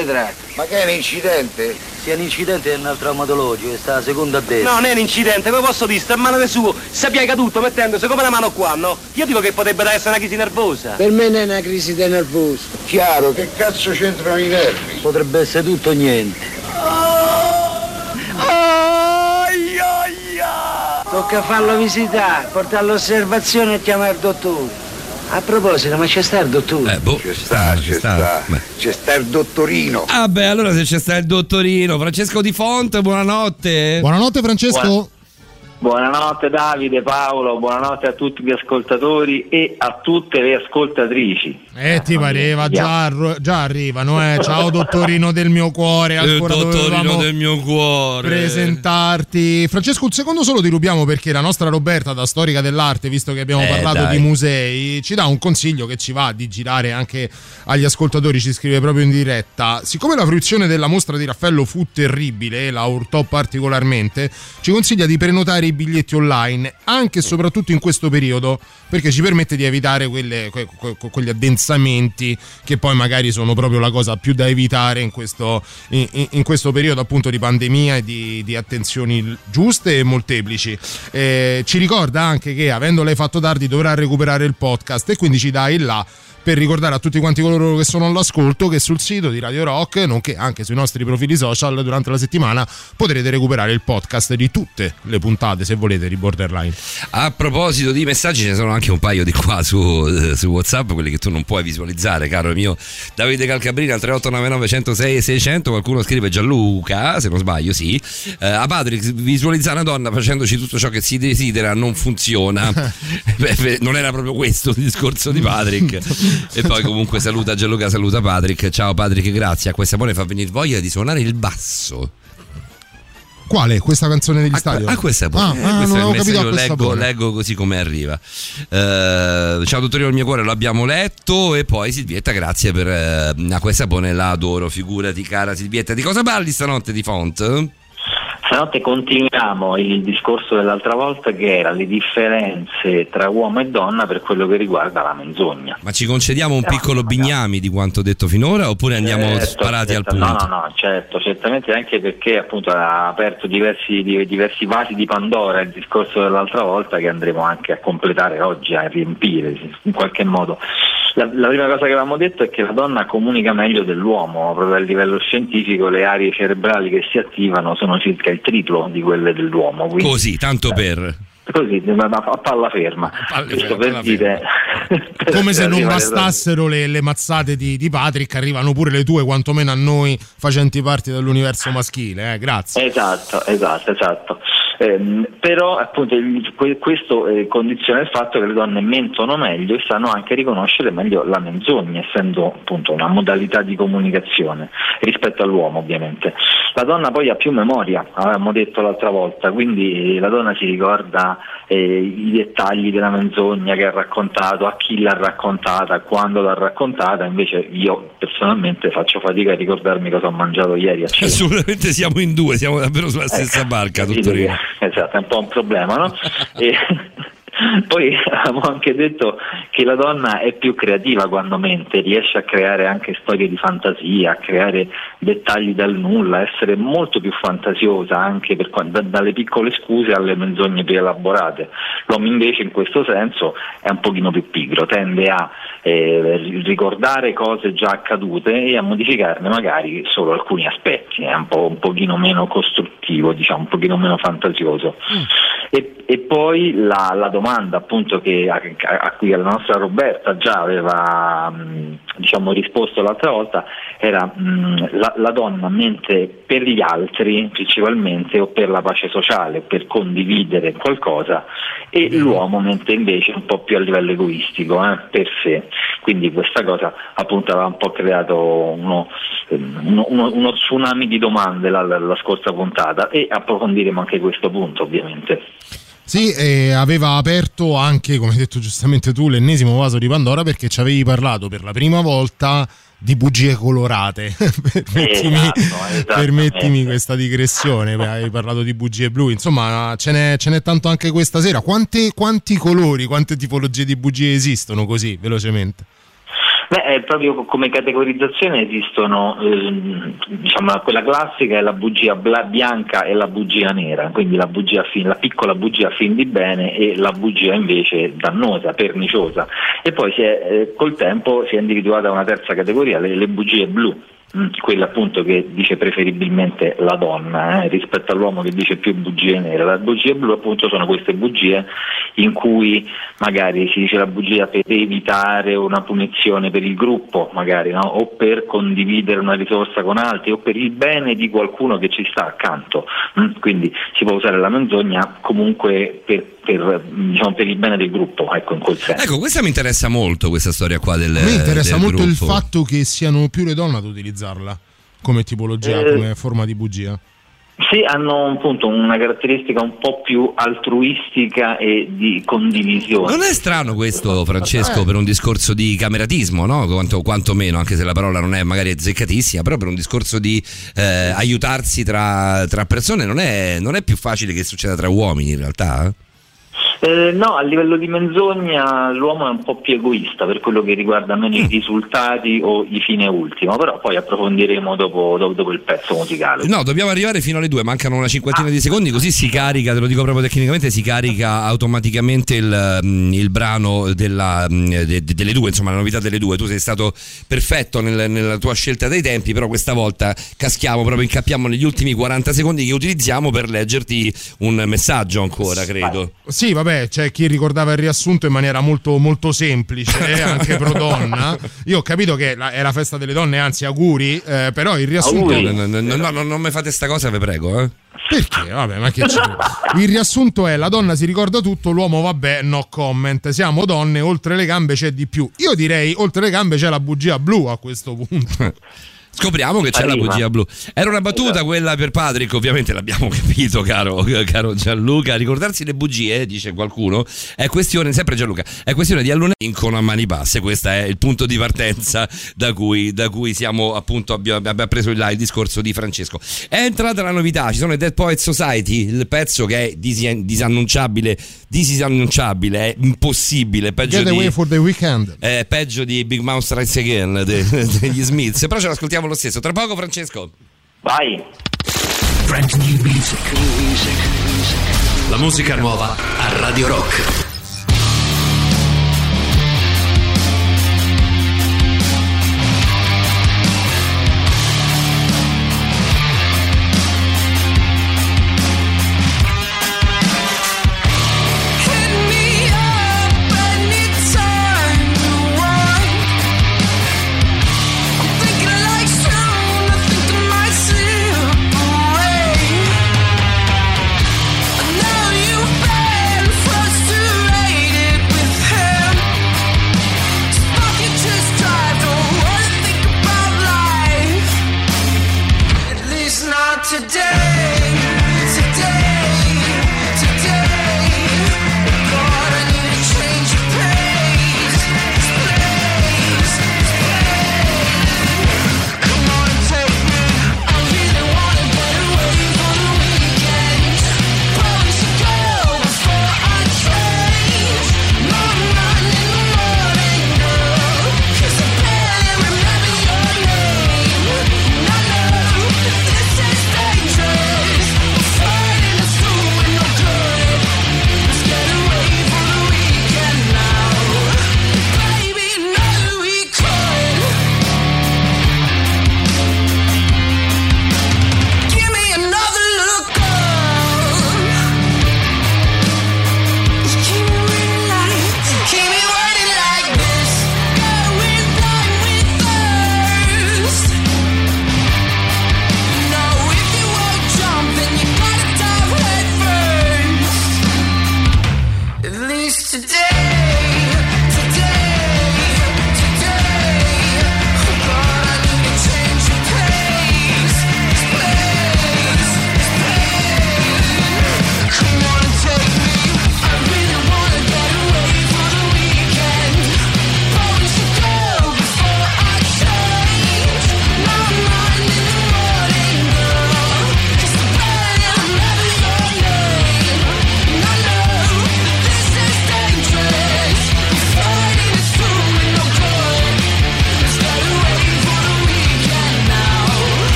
Speaker 15: Si tratta? Ma che è un incidente?
Speaker 17: Sì, è un incidente è un traumatologico, è sta seconda a destra.
Speaker 15: No, non è un incidente, come posso dire? Sta a mano del suo, si piega tutto mettendosi come la mano qua, no? Io dico che potrebbe essere una crisi nervosa.
Speaker 17: Per me non è una crisi di nervoso.
Speaker 15: Chiaro, che cazzo c'entrano i nervi?
Speaker 17: Potrebbe essere tutto o niente.
Speaker 15: Tocca
Speaker 17: Tocca farlo visitare, portare all'osservazione e chiamare il dottore.
Speaker 18: A proposito, ma c'è sta il dottore?
Speaker 2: Eh, boh.
Speaker 19: Ci sta, ci sta.
Speaker 2: Beh.
Speaker 19: C'è sta il dottorino.
Speaker 2: Ah beh, allora se c'è sta il dottorino, Francesco Di Font, buonanotte.
Speaker 3: Buonanotte Francesco.
Speaker 20: Buonanotte Davide, Paolo, buonanotte a tutti gli ascoltatori e a tutte le ascoltatrici.
Speaker 3: Eh, ti pareva, già, già arrivano, eh. Ciao dottorino del mio cuore,
Speaker 2: Il
Speaker 3: ancora
Speaker 2: dottorino del mio cuore.
Speaker 3: presentarti. Francesco, un secondo solo ti rubiamo perché la nostra Roberta, da storica dell'arte, visto che abbiamo
Speaker 2: Eh,
Speaker 3: parlato
Speaker 2: dai.
Speaker 3: di musei, ci dà un consiglio che ci va di girare anche agli ascoltatori, ci scrive proprio in diretta. Siccome la fruizione della mostra di Raffaello fu terribile, la urtò particolarmente, ci consiglia di prenotare i biglietti online, anche e soprattutto in questo periodo, perché ci permette di evitare quelle- que- que- quegli addensamenti che poi magari sono proprio la cosa più da evitare in questo, in- in- questo periodo appunto di pandemia e di, di attenzioni giuste e molteplici. Eh, ci ricorda anche che avendo lei fatto tardi dovrà recuperare il podcast e quindi ci dà il là per ricordare a tutti quanti coloro che sono all'ascolto che sul sito di Radio Rock, nonché anche sui nostri profili social durante la settimana potrete recuperare il podcast di tutte le puntate se volete di Borderline.
Speaker 2: A proposito di messaggi, ce ne sono anche un paio di qua su, eh, su WhatsApp, quelli che tu non puoi visualizzare, caro mio Davide Calcabrina al 3899 106 e 600. Qualcuno scrive Gianluca, se non sbaglio, sì. Eh, a Patrick, visualizzare una donna facendoci tutto ciò che si desidera non funziona. Beh, non era proprio questo il discorso di Patrick. e poi comunque saluta Gianluca, saluta Patrick. Ciao Patrick, grazie. A questa buona fa venire voglia di suonare il basso.
Speaker 3: Quale? Questa canzone degli stadio?
Speaker 2: Ah, questa è buona.
Speaker 3: Ah,
Speaker 2: Eh,
Speaker 3: ah,
Speaker 2: questo
Speaker 3: non
Speaker 2: è il
Speaker 3: capito questa
Speaker 2: leggo, leggo così come arriva. Eh, ciao dottorino del mio cuore, l'abbiamo letto e poi Silvietta, grazie per eh, a questa buona la adoro, figurati cara Silvietta. Di cosa parli stanotte di Font?
Speaker 20: Stanotte continuiamo il discorso dell'altra volta che era le differenze tra uomo e donna per quello che riguarda la menzogna.
Speaker 2: Ma ci concediamo un piccolo bignami di quanto detto finora oppure andiamo
Speaker 20: Certo,
Speaker 2: sparati
Speaker 20: certo,
Speaker 2: al punto?
Speaker 20: No, no, no, certo, certamente anche perché appunto ha aperto diversi, di- diversi vasi di Pandora il discorso dell'altra volta che andremo anche a completare oggi, a riempire in qualche modo. La, la prima cosa che avevamo detto è che la donna comunica meglio dell'uomo, proprio a livello scientifico le aree cerebrali che si attivano sono circa il triplo di quelle dell'uomo. quindi-
Speaker 2: Così, tanto per...
Speaker 20: Così, a palla ferma. Questo per dire...
Speaker 3: Come se non bastassero le, le mazzate di, di Patrick, arrivano pure le tue, quantomeno a noi facenti parte dell'universo maschile. Eh, grazie.
Speaker 20: Esatto, esatto, esatto. Ehm, però appunto questo eh, condiziona il fatto che le donne mentono meglio e sanno anche riconoscere meglio la menzogna, essendo appunto una modalità di comunicazione rispetto all'uomo ovviamente. La donna poi ha più memoria, avevamo detto l'altra volta, quindi eh, la donna si ricorda eh, i dettagli della menzogna che ha raccontato, a chi l'ha raccontata, quando l'ha raccontata, invece io personalmente faccio fatica a ricordarmi cosa ho mangiato ieri a cena.
Speaker 2: Assolutamente siamo in due, siamo davvero sulla stessa
Speaker 20: Ecco,
Speaker 2: barca,
Speaker 20: che- Esatto, è un po' un problema, no? E poi avevamo anche detto che la donna è più creativa quando mente, riesce a creare anche storie di fantasia, a creare dettagli dal nulla, essere molto più fantasiosa anche per da- dalle piccole scuse alle menzogne più elaborate. L'uomo invece in questo senso è un pochino più pigro, tende a eh, ricordare cose già accadute e a modificarne magari solo alcuni aspetti, è un, po', un pochino meno costruttivo, diciamo, un pochino meno fantasioso. E, e poi la, la domanda appunto che, a, a cui la nostra Roberta già aveva mh, diciamo, risposto l'altra volta era mh, la, la donna mente per gli altri principalmente o per la pace sociale, per condividere qualcosa e l'uomo mente invece un po' più a livello egoistico, eh, per sé. Quindi questa cosa appunto aveva un po' creato uno, uno- uno- uno tsunami di domande la, la- la scorsa puntata e approfondiremo anche questo punto ovviamente.
Speaker 3: Sì, e aveva aperto anche, come hai detto giustamente tu, l'ennesimo vaso di Pandora perché ci avevi parlato per la prima volta di bugie colorate. permettimi,
Speaker 20: Esatto,
Speaker 3: permettimi questa digressione, hai parlato di bugie blu, insomma ce n'è, ce n'è tanto anche questa sera. Quante- quanti colori, quante tipologie di bugie esistono così, velocemente?
Speaker 20: Beh, eh, proprio come categorizzazione esistono, ehm, diciamo, quella classica è la bugia bianca e la bugia nera, quindi la, bugia fin- la piccola bugia fin di bene e la bugia invece dannosa, perniciosa. E poi è, eh, col tempo si è individuata una terza categoria, le, le bugie blu. Quella appunto che dice preferibilmente la donna, eh, rispetto all'uomo che dice più bugie nere. La bugia blu appunto sono queste bugie in cui magari si dice la bugia per evitare una punizione per il gruppo, magari, no? o per condividere una risorsa con altri, o per il bene di qualcuno che ci sta accanto. mh. Quindi si può usare la menzogna comunque per, per, diciamo, per il bene del gruppo, ecco in quel senso.
Speaker 2: Ecco, questa mi interessa molto, questa storia qua del
Speaker 3: A me interessa
Speaker 2: del
Speaker 3: molto il
Speaker 2: gruppo.
Speaker 3: fatto che siano più le donne ad utilizzarla come tipologia,
Speaker 20: Eh,
Speaker 3: come forma di bugia.
Speaker 20: Sì, hanno appunto una caratteristica un po' più altruistica e di condivisione.
Speaker 2: Non è strano questo, Francesco,
Speaker 20: Eh.
Speaker 2: per un discorso di cameratismo, no? Quanto, quanto meno, anche se la parola non è magari azzeccatissima, però per un discorso di eh, aiutarsi tra, tra persone non è, non è più facile che succeda tra uomini in realtà. eh?
Speaker 20: Eh, no, a livello di menzogna l'uomo è un po' più egoista per quello che riguarda meno i risultati o i fine ultimo, però poi approfondiremo dopo, dopo- dopo il pezzo musicale.
Speaker 2: No, dobbiamo arrivare fino alle due, mancano una cinquantina di secondi, così si carica, te lo dico proprio tecnicamente, si carica automaticamente il, mm, il brano della, mm, de- de- delle due, insomma la novità delle due. Tu sei stato perfetto nel- nella tua scelta dei tempi, però questa volta caschiamo, proprio incappiamo negli ultimi 40 secondi che utilizziamo per leggerti un messaggio ancora, credo.
Speaker 3: Sì, vabbè, c'è chi ricordava il riassunto in maniera molto, molto semplice, anche pro donna. Io ho capito che la- è la festa delle donne, anzi auguri, eh, però il riassunto...
Speaker 2: No, no, no, no, no, non mi fate sta cosa, vi prego. Eh.
Speaker 3: Perché? Vabbè, ma che c'è? Il riassunto è la donna si ricorda tutto, l'uomo vabbè, no comment. Siamo donne, oltre le gambe c'è di più. Io direi oltre le gambe c'è la bugia blu a questo punto.
Speaker 2: Scopriamo che c'è la
Speaker 3: Arriva.
Speaker 2: bugia blu. Era una battuta quella per Patrick, ovviamente l'abbiamo capito, caro, caro Gianluca. Ricordarsi le bugie, dice qualcuno, è questione, sempre Gianluca, è questione di allunare a mani basse. Questo è il punto di partenza da cui, da cui siamo appunto abbiamo, abbiamo preso il, il discorso di Francesco. È entrata la novità, ci sono i Dead Poets Society, il pezzo che è disannunciabile, disannunciabile, è impossibile, peggio
Speaker 3: Get
Speaker 2: di...
Speaker 3: away for the weekend.
Speaker 2: È peggio di Big Mouth Strikes Again de- degli Smiths, però ce l'ascoltiamo lo stesso. Tra poco, Francesco.
Speaker 20: Vai.
Speaker 12: Brand new music. La musica nuova a Radio Rock.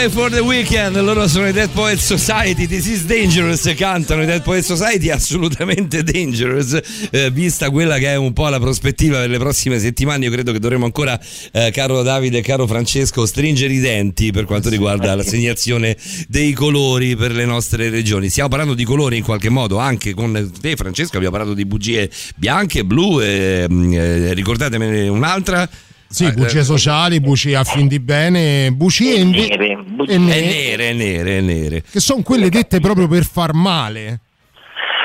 Speaker 2: Getaway for the Weekend, loro sono i Dead Poet Society, This is Dangerous, cantano i Dead Poet Society, assolutamente dangerous, eh, vista quella che è un po' la prospettiva per le prossime settimane, io credo che dovremo ancora, eh, caro Davide e caro Francesco, stringere i denti per quanto riguarda l'assegnazione dei colori per le nostre regioni. Stiamo parlando di colori in qualche modo, anche con te Francesco abbiamo parlato di bugie bianche, blu, e, eh, ricordatemene un'altra.
Speaker 3: Sì,
Speaker 2: Eh,
Speaker 3: bugie
Speaker 2: eh,
Speaker 3: sociali, bugie a fin di bene, bugie inve-
Speaker 20: Nere, bugie
Speaker 3: e
Speaker 2: E
Speaker 3: nere,
Speaker 2: nere, nere, nere.
Speaker 3: che sono quelle dette proprio per far male.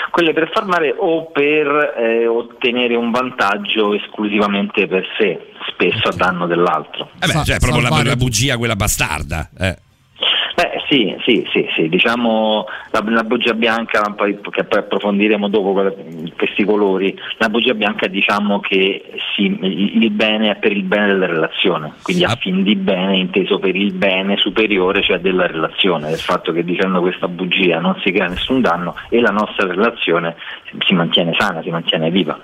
Speaker 20: quelle per far male o per eh, ottenere un vantaggio esclusivamente per sé, spesso a danno dell'altro.
Speaker 2: Eh beh, cioè proprio la, la bugia quella bastarda. Eh.
Speaker 20: Sì, sì, sì, sì, diciamo la, la bugia bianca, che poi approfondiremo dopo questi colori, la bugia bianca diciamo che sì, il il bene è per il bene della relazione, quindi a fin di bene inteso per il bene superiore, cioè della relazione, del fatto che dicendo questa bugia non si crea nessun danno e la nostra relazione si mantiene sana, si mantiene viva.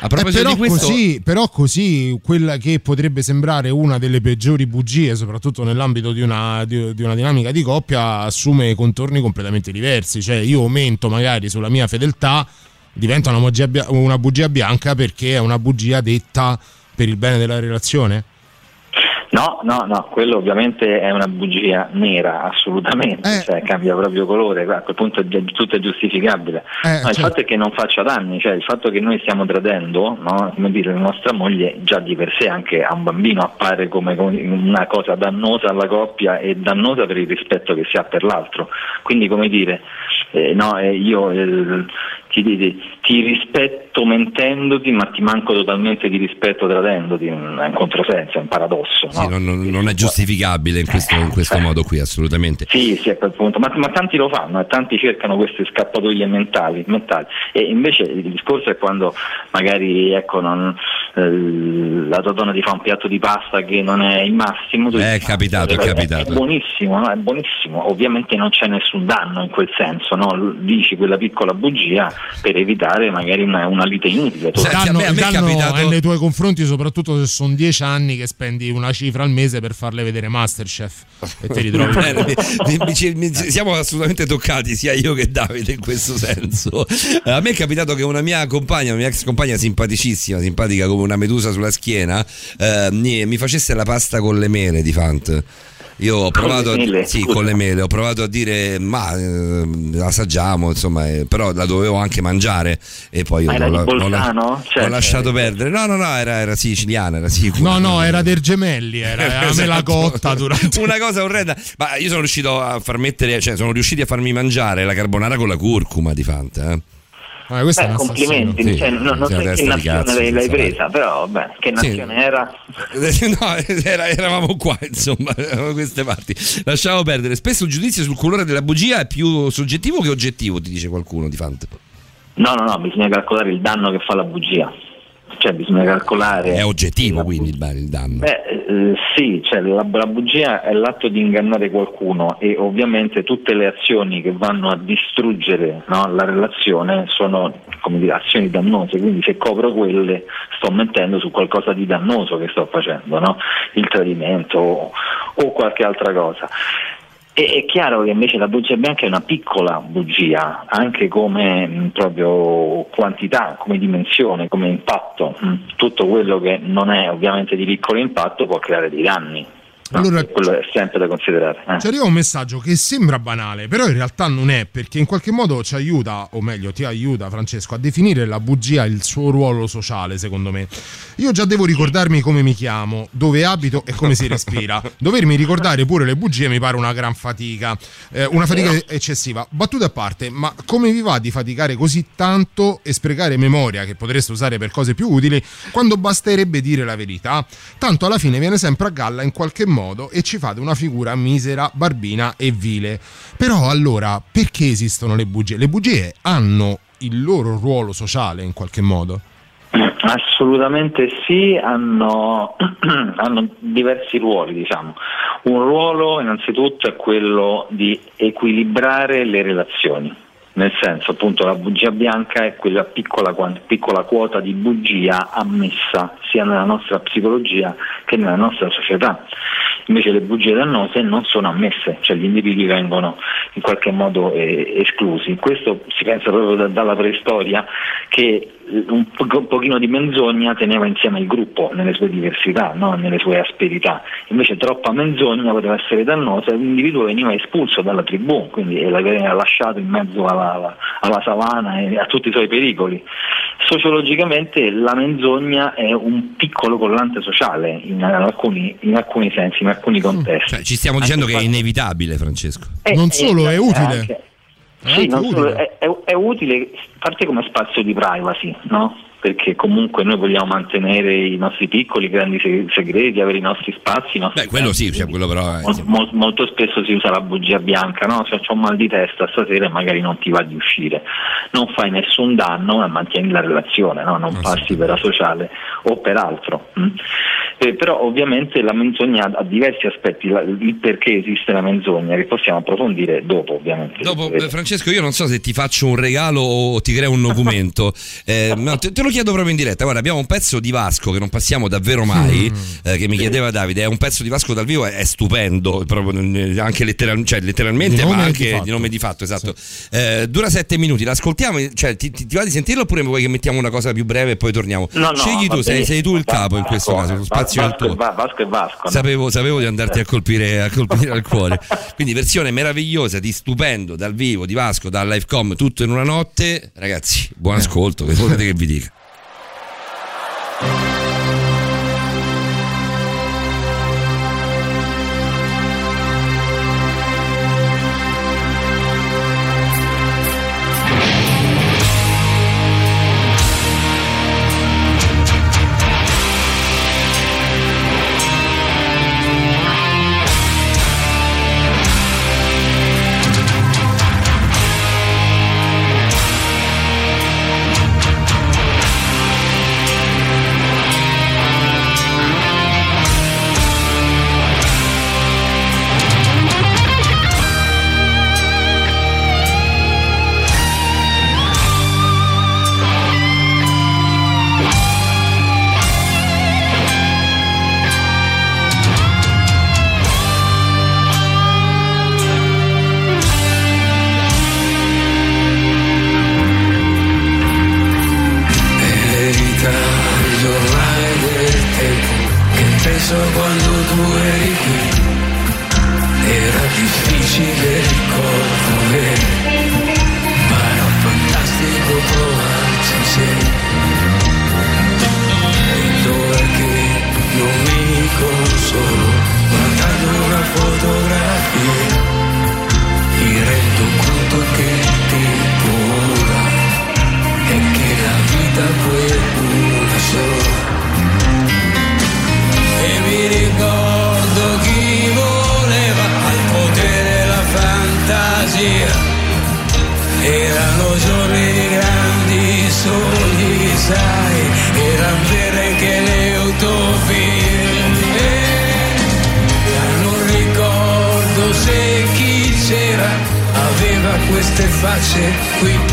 Speaker 2: A
Speaker 3: Eh, però, così, però così quella che potrebbe sembrare una delle peggiori bugie, soprattutto nell'ambito di una, di, di una dinamica di coppia, assume contorni completamente diversi. Cioè io aumento magari sulla mia fedeltà, diventa una bugia, una bugia bianca perché è una bugia detta per il bene della relazione?
Speaker 20: No, no, no, quello ovviamente è una bugia nera, assolutamente, cioè cambia proprio colore, a quel punto è tutto è giustificabile.
Speaker 3: Eh,
Speaker 20: No, il
Speaker 3: certo.
Speaker 20: fatto è che non faccia danni, cioè il fatto che noi stiamo tradendo, no, come dire, la nostra moglie già di per sé anche a un bambino appare come una cosa dannosa alla coppia e dannosa per il rispetto che si ha per l'altro. Quindi come dire, eh, no, eh, io eh, ti, ti- ti rispetto mentendoti ma ti manco totalmente di rispetto tradendoti, è un controsenso, è un paradosso. no?
Speaker 2: Sì, non, non- non è giustificabile in questo, in questo modo qui, assolutamente.
Speaker 20: Sì, sì, a quel punto, ma, ma tanti lo fanno e tanti cercano queste scappatoie mentali, mentali. e invece il discorso è quando magari ecco, non, eh, la tua donna ti fa un piatto di pasta che non è il massimo. tu
Speaker 2: È
Speaker 20: dici,
Speaker 2: capitato, è
Speaker 20: "Ah,
Speaker 2: capitato."
Speaker 20: È buonissimo, no? è buonissimo, ovviamente non c'è nessun danno in quel senso, no? dici quella piccola bugia per evitare magari una, una lite inutile.
Speaker 3: Il danno, il danno è nei tuoi confronti, soprattutto se sono dieci anni che spendi una cifra al mese per farle vedere Masterchef e ti ritrovi.
Speaker 2: Bene, mi- mi- siamo assolutamente toccati sia io che Davide in questo senso. Eh, A me è capitato che una mia compagna, una mia ex compagna simpaticissima, simpatica come una medusa sulla schiena, eh, mi, mi facesse la pasta con le mele di Fant. Io ho provato,
Speaker 20: le mele?
Speaker 2: sì, con le mele, ho provato a dire ma eh, assaggiamo, insomma, eh, però la dovevo anche mangiare e poi
Speaker 20: Ma
Speaker 2: ho,
Speaker 20: era di
Speaker 2: ho- ho-
Speaker 20: Bolzano?
Speaker 2: ho
Speaker 20: Cioè,
Speaker 2: lasciato perdere. No, no, no, era, era siciliana, era sicura.
Speaker 3: No, no, era del gemelli, era a me la
Speaker 2: Esatto.
Speaker 3: cotta durante.
Speaker 2: una cosa orrenda. Ma io sono riuscito a far mettere, cioè sono riusciti a farmi mangiare la carbonara con la curcuma di Fanta. Eh.
Speaker 3: Questo
Speaker 20: Beh, complimenti,
Speaker 2: Sì,
Speaker 20: cioè, non, non
Speaker 2: sì,
Speaker 20: so che nazione
Speaker 2: cazzo,
Speaker 20: l'hai, l'hai presa, però vabbè, che
Speaker 2: Sì.
Speaker 20: nazione era?
Speaker 2: No, era- eravamo qua, insomma, da queste parti. Lasciamo perdere. Spesso il giudizio sul colore della bugia è più soggettivo che oggettivo, ti dice qualcuno di Fanta.
Speaker 20: No, no, no, bisogna calcolare il danno che fa la bugia. Cioè bisogna calcolare...
Speaker 2: È oggettivo quindi il, danno.
Speaker 20: Beh, eh, sì, cioè la, la bugia è l'atto di ingannare qualcuno e ovviamente tutte le azioni che vanno a distruggere no, la relazione sono come dire, azioni dannose, quindi se copro quelle sto mentendo su qualcosa di dannoso che sto facendo, no? il tradimento o, o qualche altra cosa. È chiaro che invece la bugia bianca è una piccola bugia, anche come mh, proprio quantità, come dimensione, come impatto. mh. Tutto quello che non è ovviamente di piccolo impatto può creare dei danni.
Speaker 3: Allora-
Speaker 20: quello è sempre da considerare. eh.
Speaker 3: Ci arriva un messaggio che sembra banale, però in realtà non è, perché in qualche modo ci aiuta, o meglio ti aiuta Francesco, a definire la bugia il suo ruolo sociale, secondo me. Io già devo ricordarmi come mi chiamo, dove abito e come si respira. Dovermi ricordare pure le bugie mi pare una gran fatica, eh, una fatica eccessiva. Battute a parte, ma come vi va di faticare così tanto e sprecare memoria che potreste usare per cose più utili quando basterebbe dire la verità? Tanto alla fine viene sempre a galla in qualche modo e ci fate una figura misera, barbina e vile. Però allora, perché esistono le bugie? Le bugie hanno il loro ruolo sociale in qualche modo.
Speaker 20: Assolutamente sì, hanno, hanno diversi ruoli, diciamo. Un ruolo innanzitutto è quello di equilibrare le relazioni, nel senso appunto la bugia bianca è quella piccola, piccola quota di bugia ammessa sia nella nostra psicologia che nella nostra società. Invece le bugie dannose non sono ammesse, cioè gli individui vengono in qualche modo eh, esclusi. Questo si pensa proprio da- dalla preistoria che un, po- un pochino di menzogna teneva insieme il gruppo nelle sue diversità, no? nelle sue asperità. Invece troppa menzogna poteva essere dannosa e l'individuo veniva espulso dalla tribù, quindi e la veniva lasciato in mezzo alla, alla- alla savana e a tutti i suoi pericoli. Sociologicamente la menzogna è un piccolo collante sociale in alcuni, in alcuni sensi, in alcuni contesti.
Speaker 2: Cioè, ci stiamo dicendo che è inevitabile, Francesco.
Speaker 20: Eh,
Speaker 3: Non
Speaker 20: eh,
Speaker 3: solo, è
Speaker 20: eh,
Speaker 3: utile.
Speaker 20: anche-
Speaker 3: È
Speaker 20: Sì, è, è- è utile, parte come spazio di privacy, no? Perché comunque noi vogliamo mantenere i nostri piccoli grandi se- segreti, avere i nostri spazi. I nostri
Speaker 2: Beh, quello sì, cioè, quello però. è-
Speaker 20: Mol- mol- molto spesso si usa la bugia bianca, no? Se ho un mal di testa stasera e magari non ti va di uscire, non fai nessun danno ma mantieni la relazione, no? non passi per asociale o per altro. mm? Eh, però ovviamente la menzogna ha diversi aspetti, la- il perché esiste la menzogna che possiamo approfondire dopo ovviamente.
Speaker 2: Dopo,
Speaker 20: eh,
Speaker 2: Francesco, io non so se ti faccio un regalo o ti creo un documento. Eh, no, te, te lo chiedo proprio in diretta. Guarda, abbiamo un pezzo di Vasco che non passiamo davvero mai. eh, che mi chiedeva Davide. È un pezzo di Vasco dal vivo, è, è stupendo, proprio, eh, anche letteral- cioè, letteralmente, ma anche
Speaker 3: di
Speaker 2: nome di fatto. Esatto. Eh, dura sette minuti. L'ascoltiamo. Cioè, ti, ti- ti va di sentirlo oppure vuoi che mettiamo una cosa più breve e poi torniamo?
Speaker 20: No, no,
Speaker 2: Scegli tu,
Speaker 20: va
Speaker 2: sei, sei tu il capo in questo caso. Lo spazio
Speaker 20: Vasco,
Speaker 2: tuo.
Speaker 20: Va- Vasco e Vasco. no?
Speaker 2: Sapevo, sapevo di andarti a colpire, a colpire al cuore. Quindi versione meravigliosa di stupendo dal vivo di Vasco, dal livecom, tutto in una notte. Ragazzi, buon ascolto, che volete che vi dica.
Speaker 21: Verità queste facce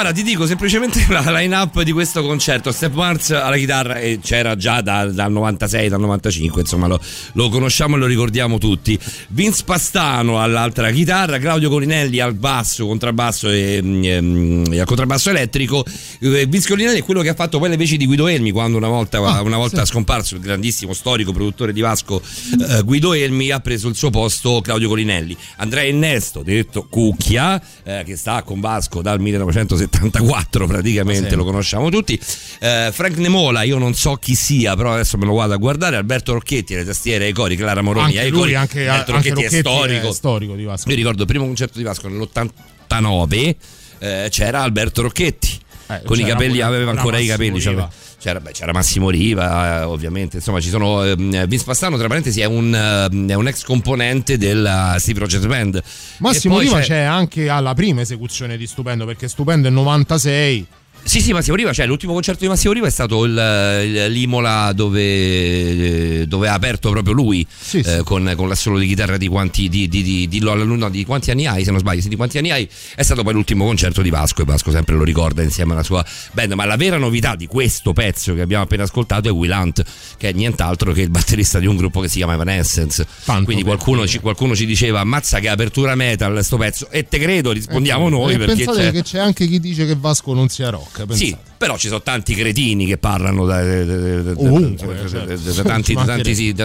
Speaker 2: Guarda, ti dico semplicemente la line-up di questo concerto. Step Mars alla chitarra e c'era già dal, dal 96, dal 95, insomma lo, lo conosciamo e lo ricordiamo tutti. Vince Pastano all'altra chitarra, Claudio Colinelli al basso, contrabbasso e, mm, e al contrabbasso elettrico. Eh, Vince Colinelli è quello che ha fatto poi le veci di Guido Elmi quando una volta, una volta scomparso il grandissimo storico produttore di Vasco eh, Guido Elmi ha preso il suo posto Claudio Colinelli. Andrea Innesto, detto Cucchia, eh, che sta con Vasco dal 1974 praticamente,
Speaker 3: Sì.
Speaker 2: lo conosciamo tutti. Eh, Frank Nemola, io non so chi sia, però adesso me lo vado a guardare. Alberto Rocchetti, le tastiere ai cori, Clara Moroni
Speaker 3: Anche
Speaker 2: ai
Speaker 3: lui,
Speaker 2: cori.
Speaker 3: anche-
Speaker 2: Alberto
Speaker 3: anche
Speaker 2: Rocchetti, è
Speaker 3: Rocchetti è
Speaker 2: storico.
Speaker 3: storico di Vasco.
Speaker 2: Io ricordo il primo concerto di Vasco nell'89 eh, c'era Alberto Rocchetti. con i capelli, aveva ancora i capelli.
Speaker 3: Riva.
Speaker 2: C'era- beh, c'era Massimo Riva, eh, ovviamente. Insomma, ci sono. ehm, Vince Pastano, tra parentesi, è un, ehm, è un ex componente della Steve Project Band.
Speaker 3: Massimo Riva c'è... anche alla prima esecuzione di Stupendo perché Stupendo è 96.
Speaker 2: Sì, sì, Massimo Riva, cioè l'ultimo concerto di Massimo Riva è stato il, il- l'Imola dove, dove ha aperto proprio lui eh, con, con l'assolo di chitarra di quanti, di, di, di, di- no, di quanti anni hai, se non sbaglio, sì, di quanti anni hai, è stato poi l'ultimo concerto di Vasco e Vasco sempre lo ricorda insieme alla sua band, ma la vera novità di questo pezzo che abbiamo appena ascoltato è Will Hunt, che è nient'altro che il batterista di un gruppo che si chiama Evanescence. Quindi qualcuno ci, qualcuno ci diceva ammazza che apertura metal sto pezzo. E te credo, rispondiamo noi
Speaker 3: e
Speaker 2: perché
Speaker 3: pensate
Speaker 2: c'è...
Speaker 3: che c'è anche chi dice che Vasco non sia rock. Pensate.
Speaker 2: Sì, però ci sono tanti cretini che parlano da,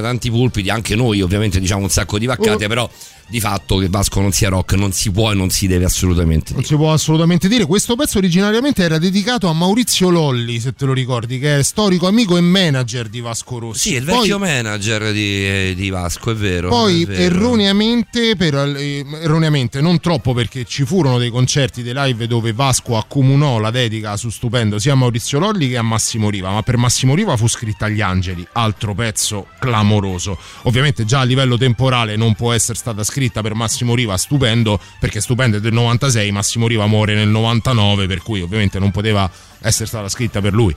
Speaker 2: tanti, pulpiti, anche noi ovviamente diciamo un sacco di vaccate,
Speaker 3: Oh.
Speaker 2: però di fatto che Vasco non sia rock non si può e non si deve assolutamente
Speaker 3: Non
Speaker 2: dire.
Speaker 3: si può assolutamente dire. Questo pezzo originariamente era dedicato a Maurizio Lolli, se te lo ricordi, che è storico amico e manager di Vasco Rossi.
Speaker 2: Sì, il
Speaker 3: Poi-
Speaker 2: vecchio manager di, di Vasco, è vero.
Speaker 3: Poi
Speaker 2: è vero.
Speaker 3: erroneamente, per- eh, erroneamente, non troppo perché ci furono dei concerti, dei live dove Vasco accomunò la dedica su Stupendo sia a Maurizio Lolli che a Massimo Riva, ma per Massimo Riva fu scritta agli Angeli, altro pezzo clamoroso. Ovviamente già a livello temporale non può essere stata scritta per Massimo Riva Stupendo perché Stupendo è del 96, Massimo Riva muore nel 99, per cui ovviamente non poteva essere stata scritta per lui.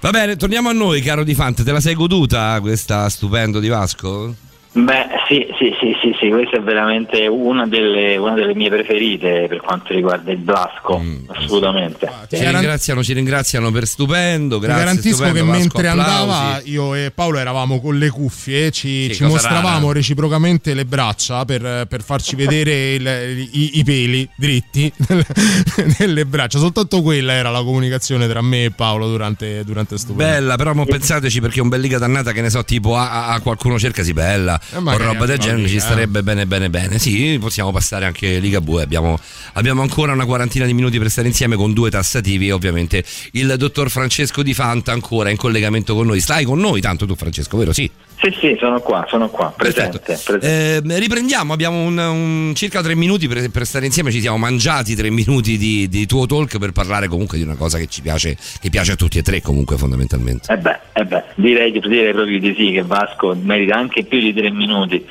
Speaker 2: Va bene, torniamo a noi, caro Di Fante. Te la sei goduta questa stupendo di Vasco?
Speaker 20: Beh, sì, sì, sì, sì, sì, questa è veramente una delle, una delle mie preferite per quanto riguarda il Blasco, assolutamente.
Speaker 2: Ci ringraziano, ci ringraziano per stupendo.
Speaker 3: Ti
Speaker 2: Grazie,
Speaker 3: garantisco
Speaker 2: stupendo,
Speaker 3: che
Speaker 2: Vasco,
Speaker 3: mentre
Speaker 2: applausi.
Speaker 3: andava io e Paolo eravamo con le cuffie, ci,
Speaker 2: Sì,
Speaker 3: ci
Speaker 2: cosa
Speaker 3: mostravamo
Speaker 2: rara.
Speaker 3: reciprocamente le braccia per, per farci vedere il- i, i peli dritti nelle braccia. Soltanto quella era la comunicazione tra me e Paolo durante, durante sto
Speaker 2: Bella, però mo pensateci perché un bel liga dannata che ne so, tipo a, a- a qualcuno cerca si bella o
Speaker 3: magari
Speaker 2: roba del genere, ci starebbe bene bene bene. Sì, possiamo passare anche Liga Bue, abbiamo, abbiamo ancora una quarantina di minuti per stare insieme con due tassativi e ovviamente il dottor Francesco Di Fanta ancora in collegamento con noi. Stai con noi tanto tu Francesco, vero? Sì.
Speaker 20: Sì, sì, sono qua, sono qua, presente. presente.
Speaker 2: Eh, riprendiamo, abbiamo un, un- circa tre minuti per, per stare insieme, ci siamo mangiati tre minuti di, di tuo talk per parlare comunque di una cosa che ci piace, che piace a tutti e tre comunque fondamentalmente.
Speaker 20: Eh beh, eh beh, direi, di- direi proprio di sì che Vasco merita anche più di tre minuti.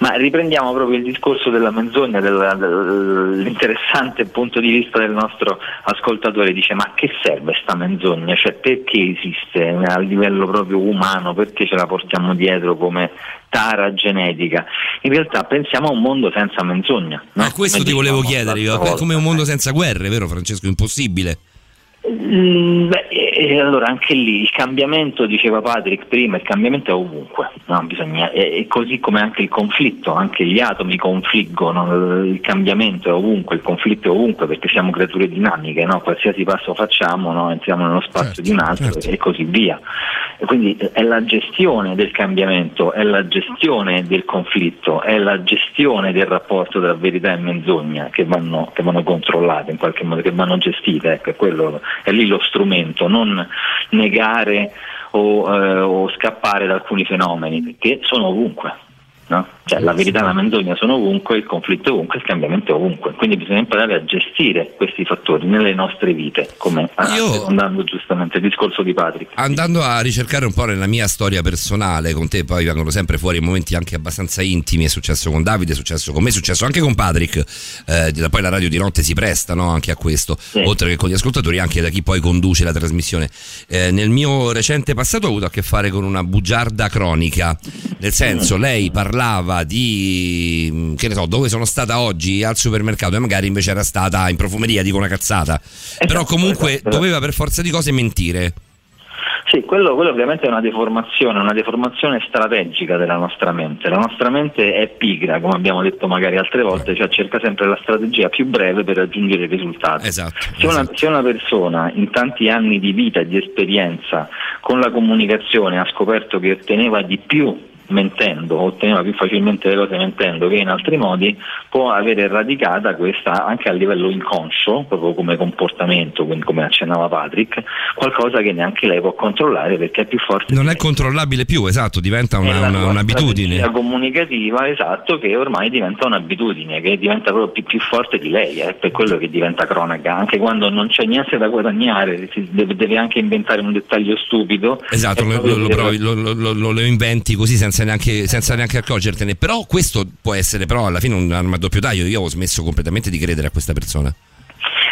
Speaker 20: Ma riprendiamo proprio il discorso della menzogna, della- dell'interessante punto di vista del nostro ascoltatore. Dice: Ma che serve sta menzogna? Cioè, perché esiste a livello proprio umano? Perché ce la portiamo dietro come tara genetica? In realtà pensiamo a un mondo senza menzogna. No?
Speaker 2: Ma questo
Speaker 20: Come
Speaker 2: ti volevo chiedere, è
Speaker 20: volta.
Speaker 2: come un mondo senza guerre, vero Francesco? Impossibile.
Speaker 20: Mm, Beh, e- allora anche lì il cambiamento, diceva Patrick prima, il cambiamento è ovunque, no? Bisogna- e, e così come anche il conflitto, anche gli atomi confliggono, il cambiamento è ovunque, il conflitto è ovunque perché siamo creature dinamiche, no? qualsiasi passo facciamo no? entriamo nello spazio di un altro e così via. E quindi è la gestione del cambiamento, è la gestione del conflitto, è la gestione del rapporto tra verità e menzogna che vanno, che vanno controllate in qualche modo, che vanno gestite, ecco, è, quello, è lì lo strumento, non negare o, eh, o scappare da alcuni fenomeni, perché sono ovunque. no? Cioè, la verità e la menzogna sono ovunque, il conflitto è ovunque, il cambiamento è ovunque. Quindi bisogna imparare a gestire questi fattori nelle nostre vite, come andando giustamente il discorso di Patrick.
Speaker 2: Andando a ricercare un po' nella mia storia personale, con te poi vengono sempre fuori momenti anche abbastanza intimi, è successo con Davide, è successo con me, è successo anche con Patrick, eh, poi la radio di notte si presta no, anche a questo, oltre che con gli ascoltatori, anche da chi poi conduce la trasmissione. Eh, nel mio recente passato ho avuto a che fare con una bugiarda cronica, nel senso lei parlava di mh, che ne so, dove sono stata oggi al supermercato e magari invece era stata in profumeria, dico una cazzata. Però comunque
Speaker 20: esatto.
Speaker 2: doveva per forza di cose mentire.
Speaker 20: Sì, quello, quello ovviamente è una deformazione, una deformazione strategica della nostra mente. La nostra mente è pigra, come abbiamo detto magari altre volte, cioè cerca sempre la strategia più breve per raggiungere il risultato.
Speaker 2: Esatto.
Speaker 20: Se una, se una persona in tanti anni di vita e di esperienza con la comunicazione ha scoperto che otteneva di più mentendo, otteneva più facilmente le cose mentendo che in altri modi, può avere radicata questa anche a livello inconscio, proprio come comportamento, quindi come accennava Patrick, qualcosa che neanche lei può controllare perché è più forte.
Speaker 2: Non è controllabile più, esatto, diventa una-
Speaker 20: la
Speaker 2: una- un'abitudine.
Speaker 20: strategia comunicativa, esatto, che ormai diventa un'abitudine, che diventa proprio più, più forte di lei, è per quello che diventa cronaca, anche quando non c'è niente da guadagnare, deve, deve anche inventare un dettaglio stupido.
Speaker 2: Esatto, lo, lo- lo provi- lo inventi così senza neanche, senza neanche accorgertene. Però questo può essere però alla fine un'arma a doppio taglio. Io ho smesso completamente di credere a questa persona.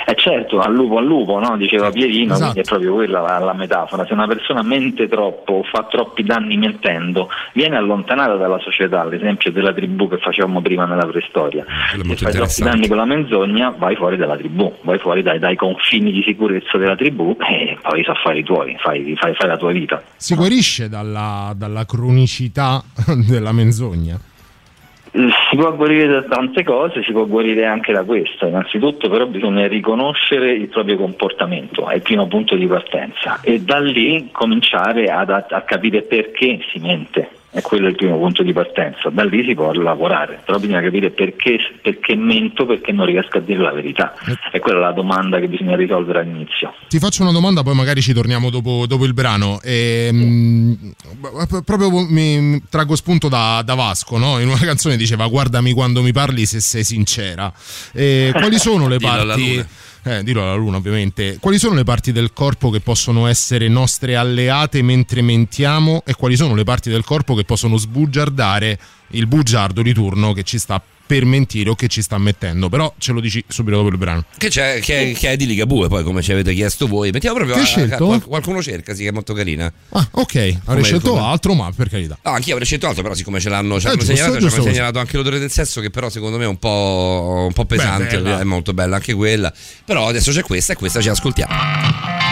Speaker 20: Eh certo, al lupo al lupo, no? diceva Pierino,
Speaker 2: Esatto.
Speaker 20: quindi è proprio quella la, la metafora. Se una persona mente troppo o fa troppi danni mentendo, viene allontanata dalla società, l'esempio della tribù che facevamo prima nella preistoria. Se fai troppi danni con la menzogna, vai fuori dalla tribù, vai fuori dai, dai confini di sicurezza della tribù e poi sa fare i tuoi, fai, fai- fai la tua vita.
Speaker 3: Si guarisce dalla, dalla cronicità della menzogna.
Speaker 20: Si può guarire da tante cose, si può guarire anche da questo. Innanzitutto però bisogna riconoscere il proprio comportamento, è il primo punto di partenza e da lì cominciare ad- a, a capire perché si mente. E quello è il primo punto di partenza. Da lì si può lavorare, però bisogna capire perché, perché mento, perché non riesco a dire la verità. E quella è la domanda che bisogna risolvere all'inizio.
Speaker 3: Ti faccio una domanda, poi magari ci torniamo dopo, dopo il brano. Ehm, b- proprio mi traggo spunto da, da Vasco, no? in una canzone diceva guardami quando mi parli se sei sincera. E quali sono le
Speaker 2: Dillo alla
Speaker 3: parti... Eh, dirò alla luna ovviamente. Quali sono le parti del corpo che possono essere nostre alleate mentre mentiamo e quali sono le parti del corpo che possono sbugiardare il bugiardo di turno che ci sta per mentire o che ci sta mettendo? Però ce lo dici subito dopo il brano.
Speaker 2: Che, c'è, che, è, che è di Ligabue, poi come ci avete chiesto voi. Mettiamo proprio
Speaker 3: Che hai scelto?
Speaker 2: a- qual- qualcuno cerca, sì, che è molto carina.
Speaker 3: Ah, ok, avrei scelto
Speaker 2: come-
Speaker 3: altro, ma per carità.
Speaker 2: No, anch'io avrei scelto altro, però siccome ce l'hanno, ce l'hanno
Speaker 3: Eh, giusto,
Speaker 2: segnalato, ci hanno segnalato anche l'odore del sesso, che però secondo me è un po', un po' pesante,
Speaker 3: Beh,
Speaker 2: è molto bella anche quella. Però adesso c'è questa e questa ci ascoltiamo.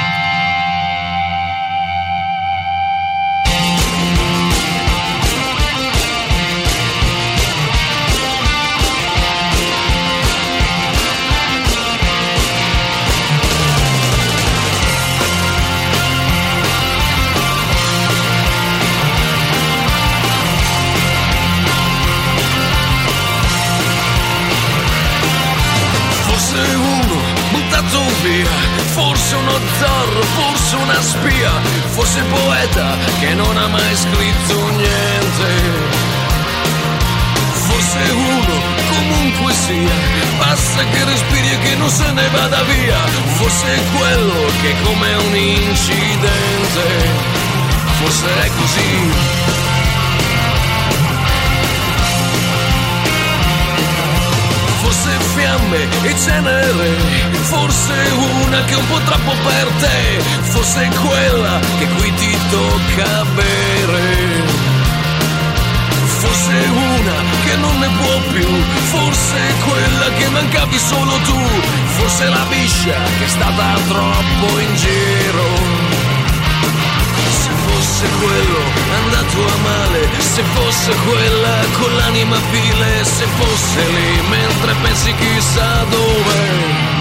Speaker 21: Se fosse lì mentre pensi chissà dove.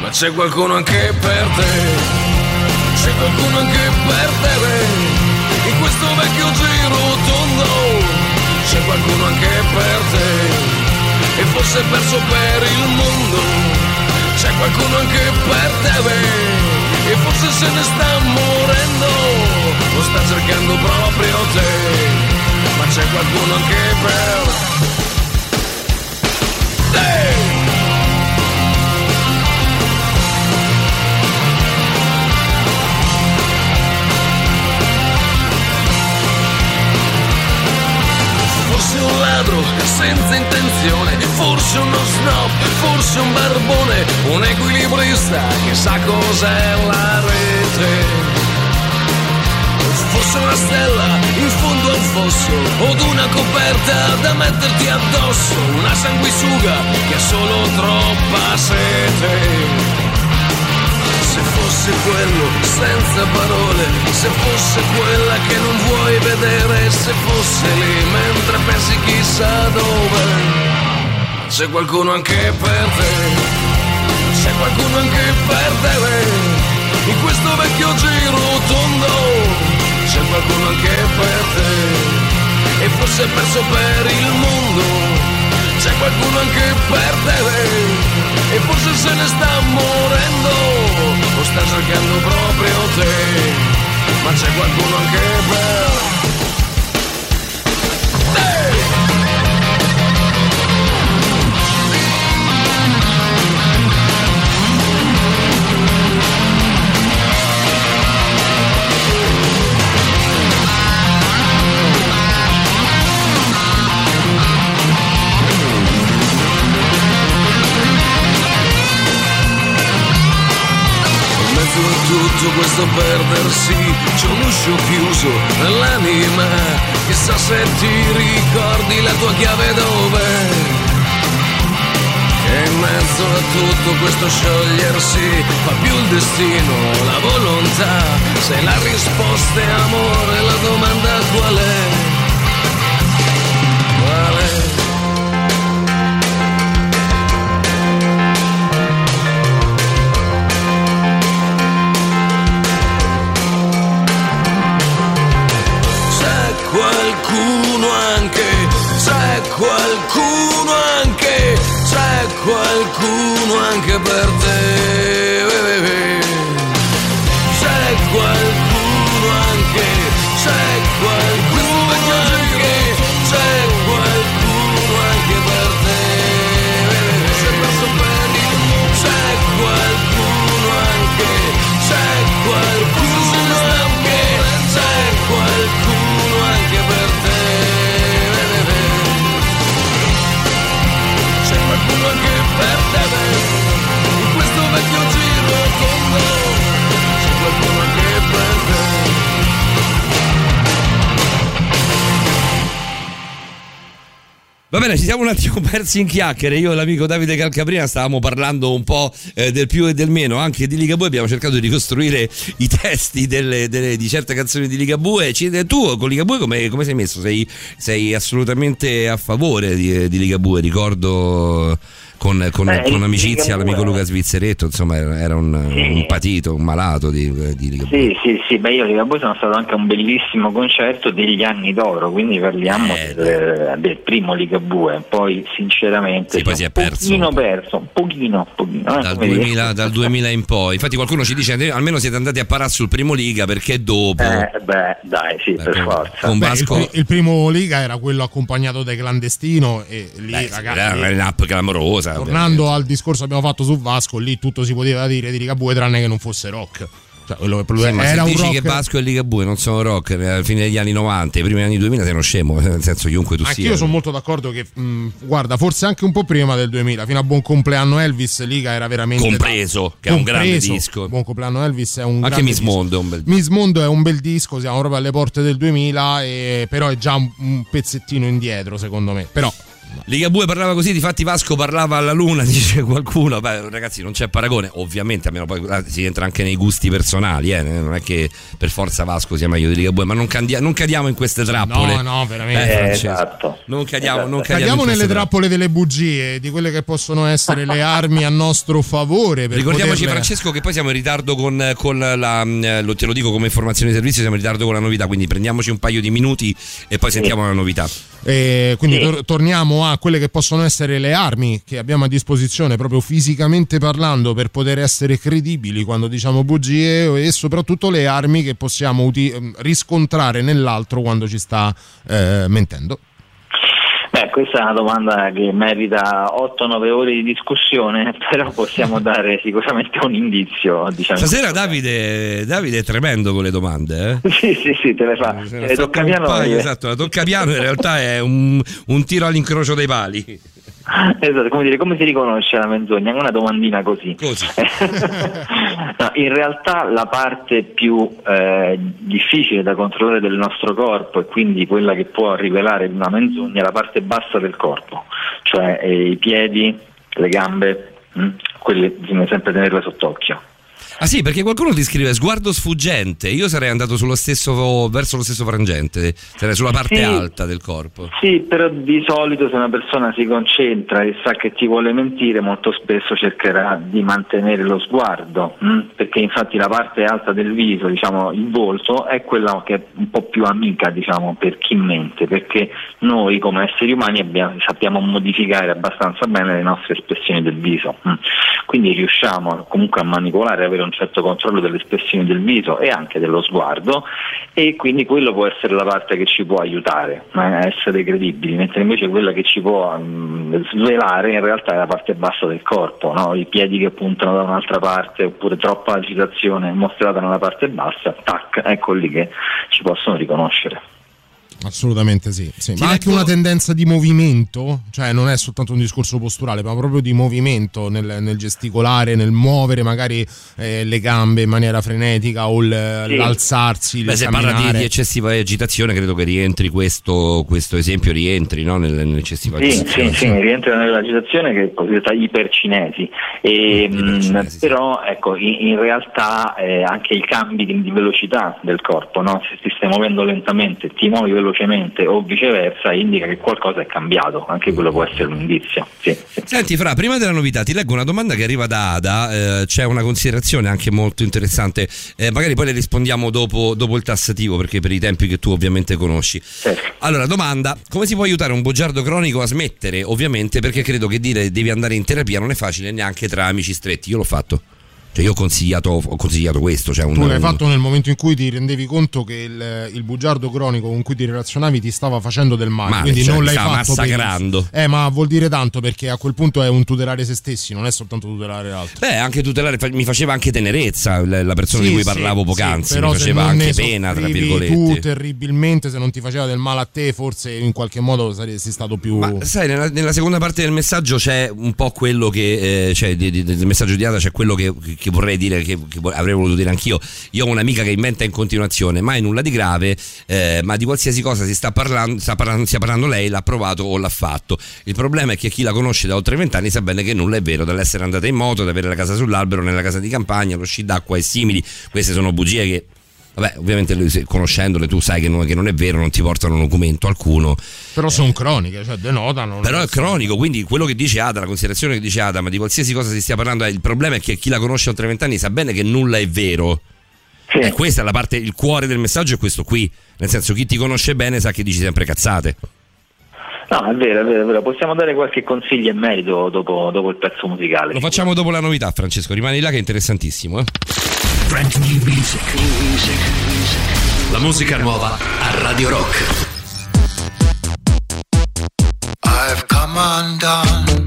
Speaker 21: Ma c'è qualcuno anche per te, c'è qualcuno anche per te, in questo vecchio giro tondo. C'è qualcuno anche per te, e forse perso per il mondo. C'è qualcuno anche per te, e forse se ne sta morendo, lo sta cercando proprio te, ma c'è qualcuno anche per senza intenzione, forse uno snob, forse un barbone, un equilibrista che sa cos'è la rete. Fosse una stella in fondo a un fosso od una coperta da metterti addosso, una sanguisuga che ha solo troppa sete. Se fosse quello senza parole, se fosse quella che non vuoi vedere, se fosse lì mentre pensi chissà dove, c'è qualcuno anche per te, c'è qualcuno anche per te, in questo vecchio giro tondo, c'è qualcuno anche per te, e forse perso per il mondo c'è qualcuno anche per te e forse se ne sta morendo o sta cercando proprio te. Ma c'è qualcuno anche per In tutto questo perdersi c'è un uscio chiuso nell'anima chissà se ti ricordi la tua chiave dove. E in mezzo a tutto questo sciogliersi fa più il destino la volontà se la risposta è amore la domanda qual è qualcuno anche, c'è qualcuno anche, c'è qualcuno anche per te. C'è qualcuno anche, c'è qualcuno
Speaker 2: Va bene, ci siamo un attimo persi in chiacchiere. Io e l'amico Davide Calcaprina stavamo parlando un po' eh, del più e del meno anche di Ligabue. Abbiamo cercato di ricostruire i testi delle- delle- di certe canzoni di Ligabue. Ci- Tu con Ligabue come, come sei messo? Sei, sei assolutamente a favore di, di Ligabue. Ricordo con, con-
Speaker 20: Beh,
Speaker 2: con amicizia l'amico Luca Svizzeretto, insomma, era era un, un patito, un malato di, di Ligabue.
Speaker 20: Sì, sì, sì, beh io a Ligabue sono stato anche a un bellissimo concerto degli anni d'oro, quindi parliamo
Speaker 2: Eh,
Speaker 20: del, del primo Ligabue, poi sinceramente
Speaker 2: Sì, poi
Speaker 20: si è
Speaker 2: perso
Speaker 20: un pochino perso, un pochino, un pochino. eh,
Speaker 2: Dal
Speaker 20: come dire.
Speaker 2: 2000, dal 2000 in poi, infatti, qualcuno ci dice "Eh, almeno siete andati a parare sul primo Liga perché dopo
Speaker 20: Eh, beh, dai, sì, per
Speaker 2: con-
Speaker 20: forza.
Speaker 2: con
Speaker 3: Beh,
Speaker 2: Vasco
Speaker 3: il, il primo Liga era quello accompagnato dai clandestino e lì
Speaker 2: Beh,
Speaker 3: ragazzi
Speaker 2: era una line-up clamorosa.
Speaker 3: tornando al discorso che abbiamo fatto su Vasco lì tutto si poteva dire di Ligabue tranne che non fosse rock Cioè, quello che
Speaker 2: Sì, ma
Speaker 3: era
Speaker 2: se dici
Speaker 3: rock
Speaker 2: che Vasco e Ligabue non sono rock eh, alla fine degli anni 90, i primi anni 2000 sei uno scemo, nel senso chiunque tu sia.
Speaker 3: Anch'io sono molto d'accordo che, mh, guarda, forse anche un po' prima del 2000, fino a Buon compleanno Elvis, Liga era veramente.
Speaker 2: Compreso, che è un grande
Speaker 3: Compreso.
Speaker 2: disco.
Speaker 3: Buon compleanno Elvis è un
Speaker 2: Anche Miss
Speaker 3: disco.
Speaker 2: Mondo è un bel
Speaker 3: Miss Mondo è un bel disco, siamo proprio alle porte del 2000, e- però è già un, un pezzettino indietro, secondo me. Però
Speaker 2: Ligabue parlava così, difatti Vasco parlava alla luna, dice qualcuno. Beh, ragazzi, non c'è paragone. Ovviamente, almeno poi ah, si entra anche nei gusti personali, eh. non è che per forza Vasco sia meglio di Ligabue, ma non, candia- non cadiamo in queste trappole.
Speaker 3: No, no, veramente.
Speaker 2: Eh,
Speaker 3: Eh,
Speaker 20: esatto.
Speaker 2: Non cadiamo, non cadiamo,
Speaker 3: cadiamo
Speaker 2: in
Speaker 3: nelle trappole delle bugie, di quelle che possono essere le armi a nostro favore. Per
Speaker 2: Ricordiamoci
Speaker 3: poterle-
Speaker 2: Francesco che poi siamo in ritardo con, con la, eh, lo, te lo dico come informazione di servizio, siamo in ritardo con la novità, quindi prendiamoci un paio di minuti e poi sentiamo la novità.
Speaker 3: E quindi tor- torniamo a quelle che possono essere le armi che abbiamo a disposizione proprio fisicamente parlando per poter essere credibili quando diciamo bugie e soprattutto le armi che possiamo uti- riscontrare nell'altro quando ci sta eh, mentendo.
Speaker 20: Beh, questa è una domanda che merita 8-9 ore di discussione, però possiamo dare sicuramente un indizio. Diciamo.
Speaker 2: Stasera Davide, Davide è tremendo con le domande. Eh?
Speaker 20: Sì, sì, sì, te le fa. Te le tocca piano. eh.
Speaker 2: esatto, la tocca piano in realtà è un, un tiro all'incrocio dei pali.
Speaker 20: Esatto, come dire, come si riconosce la menzogna? Una domandina così. No, in realtà la parte più eh, difficile da controllare del nostro corpo e quindi quella che può rivelare una menzogna è la parte bassa del corpo, cioè eh, i piedi, le gambe, mm, quelle bisogna sempre tenerle sott'occhio.
Speaker 2: Ah sì, perché qualcuno ti scrive sguardo sfuggente. Io sarei andato sullo stesso, verso lo stesso frangente, sarei sulla parte
Speaker 20: Sì.
Speaker 2: alta del corpo.
Speaker 20: Sì, però di solito se una persona si concentra e sa che ti vuole mentire, molto spesso cercherà di mantenere lo sguardo, mm? perché infatti la parte alta del viso, diciamo il volto, è quella che è un po' più amica diciamo, per chi mente, perché noi come esseri umani abbiamo- sappiamo modificare abbastanza bene le nostre espressioni del viso, mm. quindi riusciamo comunque a manipolare, avere un certo controllo delle espressioni del viso e anche dello sguardo e quindi quello può essere la parte che ci può aiutare a essere credibili, mentre invece quella che ci può mm, svelare in realtà è la parte bassa del corpo, no? i piedi che puntano da un'altra parte oppure troppa agitazione mostrata nella parte bassa, tac, ecco lì che ci possono riconoscere.
Speaker 3: Assolutamente sì, sì. Ma anche una tendenza di movimento, cioè non è soltanto un discorso posturale, ma proprio di movimento nel, nel gesticolare, nel muovere magari eh, le gambe in maniera frenetica o il-
Speaker 2: Sì.
Speaker 3: l'alzarsi,
Speaker 2: Beh, se parla di,
Speaker 3: camminare.
Speaker 2: di eccessiva agitazione, credo che rientri questo, questo esempio, rientri no? Nel- nell'eccessiva
Speaker 20: Sì,
Speaker 2: agitazione.
Speaker 20: sì, sì, rientra nell'agitazione che è cosiddetta ipercinesi, E, mh, però ecco, in, in realtà eh, anche i cambi di, di velocità del corpo, no? se ti stai muovendo lentamente, ti muovi velocemente o viceversa, indica che qualcosa è cambiato, anche quello può essere un indizio. Sì, sì.
Speaker 2: Senti, Fra, prima della novità, ti leggo una domanda che arriva da Ada. eh, c'è una considerazione anche molto interessante. eh, magari poi le rispondiamo dopo, dopo il tassativo, perché per i tempi che tu ovviamente conosci. Allora, domanda: come si può aiutare un bugiardo cronico a smettere? Ovviamente, perché credo che dire devi andare in terapia non è facile neanche tra amici stretti. Io l'ho fatto. Cioè, io ho consigliato, ho consigliato questo. Cioè un,
Speaker 3: Tu l'hai
Speaker 2: un-
Speaker 3: fatto nel momento in cui ti rendevi conto che il, il bugiardo cronico con cui ti relazionavi ti stava facendo del male,
Speaker 2: Male,
Speaker 3: quindi
Speaker 2: cioè,
Speaker 3: non l'hai
Speaker 2: stava
Speaker 3: fatto per-
Speaker 2: massacrando.
Speaker 3: Eh, ma vuol dire tanto perché a quel punto è un tutelare se stessi, non è soltanto tutelare l'altro.
Speaker 2: Beh, anche tutelare, mi faceva anche tenerezza la persona
Speaker 3: Sì,
Speaker 2: di cui
Speaker 3: sì,
Speaker 2: parlavo
Speaker 3: sì,
Speaker 2: poc'anzi,
Speaker 3: però
Speaker 2: mi faceva anche pena, tra virgolette.
Speaker 3: Tu terribilmente, se non ti faceva del male a te, forse in qualche modo saresti stato più.
Speaker 2: Ma sai, nella, nella seconda parte del messaggio c'è un po' quello che, eh, cioè, di- di- del messaggio di Ada c'è quello che, che vorrei dire, che, che avrei voluto dire anch'io. Io ho un'amica che inventa in continuazione, mai nulla di grave, eh, ma di qualsiasi cosa si sta parlando, sta parlando, stia parlando lei, l'ha provato o l'ha fatto. Il problema è che chi la conosce da oltre vent'anni sa bene che nulla è vero, dall'essere andata in moto, da avere la casa sull'albero, nella casa di campagna, lo sci d'acqua e simili. Queste sono bugie che... Vabbè, ovviamente lui, se- conoscendole tu sai che non, che non è vero, non ti portano documento alcuno.
Speaker 3: Però sono croniche, cioè denotano.
Speaker 2: Però è cronico, quindi quello che dice Ada, la considerazione che dice Ada, ma di qualsiasi cosa si stia parlando, è il problema è che chi la conosce oltre vent'anni sa bene che nulla è vero. E questa è la parte, il cuore del messaggio è questo qui. Nel senso, chi ti conosce bene sa che dici sempre cazzate.
Speaker 20: No, è vero, è vero, è vero. Possiamo dare qualche consiglio in merito dopo, dopo il pezzo musicale.
Speaker 2: Lo facciamo dopo la novità, Francesco. Rimani là che è interessantissimo. Eh?
Speaker 12: Brand new music. La musica nuova a Radio Rock.
Speaker 6: I've come undone.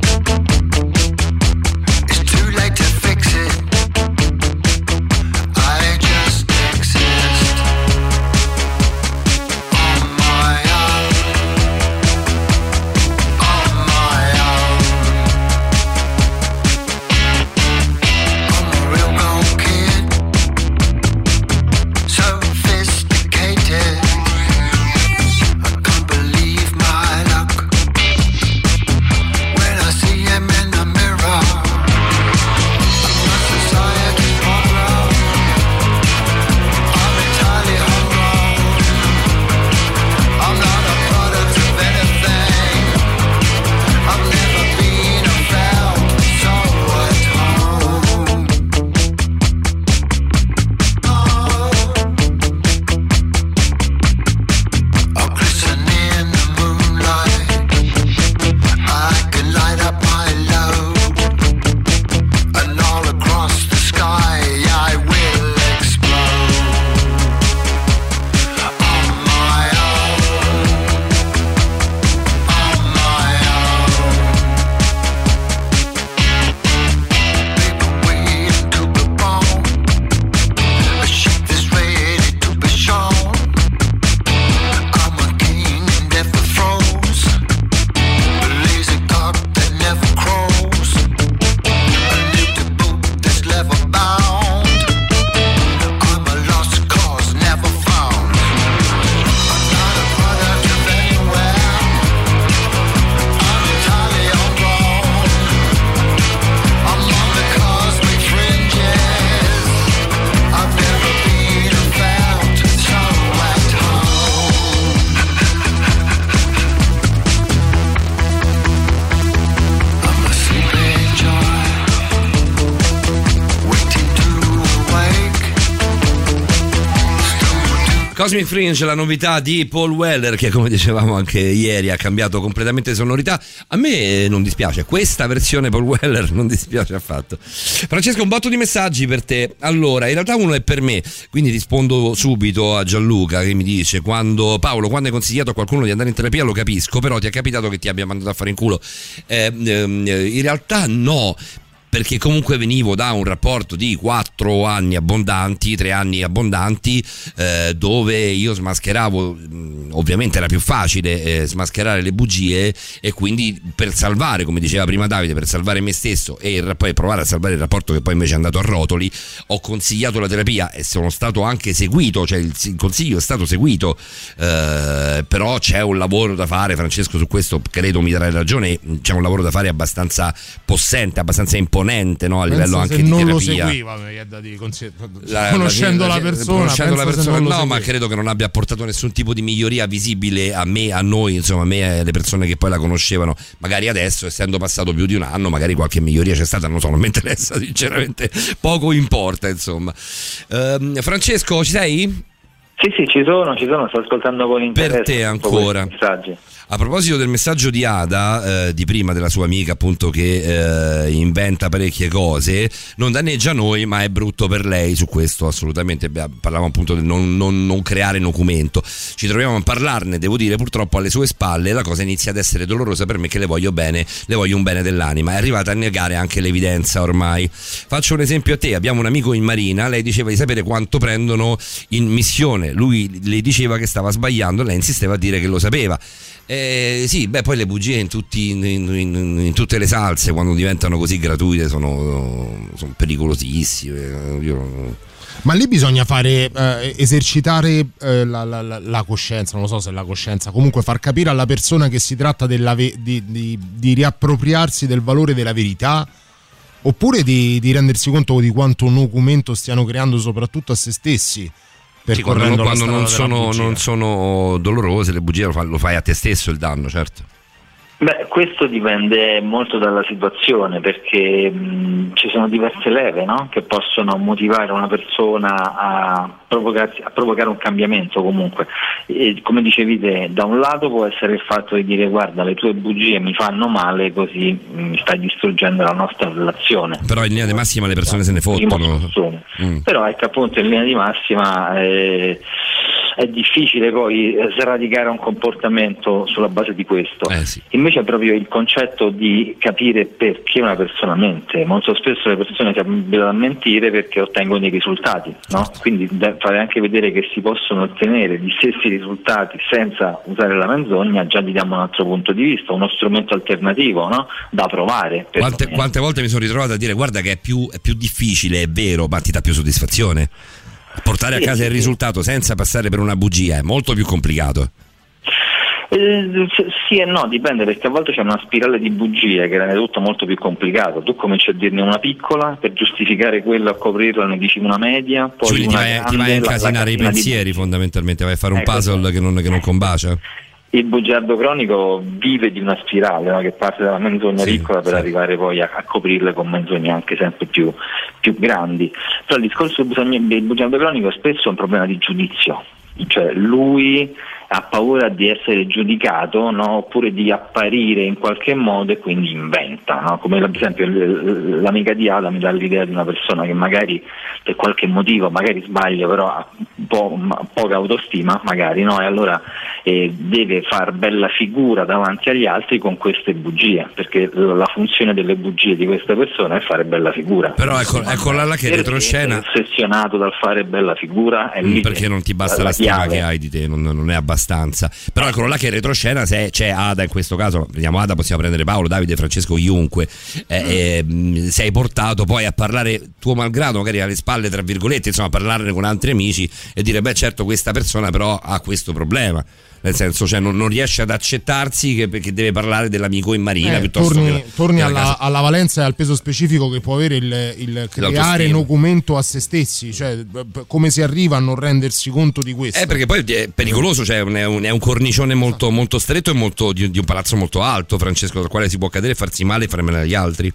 Speaker 2: Cosmic Fringe, la novità di Paul Weller, che come dicevamo anche ieri ha cambiato completamente sonorità. A me non dispiace, questa versione Paul Weller non dispiace affatto. Francesco, un botto di messaggi per te. Allora, in realtà uno è per me, quindi rispondo subito a Gianluca che mi dice: quando Paolo, quando hai consigliato a qualcuno di andare in terapia, lo capisco, però ti è capitato che ti abbia mandato a fare in culo. Eh, ehm, in realtà no, perché comunque venivo da un rapporto di quattro anni abbondanti, tre anni abbondanti, eh, dove io smascheravo, mh, ovviamente era più facile eh, smascherare le bugie e quindi per salvare, come diceva prima Davide, per salvare me stesso e poi provare a salvare il rapporto che poi invece è andato a rotoli, ho consigliato la terapia e sono stato anche seguito, cioè il, il consiglio è stato seguito, eh, però c'è un lavoro da fare, Francesco su questo credo mi darai ragione, c'è un lavoro da fare abbastanza possente, abbastanza imponente no? a livello
Speaker 3: Penso
Speaker 2: anche
Speaker 3: se
Speaker 2: di
Speaker 3: non
Speaker 2: terapia.
Speaker 3: lo seguiva,
Speaker 2: La-
Speaker 3: conoscendo la,
Speaker 2: la-
Speaker 3: persona,
Speaker 2: conoscendo la persona no,
Speaker 3: seguiva.
Speaker 2: ma credo che non abbia portato nessun tipo di miglioria visibile a me, a noi, insomma, a me e alle persone che poi la conoscevano. Magari adesso, essendo passato più di un anno, magari qualche miglioria c'è stata, non so, non mi interessa, sinceramente, poco importa, insomma. Ehm, Francesco, ci sei?
Speaker 20: Sì, sì, ci sono, ci sono, sto ascoltando con interesse.
Speaker 2: Per te ancora.
Speaker 20: messaggi.
Speaker 2: A proposito del messaggio di Ada, eh, di prima della sua amica appunto che eh, inventa parecchie cose, non danneggia noi ma è brutto per lei su questo assolutamente, parlavamo appunto del non, non- non creare documento, ci troviamo a parlarne, devo dire purtroppo alle sue spalle. La cosa inizia ad essere dolorosa per me che le voglio bene, le voglio un bene dell'anima, è arrivata a negare anche l'evidenza ormai. Faccio un esempio a te, abbiamo un amico in marina, lei diceva di sapere quanto prendono in missione, lui le diceva che stava sbagliando, lei insisteva a dire che lo sapeva. Eh, sì, beh, poi le bugie in, tutti- in- in- in tutte le salse, quando diventano così gratuite, sono, sono pericolosissime. Io-
Speaker 3: Ma lì bisogna fare eh, esercitare eh, la, la- la- coscienza, non lo so se è la coscienza, comunque far capire alla persona che si tratta ve- di, di- di riappropriarsi del valore della verità oppure di, di rendersi conto di quanto un documento stiano creando soprattutto a se stessi.
Speaker 2: Sì, quando, quando non, sono, non sono dolorose, le bugie lo, fa- lo fai a te stesso il danno, certo.
Speaker 20: Beh, questo dipende molto dalla situazione perché mh, ci sono diverse leve no? che possono motivare una persona a, a provocare un cambiamento comunque. E, come dicevi te, da un lato può essere il fatto di dire guarda le tue bugie mi fanno male così mi stai distruggendo la nostra relazione.
Speaker 2: Però in linea di massima le persone se ne fottono. Mm.
Speaker 20: Però ecco appunto in linea di massima eh, è difficile poi eh, sradicare un comportamento sulla base di questo.
Speaker 2: Eh,
Speaker 20: Invece è proprio il concetto di capire perché una persona mente. Molto spesso le persone si abituano a mentire perché ottengono dei risultati, no? quindi da- fare anche vedere che si possono ottenere gli stessi risultati senza usare la menzogna già gli diamo un altro punto di vista, uno strumento alternativo no? da provare.
Speaker 2: Quante, quante volte mi sono ritrovato a dire guarda che è più, è più difficile, è vero, ma ti dà più soddisfazione. Portare a
Speaker 20: Sì,
Speaker 2: casa
Speaker 20: sì,
Speaker 2: il risultato senza passare per una bugia è molto più complicato.
Speaker 20: Eh, sì e no, dipende perché a volte c'è una spirale di bugie che rende tutto molto più complicato. Tu cominci a dirne una piccola per giustificare quella a coprirla, ne dici una media, poi
Speaker 2: ti
Speaker 20: una
Speaker 2: vai, ti
Speaker 20: grande,
Speaker 2: vai a incasinare i
Speaker 20: casina di-
Speaker 2: pensieri fondamentalmente, vai a fare un
Speaker 20: Ecco,
Speaker 2: puzzle che non, che non combacia.
Speaker 20: Il bugiardo cronico vive di una spirale no? che parte dalla menzogna piccola per arrivare poi a, a coprirle con menzogne anche sempre più, più grandi. Però il discorso del bugiardo cronico spesso è un problema di giudizio, cioè lui ha paura di essere giudicato no? oppure di apparire in qualche modo e quindi inventa, no? come ad esempio l'amica di Ada mi dà l'idea di una persona che magari per qualche motivo, magari sbaglia, però ha po' poca autostima, magari, no? e allora eh, deve far bella figura davanti agli altri con queste bugie, perché la funzione delle bugie di questa persona è fare bella figura.
Speaker 2: Però ecco, ecco là, là che retroscena.
Speaker 20: è ossessionato dal fare bella figura è
Speaker 2: Mm, perché non ti basta
Speaker 20: la
Speaker 2: la stima che hai di te, non, non è abbastanza. Però eccolo là che in retroscena se c'è Ada in questo caso, vediamo Ada, possiamo prendere Paolo, Davide, Francesco, chiunque. eh, eh, mh, sei portato poi a parlare tuo malgrado, magari alle spalle, tra virgolette, insomma, a parlarne con altri amici e dire, beh, certo, questa persona però ha questo problema. Nel senso, cioè, non, non riesce ad accettarsi che, perché deve parlare dell'amico in marina
Speaker 3: Eh,
Speaker 2: piuttosto
Speaker 3: torni,
Speaker 2: che.
Speaker 3: torni
Speaker 2: che alla
Speaker 3: alla,
Speaker 2: casa.
Speaker 3: alla valenza e al peso specifico che può avere il, il creare documento a se stessi, cioè come si arriva a non rendersi conto di questo.
Speaker 2: Eh, perché poi è pericoloso, cioè è un, è un cornicione molto, molto stretto e molto, di, di un palazzo molto alto, Francesco, dal quale si può cadere e farsi male e fare male agli altri.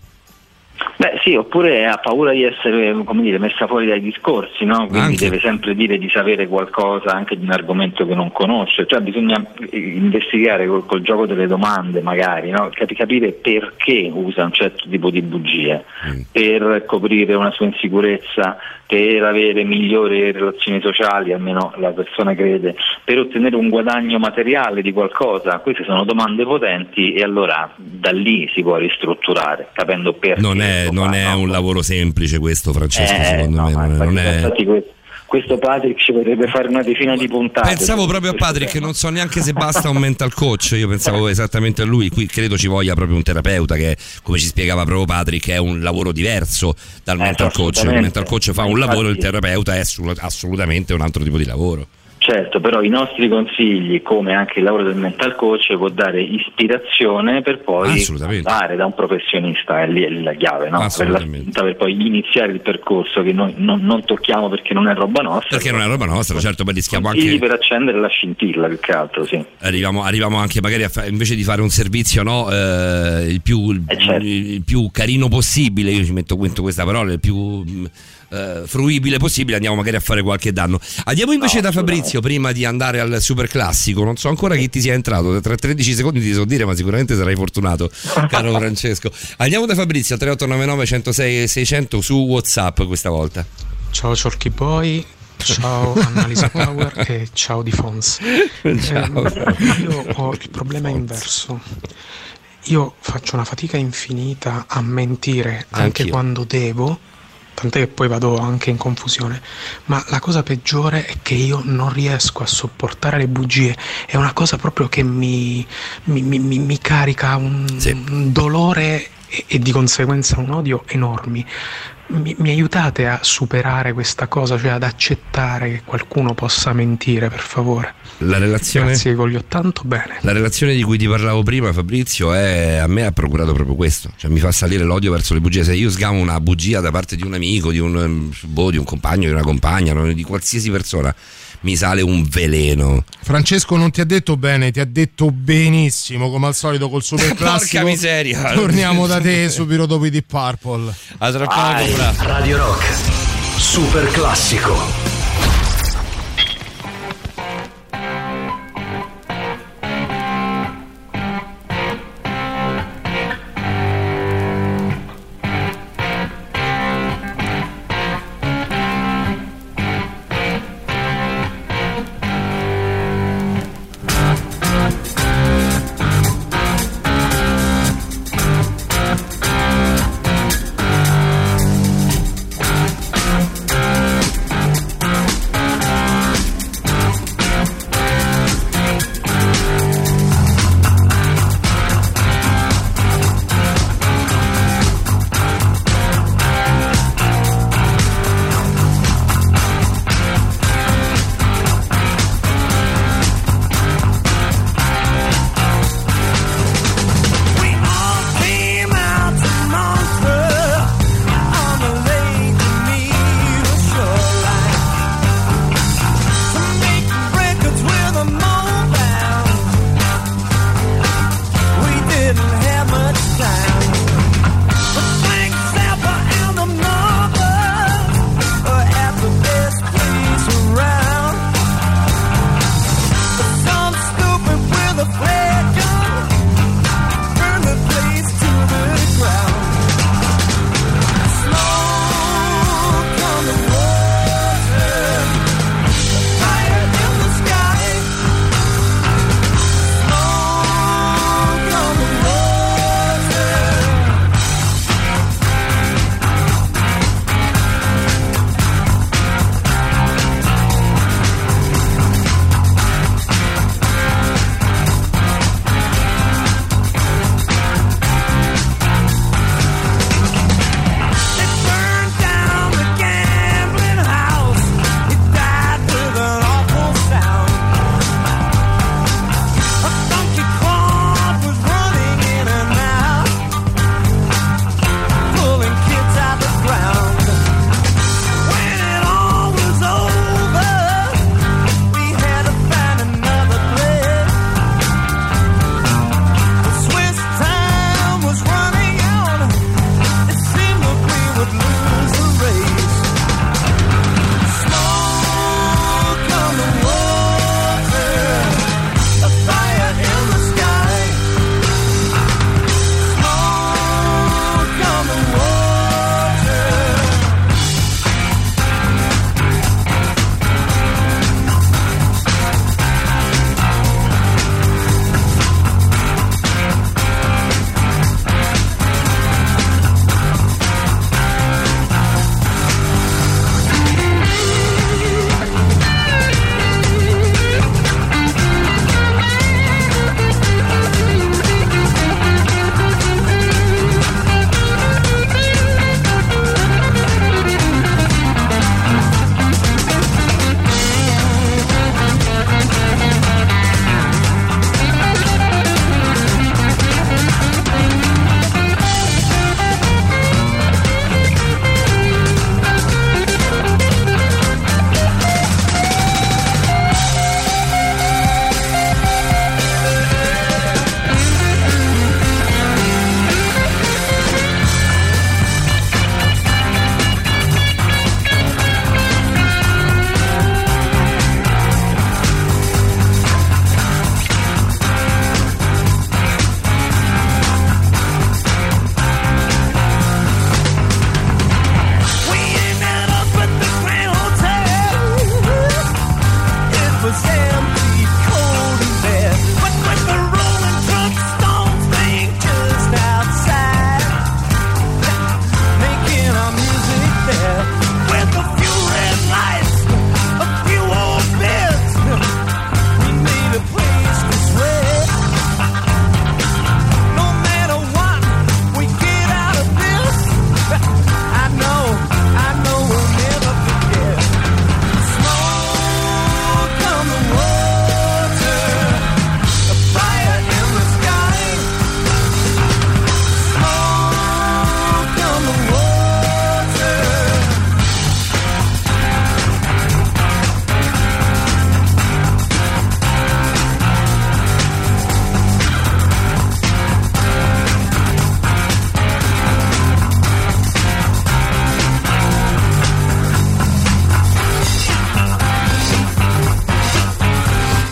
Speaker 20: Beh Sì, oppure ha paura di essere come dire, messa fuori dai discorsi, no? quindi
Speaker 2: Anche.
Speaker 20: deve sempre dire di sapere qualcosa anche di un argomento che non conosce, cioè bisogna eh, investigare col, col gioco delle domande magari, no? Capi- capire perché usa un certo tipo di bugie,
Speaker 2: Mm.
Speaker 20: per coprire una sua insicurezza, per avere migliori relazioni sociali, almeno la persona crede, per ottenere un guadagno materiale di qualcosa, queste sono domande potenti e allora da lì si può ristrutturare, capendo perché.
Speaker 2: Non è, non è un lavoro semplice questo, Francesco,
Speaker 20: Eh,
Speaker 2: secondo
Speaker 20: no,
Speaker 2: me. non è- non è-
Speaker 20: infatti que- questo Patrick ci potrebbe fare una decina di puntate.
Speaker 2: Pensavo proprio a Patrick,
Speaker 20: tema.
Speaker 2: non so neanche se basta un mental coach, io pensavo esattamente a lui, qui credo ci voglia proprio un terapeuta che come ci spiegava proprio Patrick è un lavoro diverso dal mental coach, il mental coach fa un lavoro, il terapeuta è assolut- assolutamente un altro tipo di lavoro.
Speaker 20: Certo, però i nostri consigli, come anche il lavoro del mental coach, può dare ispirazione per poi andare da un professionista, è lì è la chiave, no? per, la per poi iniziare il percorso che noi non, non tocchiamo perché non è roba nostra.
Speaker 2: Perché non è roba nostra, certo, poi rischiamo anche
Speaker 20: per accendere la scintilla più che altro, sì.
Speaker 2: arriviamo, arriviamo anche magari a fa- invece di fare un servizio no, eh, il, più, il-
Speaker 20: certo.
Speaker 2: il più carino possibile, io ci metto metto questa parola, il più mh, eh, fruibile possibile, andiamo magari a fare qualche danno. Andiamo invece da Fabrizio prima di andare al super classico, non so ancora chi ti sia entrato, tra 13 secondi ti so dire, ma sicuramente sarai fortunato, caro Francesco. Andiamo da Fabrizio al 3899 106 e 600 su WhatsApp questa volta.
Speaker 22: Ciao Chalky Boy, ciao Annalisa Power e ciao Di Fons.
Speaker 2: Ciao.
Speaker 22: Eh, io ho il problema inverso. Io faccio una fatica infinita a mentire anche
Speaker 2: Anch'io.
Speaker 22: quando devo, tant'è che poi vado anche in confusione, ma la cosa peggiore è che io non riesco a sopportare le bugie, è una cosa proprio che mi, mi- mi- mi- carica un, un dolore e, e di conseguenza un odio enormi. Mi, mi aiutate a superare questa cosa, cioè ad accettare che qualcuno possa mentire, per favore?
Speaker 2: La relazione...
Speaker 22: Grazie, voglio tanto bene.
Speaker 2: La relazione di cui ti parlavo prima, Fabrizio, è, a me ha procurato proprio questo, cioè mi fa salire l'odio verso le bugie. Se io sgamo una bugia da parte di un amico, di un, boh, di un compagno, di una compagna, di qualsiasi persona, mi sale un veleno.
Speaker 3: Francesco non ti ha detto bene, ti ha detto benissimo, come al solito col super classico.
Speaker 2: Porca miseria.
Speaker 3: Torniamo da te subito dopo i Deep Purple.
Speaker 2: A tra
Speaker 12: Vai, Radio Rock, super classico.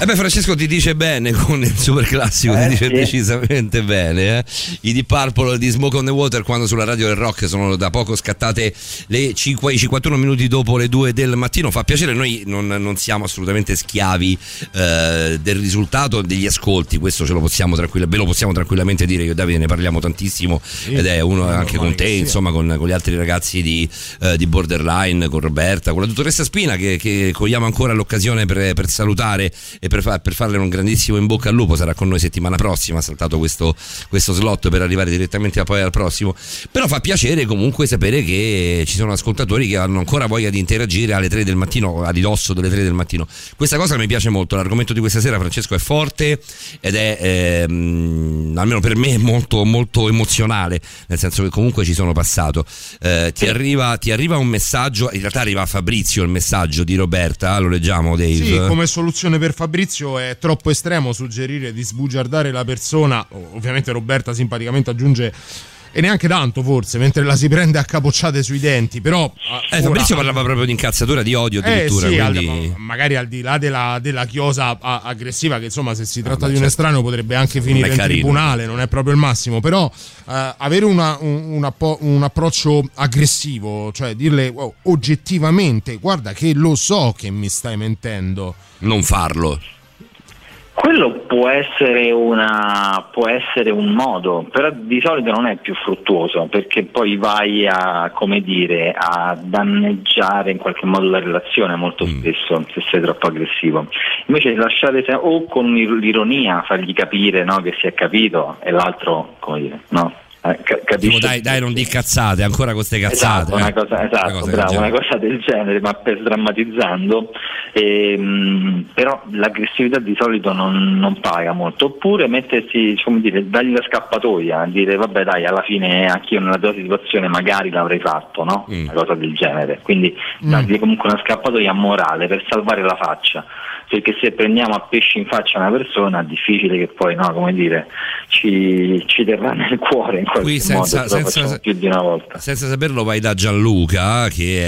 Speaker 2: Beh, Francesco ti dice bene con il super classico, ti
Speaker 20: Eh,
Speaker 2: dice
Speaker 20: sì.
Speaker 2: decisamente bene. eh. I Deep Purple di Smoke on the Water quando sulla radio del rock sono da poco scattate le 5, i 51 minuti dopo le 2 del mattino. Fa piacere, noi non, non siamo assolutamente schiavi eh, del risultato degli ascolti, questo ce lo possiamo tranquilla- ve lo possiamo tranquillamente dire. Io e Davide ne parliamo tantissimo ed è uno anche con te, insomma, con, con gli altri ragazzi di, eh, di Borderline, con Roberta, con la dottoressa Spina che, che cogliamo ancora l'occasione per, per salutare e per, fa- per farle un grandissimo in bocca al lupo. Sarà con noi settimana prossima, ha saltato questo, questo slot per arrivare direttamente poi al prossimo. Però fa piacere comunque sapere che ci sono ascoltatori che hanno ancora voglia di interagire alle 3 del mattino, a ridosso delle 3 del mattino. Questa cosa mi piace molto. L'argomento di questa sera, Francesco, è forte ed è ehm, almeno per me molto, molto emozionale, nel senso che comunque ci sono passato. Eh, ti, arriva, ti arriva un messaggio, in realtà arriva a Fabrizio il messaggio di Roberta, lo leggiamo Dave.
Speaker 3: Sì, come soluzione per Fabrizio è troppo estremo suggerire di sbugiardare la persona. Ovviamente Roberta simpaticamente aggiunge e neanche tanto forse, mentre la si prende a capocciate sui denti, però
Speaker 2: Eh, Fabrizio parlava proprio di incazzatura di odio addirittura.
Speaker 3: eh sì, al-
Speaker 2: quindi...
Speaker 3: ma- magari al di là della, della chiosa a- aggressiva, che insomma se si tratta di un estraneo potrebbe anche finire in tribunale, non è proprio il massimo, però eh, avere una- un, un appo- un approccio aggressivo, cioè dirle "Wow, oggettivamente, guarda che lo so che mi stai mentendo.
Speaker 2: Non farlo.
Speaker 20: Quello può essere, una, può essere un modo, però di solito non è più fruttuoso perché poi vai a, come dire, a danneggiare in qualche modo la relazione molto spesso se sei troppo aggressivo. Invece lasciare o con l'ironia fargli capire no, che si è capito e l'altro, come dire, no?
Speaker 2: Tipo,
Speaker 20: capisce
Speaker 2: dai, dai, non di cazzate, ancora con ste cazzate.
Speaker 20: Esatto, una
Speaker 2: eh.
Speaker 20: cosa, esatto,
Speaker 2: Una cosa del
Speaker 20: bravo,
Speaker 2: genere.
Speaker 20: una cosa del genere, ma per drammatizzando. Ehm, però l'aggressività di solito non, non paga molto. Oppure mettersi, come dire, dargli la scappatoia, dire vabbè dai, alla fine anch'io nella tua situazione magari l'avrei fatto, no?
Speaker 2: Mm.
Speaker 20: Una cosa del genere. Quindi dargli comunque una scappatoia morale per salvare la faccia. Perché se prendiamo a pesci in faccia una persona è difficile che poi, no, come dire, ci, ci terrà nel cuore in qualche
Speaker 2: Qui
Speaker 20: modo,
Speaker 2: senza,
Speaker 20: se lo
Speaker 2: senza-
Speaker 20: più di una volta.
Speaker 2: senza saperlo vai da Gianluca che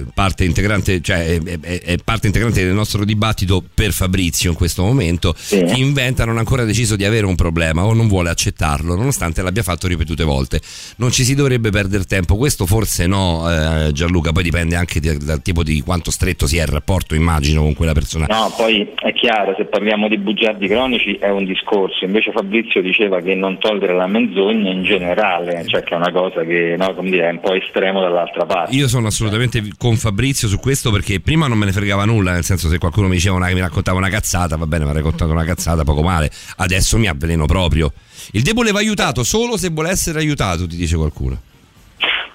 Speaker 2: è parte integrante, cioè è, è- è parte integrante del nostro dibattito per Fabrizio in questo momento. Chi inventa non ha ancora deciso di avere un problema o non vuole accettarlo, nonostante l'abbia fatto ripetute volte. Non ci si dovrebbe perdere tempo. Questo forse no, eh, Gianluca, poi dipende anche di- dal tipo di quanto stretto sia il rapporto, immagino, con quella persona.
Speaker 20: No, poi è chiaro, se parliamo di bugiardi cronici è un discorso, invece Fabrizio diceva che non togliere la menzogna in generale, cioè che è una cosa che no, come dire, è un po' estremo dall'altra parte.
Speaker 2: Io sono assolutamente con Fabrizio su questo perché prima non me ne fregava nulla, nel senso se qualcuno mi diceva una, mi raccontava una cazzata, va bene, mi ha raccontato una cazzata poco male, adesso mi avveleno proprio. Il debole va aiutato solo se vuole essere aiutato, ti dice qualcuno.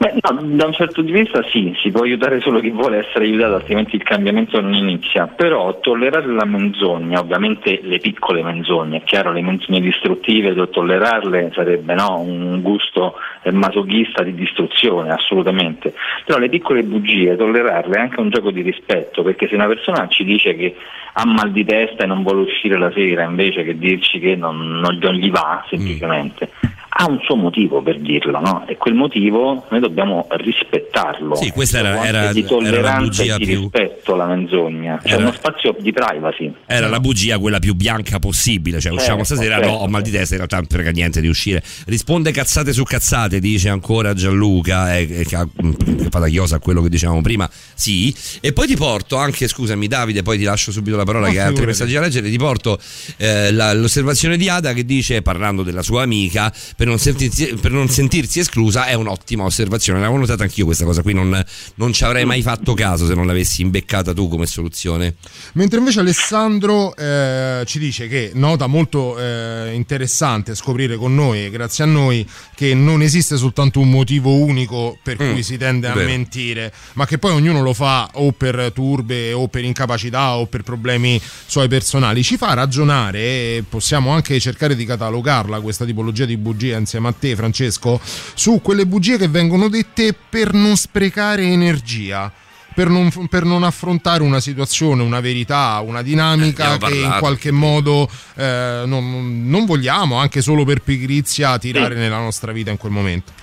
Speaker 20: Beh, no, da un certo punto di vista sì, si può aiutare solo chi vuole essere aiutato, altrimenti il cambiamento non inizia. Però tollerare la menzogna, ovviamente le piccole menzogne, è chiaro, le menzogne distruttive, to- tollerarle sarebbe no, un gusto eh, masochista di distruzione, assolutamente. Però le piccole bugie, tollerarle è anche un gioco di rispetto, perché se una persona ci dice che ha mal di testa e non vuole uscire la sera invece che dirci che non, non- gli va semplicemente. Ha un suo motivo per dirlo, no? E quel motivo noi dobbiamo rispettarlo.
Speaker 2: Sì, questa era- era-
Speaker 20: di
Speaker 2: era la
Speaker 20: tolleranza
Speaker 2: bugia
Speaker 20: e di
Speaker 2: più-
Speaker 20: rispetto alla menzogna. C'è
Speaker 2: Era-
Speaker 20: uno spazio di privacy.
Speaker 2: Era la bugia quella più bianca possibile, cioè usciamo
Speaker 20: Certo,
Speaker 2: stasera,
Speaker 20: certo.
Speaker 2: no, ho mal di testa, in realtà non frega niente di uscire. Risponde cazzate su cazzate, dice ancora Gianluca, eh, eh, che, ha- che fa da chiosa a quello che dicevamo prima, sì. E poi ti porto anche, scusami Davide, poi ti lascio subito la parola
Speaker 3: No,
Speaker 2: che hai altri messaggi da leggere, ti porto eh, la- l'osservazione di Ada che dice, parlando della sua amica, per non sentirsi, per non sentirsi esclusa è un'ottima osservazione, l'avevo notata anch'io questa cosa qui, non, non ci avrei mai fatto caso se non l'avessi imbeccata tu come soluzione.
Speaker 3: Mentre invece Alessandro eh, ci dice che nota molto eh, interessante scoprire con noi, grazie a noi, che non esiste soltanto un motivo unico per
Speaker 2: Mm,
Speaker 3: cui si tende a
Speaker 2: vero.
Speaker 3: mentire, ma che poi ognuno lo fa o per turbe o per incapacità o per problemi suoi personali. Ci fa ragionare e possiamo anche cercare di catalogarla questa tipologia di bugia insieme a te, Francesco, su quelle bugie che vengono dette per non sprecare energia per non, per non affrontare una situazione, una verità, una dinamica
Speaker 2: Eh,
Speaker 3: che in qualche modo eh, non, non vogliamo, anche solo per pigrizia, tirare
Speaker 20: Sì.
Speaker 3: nella nostra vita in quel momento.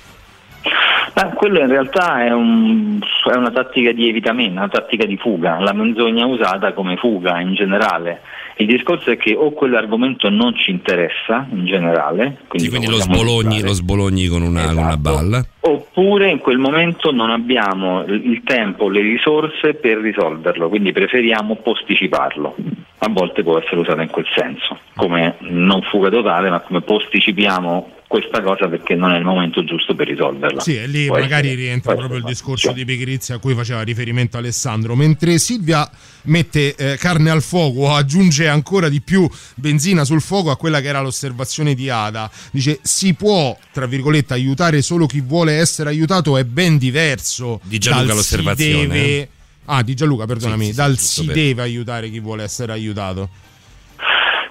Speaker 20: Ma quello in realtà è, un- è una tattica di evitamento, una tattica di fuga, la menzogna è usata come fuga in generale. Il discorso è che o quell'argomento non ci interessa in generale, quindi,
Speaker 2: Quindi lo sbologni, lo sbologni con una, con una balla.
Speaker 20: oppure in quel momento non abbiamo il tempo, le risorse per risolverlo, quindi preferiamo posticiparlo. A volte può essere usato in quel senso, come non fuga totale, ma come posticipiamo questa cosa perché non è il momento giusto per risolverla.
Speaker 3: Sì, e lì
Speaker 20: Può
Speaker 3: magari
Speaker 20: essere-
Speaker 3: rientra proprio il discorso di pigrizia a cui faceva riferimento Alessandro. Mentre Silvia mette eh, carne al fuoco, aggiunge ancora di più benzina sul fuoco a quella che era l'osservazione di Ada. Dice: si può, tra virgolette, aiutare solo chi vuole essere aiutato, è ben diverso.
Speaker 2: Di Gianluca
Speaker 3: dal si
Speaker 2: l'osservazione,
Speaker 3: deve-
Speaker 2: eh.
Speaker 3: Ah, di Gianluca, perdonami,
Speaker 2: Sì, sì, sì,
Speaker 3: dal
Speaker 2: giusto
Speaker 3: si deve aiutare chi vuole essere aiutato.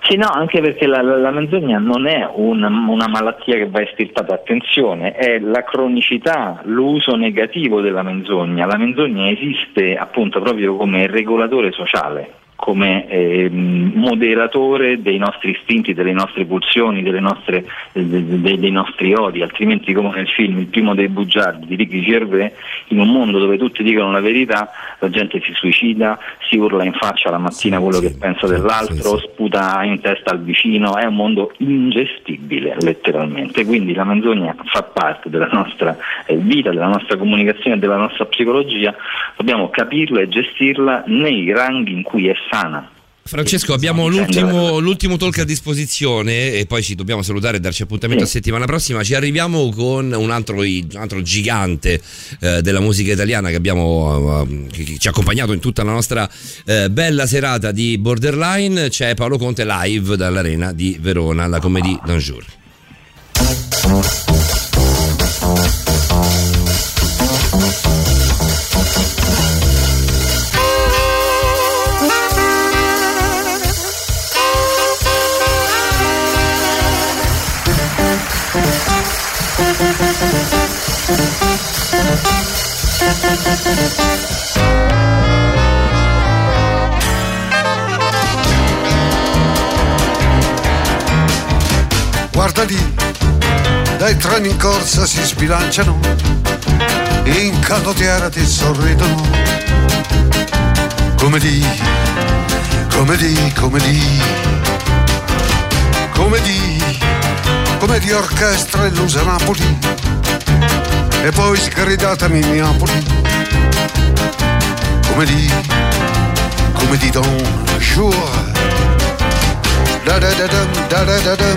Speaker 20: Sì, no, anche perché la, la- la menzogna non è un- una malattia che va estirpata, attenzione, è la cronicità, l'uso negativo della menzogna. La menzogna esiste appunto proprio come regolatore sociale, come ehm, moderatore dei nostri istinti, delle nostre pulsioni, delle nostre- de- de- dei nostri odi, altrimenti come nel film Il primo dei bugiardi di Ricky Gervais, in un mondo dove tutti dicono la verità, la gente si suicida, si urla in faccia la mattina quello che pensa dell'altro, sputa in testa al vicino, è un mondo ingestibile letteralmente, quindi la menzogna fa parte della nostra eh, vita, della nostra comunicazione, della nostra psicologia, dobbiamo capirla e gestirla nei ranghi in cui è sana.
Speaker 2: Francesco, abbiamo l'ultimo, l'ultimo talk a disposizione e poi ci dobbiamo salutare e darci appuntamento a settimana prossima. Ci arriviamo con un altro, un altro gigante eh, della musica italiana che, abbiamo, eh, che- che ci ha accompagnato in tutta la nostra eh, bella serata di Borderline. C'è Paolo Conte live dall'Arena di Verona, la Comédie d'un jour.
Speaker 23: Guarda lì, dai treni in corsa si sbilanciano, in canottiera ti sorridono. Come di, come di, come di, come di, come di orchestra illusa Napoli, e poi sgridatami Napoli. Come di, come di Don Jour. Da da da da da da.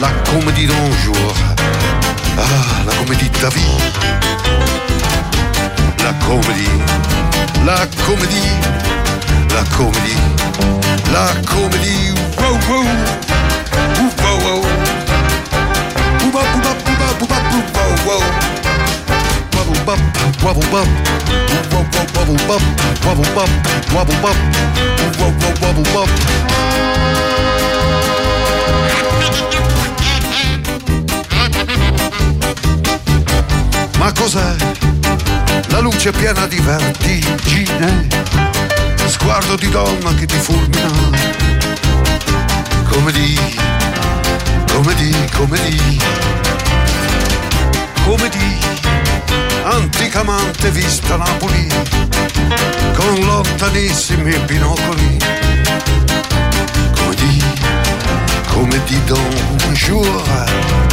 Speaker 23: La comédie d'un jour. Ah, la comédie de ta vie. La comédie. La comédie. La comédie, la comédie, wow wow, wow wow, wow, bop. Ma cos'è? La luce piena di vertigine, sguardo di donna che ti fulmina. Come di, come di, come di, come di anticamente vista Napoli con lontanissimi binocoli come di come di Don Jour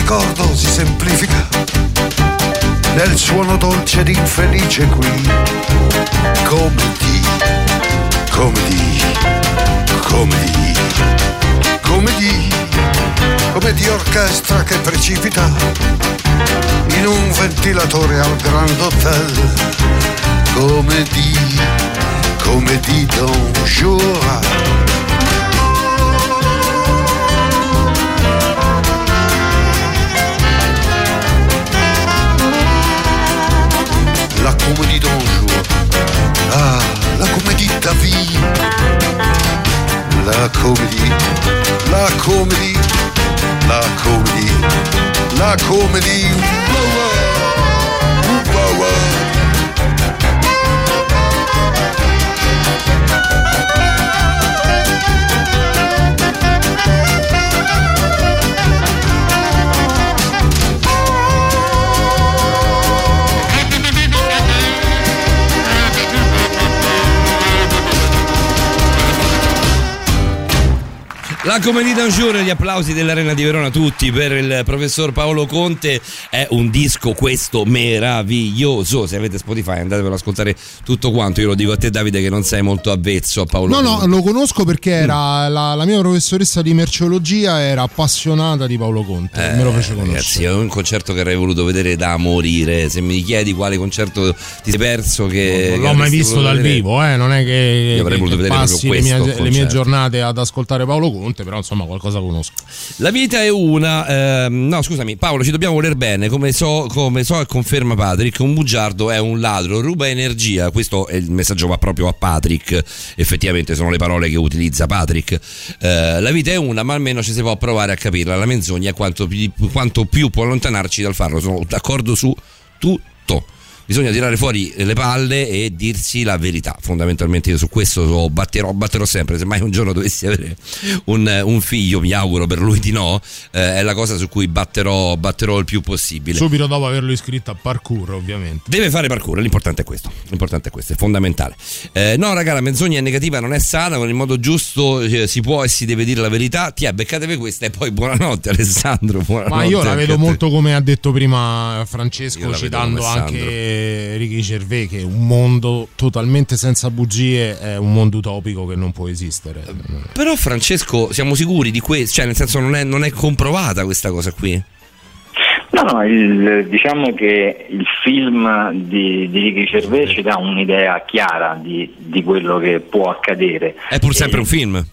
Speaker 23: ricordo si semplifica nel suono dolce ed infelice qui. Come di, come di, come di, come di, orchestra che precipita in un ventilatore al Grand Hotel. Come di, comédie comédie d'un jour. Ah, la comédie de ta vie. La comédie, la comédie, la comédie, la comédie. Wow, wow, wow, wow.
Speaker 2: La Comedy d'un Jour, gli applausi dell'Arena di Verona tutti per il professor Paolo Conte. È un disco questo meraviglioso. Se avete Spotify andatevelo ad ascoltare tutto quanto. Io lo dico a te Davide che non sei molto avvezzo a Paolo
Speaker 3: No,
Speaker 2: Conte.
Speaker 3: no, lo conosco perché era la, la mia professoressa di merceologia era appassionata di Paolo Conte, me lo fece
Speaker 2: Eh,
Speaker 3: conoscere.
Speaker 2: Ragazzi, è un concerto che avrei voluto vedere da morire. Se mi chiedi quale concerto ti sei perso, che.
Speaker 3: Non
Speaker 2: che
Speaker 3: l'ho mai visto dal
Speaker 2: vedere,
Speaker 3: vivo, eh, non è che,
Speaker 2: Io avrei voluto vedere
Speaker 3: passi
Speaker 2: proprio
Speaker 3: le mie, le mie giornate ad ascoltare Paolo Conte, però insomma qualcosa conosco.
Speaker 2: La vita è una. ehm, no, scusami, Paolo, ci dobbiamo voler bene. Come so, come so e conferma Patrick, un bugiardo è un ladro, ruba energia. Questo è il messaggio va proprio a Patrick. Effettivamente sono le parole che utilizza Patrick. Eh, la vita è una, ma almeno ci si può provare a capirla. La menzogna quanto, quanto più può allontanarci dal farlo. Sono d'accordo su tutto. Bisogna tirare fuori le palle e dirsi la verità. Fondamentalmente io su questo batterò, batterò sempre. Se mai un giorno dovessi avere un, un figlio, mi auguro per lui di no, eh, è la cosa su cui batterò, batterò il più possibile.
Speaker 3: Subito dopo averlo iscritto a parkour, ovviamente.
Speaker 2: Deve fare parkour, l'importante è questo. L'importante è questo, è fondamentale. Eh, no, raga, la menzogna negativa, non è sana, con il modo giusto eh, si può e si deve dire la verità. Ti beccatevi questa e poi buonanotte Alessandro. Buonanotte
Speaker 3: Ma io la
Speaker 2: anche
Speaker 3: vedo molto come ha detto prima Francesco, citando
Speaker 2: come
Speaker 3: anche Ricky Gervais, che un mondo totalmente senza bugie è un mondo utopico che non può esistere.
Speaker 2: Però Francesco, siamo sicuri di questo? Cioè, nel senso non è, non è comprovata questa cosa qui?
Speaker 20: No, no, il- diciamo che il film di, di Ricky Gervais ci dà un'idea chiara di, di quello che può accadere.
Speaker 2: È pur sempre un film.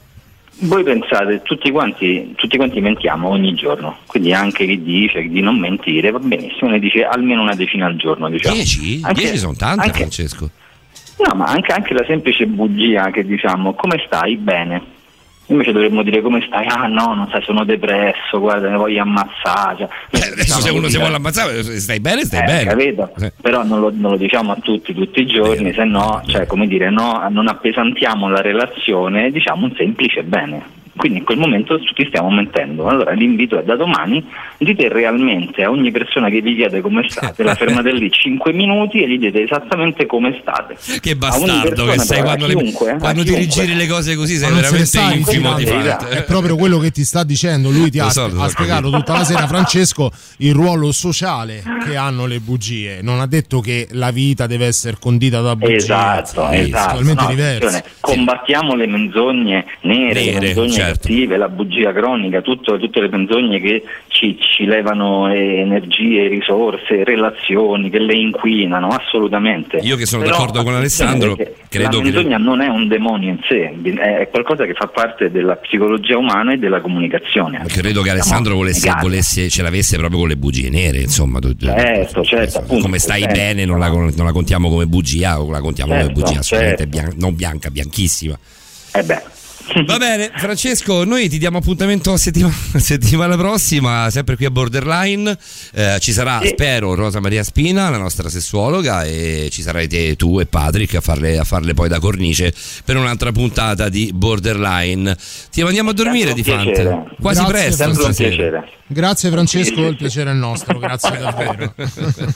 Speaker 20: Voi pensate, tutti quanti, tutti quanti mentiamo ogni giorno, quindi anche chi dice di non mentire va benissimo, ne dice almeno una decina al giorno. Diciamo.
Speaker 2: Dieci?
Speaker 20: Anche-
Speaker 2: Dieci sono tante,
Speaker 20: anche-
Speaker 2: Francesco.
Speaker 20: No, ma anche, anche la semplice bugia che diciamo come stai? Bene. Invece dovremmo dire come stai? Ah no, non sai, sono depresso, guarda, ne voglio ammazzare. Cioè,
Speaker 2: Eh, Adesso se uno si vuole ammazzare, stai bene, stai
Speaker 20: eh,
Speaker 2: bene.
Speaker 20: capito? Però non lo, non lo diciamo a tutti tutti i giorni, se no, cioè, come dire, no, non appesantiamo la relazione, diciamo un semplice bene. Quindi in quel momento tutti stiamo mentendo. Allora l'invito è da domani, dite realmente a ogni persona che vi chiede come state, la fermate lì 5 minuti e gli dite esattamente come state.
Speaker 2: Che bastardo che sei quando, le-
Speaker 20: chiunque, eh,
Speaker 2: quando ti rigiri le cose così sei
Speaker 3: se
Speaker 2: veramente
Speaker 3: sta
Speaker 2: infimo di fare.
Speaker 3: È proprio quello che ti sta dicendo. Lui ti ha,
Speaker 2: so,
Speaker 3: ha spiegato tutta la sera, Francesco, il ruolo sociale che hanno le bugie. Non ha detto che la vita deve essere condita da bugie.
Speaker 20: Esatto,
Speaker 3: È
Speaker 20: esatto.
Speaker 3: totalmente
Speaker 20: No,
Speaker 3: diverso.
Speaker 20: Combattiamo le menzogne nere, le
Speaker 2: Nere,
Speaker 20: menzogne
Speaker 2: certo.
Speaker 20: cattive, la bugia cronica, tutto- tutte le menzogne che ci, ci levano energie, risorse, relazioni, che le inquinano, assolutamente.
Speaker 2: Io che sono
Speaker 20: Però,
Speaker 2: d'accordo con Alessandro,
Speaker 20: perché
Speaker 2: credo
Speaker 20: la
Speaker 2: che-
Speaker 20: menzogna non è un demonio in sé, è qualcosa che fa parte della psicologia umana e della comunicazione.
Speaker 2: Credo che Alessandro volesse, volesse- ce l'avesse proprio con le bugie nere, insomma.
Speaker 20: Certo, certo, appunto,
Speaker 2: come stai
Speaker 20: certo.
Speaker 2: bene, non la, non la contiamo come bugia o la contiamo
Speaker 20: Certo,
Speaker 2: come bugia assolutamente
Speaker 20: certo.
Speaker 2: bian- non bianca, bianchissima.
Speaker 20: Eh beh.
Speaker 2: Va bene, Francesco, noi ti diamo appuntamento settima- settimana prossima, sempre qui a Borderline. Eh, ci sarà,
Speaker 20: Sì.
Speaker 2: spero, Rosa Maria Spina, la nostra sessuologa, e ci sarete tu e Patrick a farle, a farle poi da cornice per un'altra puntata di Borderline. Ti mandiamo a dormire di Fante. Quasi
Speaker 3: Grazie,
Speaker 2: presto.
Speaker 20: Sempre un
Speaker 2: stasera.
Speaker 20: piacere.
Speaker 3: Grazie Francesco, il piacere è nostro, grazie davvero.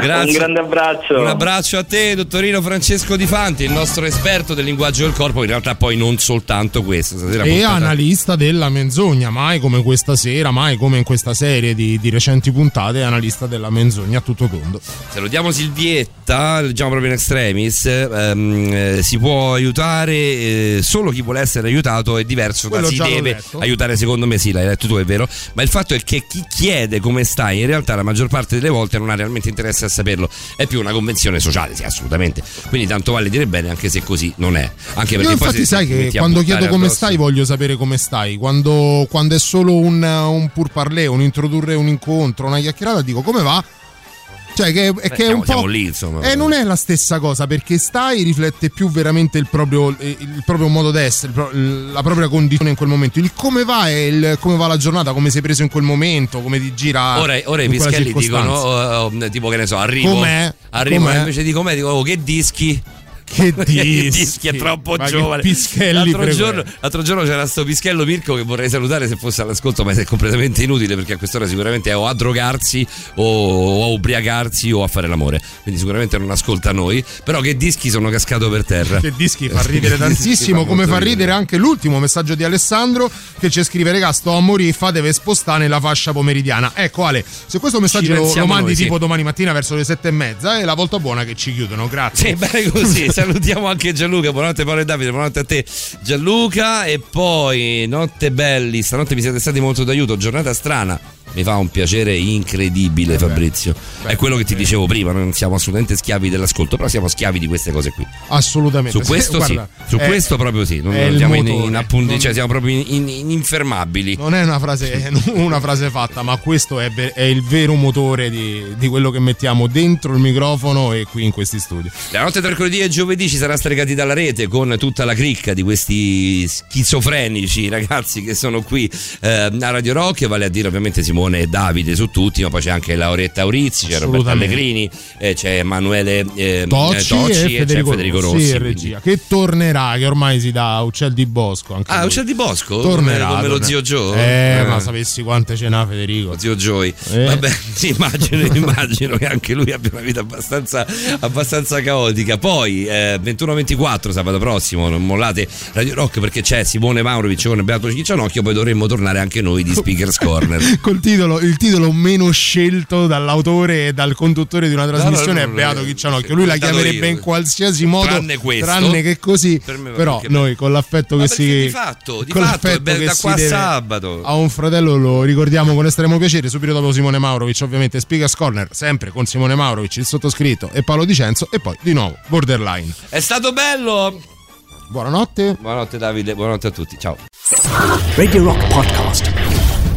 Speaker 2: Grazie.
Speaker 20: Un grande abbraccio.
Speaker 2: Un abbraccio a te, dottorino Francesco Di Fanti, il nostro esperto del linguaggio del corpo. In realtà, poi non soltanto questo. Stasera
Speaker 3: E
Speaker 2: puntata-
Speaker 3: analista della menzogna, mai come questa sera, mai come in questa serie di, di recenti puntate, analista della menzogna a tutto tondo.
Speaker 2: Salutiamo Silvietta, leggiamo proprio in extremis. ehm, eh, si può aiutare eh, solo chi vuole essere aiutato, è diverso da
Speaker 3: Quello
Speaker 2: si
Speaker 3: già l'ho
Speaker 2: deve aiutare, secondo me sì, l'hai letto tu, è vero. Ma il fatto è che chi chiede come stai, in realtà la maggior parte delle volte non ha realmente interesse a saperlo, è più una convenzione sociale, sì, assolutamente. Quindi tanto vale dire bene, anche se così non è. Anche perché
Speaker 3: Io infatti sai che quando
Speaker 2: buttare
Speaker 3: chiedo come
Speaker 2: addosso-
Speaker 3: stai voglio sapere come stai. Quando, quando è solo un, un pur parler, un introdurre un incontro, una chiacchierata, dico come va? Cioè che, è
Speaker 2: Beh,
Speaker 3: che è
Speaker 2: siamo-
Speaker 3: un po'...
Speaker 2: lì, insomma.
Speaker 3: E non è la stessa cosa perché stai riflette più veramente il proprio, il proprio modo d'essere, pro- la propria condizione in quel momento. Il come va è il come va la giornata, come sei preso in quel momento, come ti gira.
Speaker 2: Ora, ora i pischelli dicono, oh, oh, tipo che ne so, arrivo.
Speaker 3: Com'è?
Speaker 2: Arrivo
Speaker 3: Com'è?
Speaker 2: invece di com'è, dico, oh, che dischi.
Speaker 3: Che dischi?
Speaker 2: è troppo
Speaker 3: Ma
Speaker 2: giovane. l'altro giorno, l'altro giorno c'era sto pischello Mirko che vorrei salutare se fosse all'ascolto, ma è completamente inutile perché a quest'ora sicuramente è o a drogarsi o, a ubriacarsi o a fare l'amore. Quindi sicuramente non ascolta noi. Però che dischi sono cascato per terra.
Speaker 3: Che dischi fa ridere tantissimo, come fa ridere anche l'ultimo messaggio di Alessandro che ci scrive regà sto a morire, fatevi spostare nella fascia pomeridiana. Ecco Ale, se questo messaggio lo, lo mandi
Speaker 2: noi, sì.
Speaker 3: tipo domani mattina verso le sette e mezza è la volta buona che ci chiudono, grazie.
Speaker 2: Sì, bene così. Salutiamo anche Gianluca. Buonanotte Paolo e Davide, buonanotte a te Gianluca. E poi notte belli, stanotte mi siete stati molto d'aiuto, giornata strana. Mi fa un piacere incredibile, Fabrizio. È quello che ti dicevo prima, noi non siamo assolutamente schiavi dell'ascolto, però siamo schiavi di queste cose qui.
Speaker 3: Assolutamente.
Speaker 2: Su questo
Speaker 3: Guarda,
Speaker 2: sì, su
Speaker 3: è-
Speaker 2: questo proprio sì, non siamo in, in appunti,
Speaker 3: Non-
Speaker 2: cioè siamo proprio in- in- in- infermabili.
Speaker 3: Non è una frase, una frase fatta, ma questo è, è il vero motore di, di quello che mettiamo dentro il microfono e qui in questi studi.
Speaker 2: La notte tra mercoledì e giovedì ci sarà stregati dalla rete con tutta la cricca di questi schizofrenici ragazzi che sono qui eh, a Radio Rock, vale a dire ovviamente Simone e Davide su tutti, ma poi c'è anche Lauretta Aurizzi, c'è Roberto. Allegrini, eh, c'è Emanuele eh,
Speaker 3: Tocci,
Speaker 2: eh, Tocci
Speaker 3: e
Speaker 2: c'è
Speaker 3: Federico,
Speaker 2: Federico
Speaker 3: Rossi,
Speaker 2: quindi-
Speaker 3: regia, che tornerà, che ormai si dà Uccel di Bosco. Anche
Speaker 2: Ah,
Speaker 3: lui.
Speaker 2: Uccel di Bosco?
Speaker 3: Tornerà.
Speaker 2: Come- come lo zio Joe?
Speaker 3: Eh,
Speaker 2: Eh.
Speaker 3: ma sapessi quante ce n'ha Federico.
Speaker 2: Zio Joy.
Speaker 3: Eh.
Speaker 2: Vabbè, sì, immagino, immagino che anche lui abbia una vita abbastanza, abbastanza caotica. Poi, eh, 21-24, sabato prossimo, non mollate Radio Rock perché c'è Simone Maurovic con Beato Ciccianocchio, poi dovremmo tornare anche noi di Speakers Corner.
Speaker 3: Col titolo, il titolo meno scelto dall'autore e dal conduttore di una trasmissione
Speaker 2: no, no,
Speaker 3: è Beato
Speaker 2: no,
Speaker 3: Chiccianocchio. Lui la chiamerebbe
Speaker 2: io.
Speaker 3: in qualsiasi modo,
Speaker 2: Tranne questo.
Speaker 3: tranne che così.
Speaker 2: Per
Speaker 3: Però noi con l'affetto che si.
Speaker 2: di fatto, di
Speaker 3: con
Speaker 2: fatto,
Speaker 3: l'affetto che
Speaker 2: da
Speaker 3: si
Speaker 2: qua a
Speaker 3: deve
Speaker 2: sabato.
Speaker 3: A un fratello lo ricordiamo con estremo piacere. Subito dopo Simone Maurovic, ovviamente Speakers Corner, sempre con Simone Maurovic, il sottoscritto e Paolo Dicenzo. E poi di nuovo Borderline.
Speaker 2: È stato bello!
Speaker 3: Buonanotte.
Speaker 2: Buonanotte Davide, buonanotte a tutti, ciao.
Speaker 1: Radio Rock Podcast.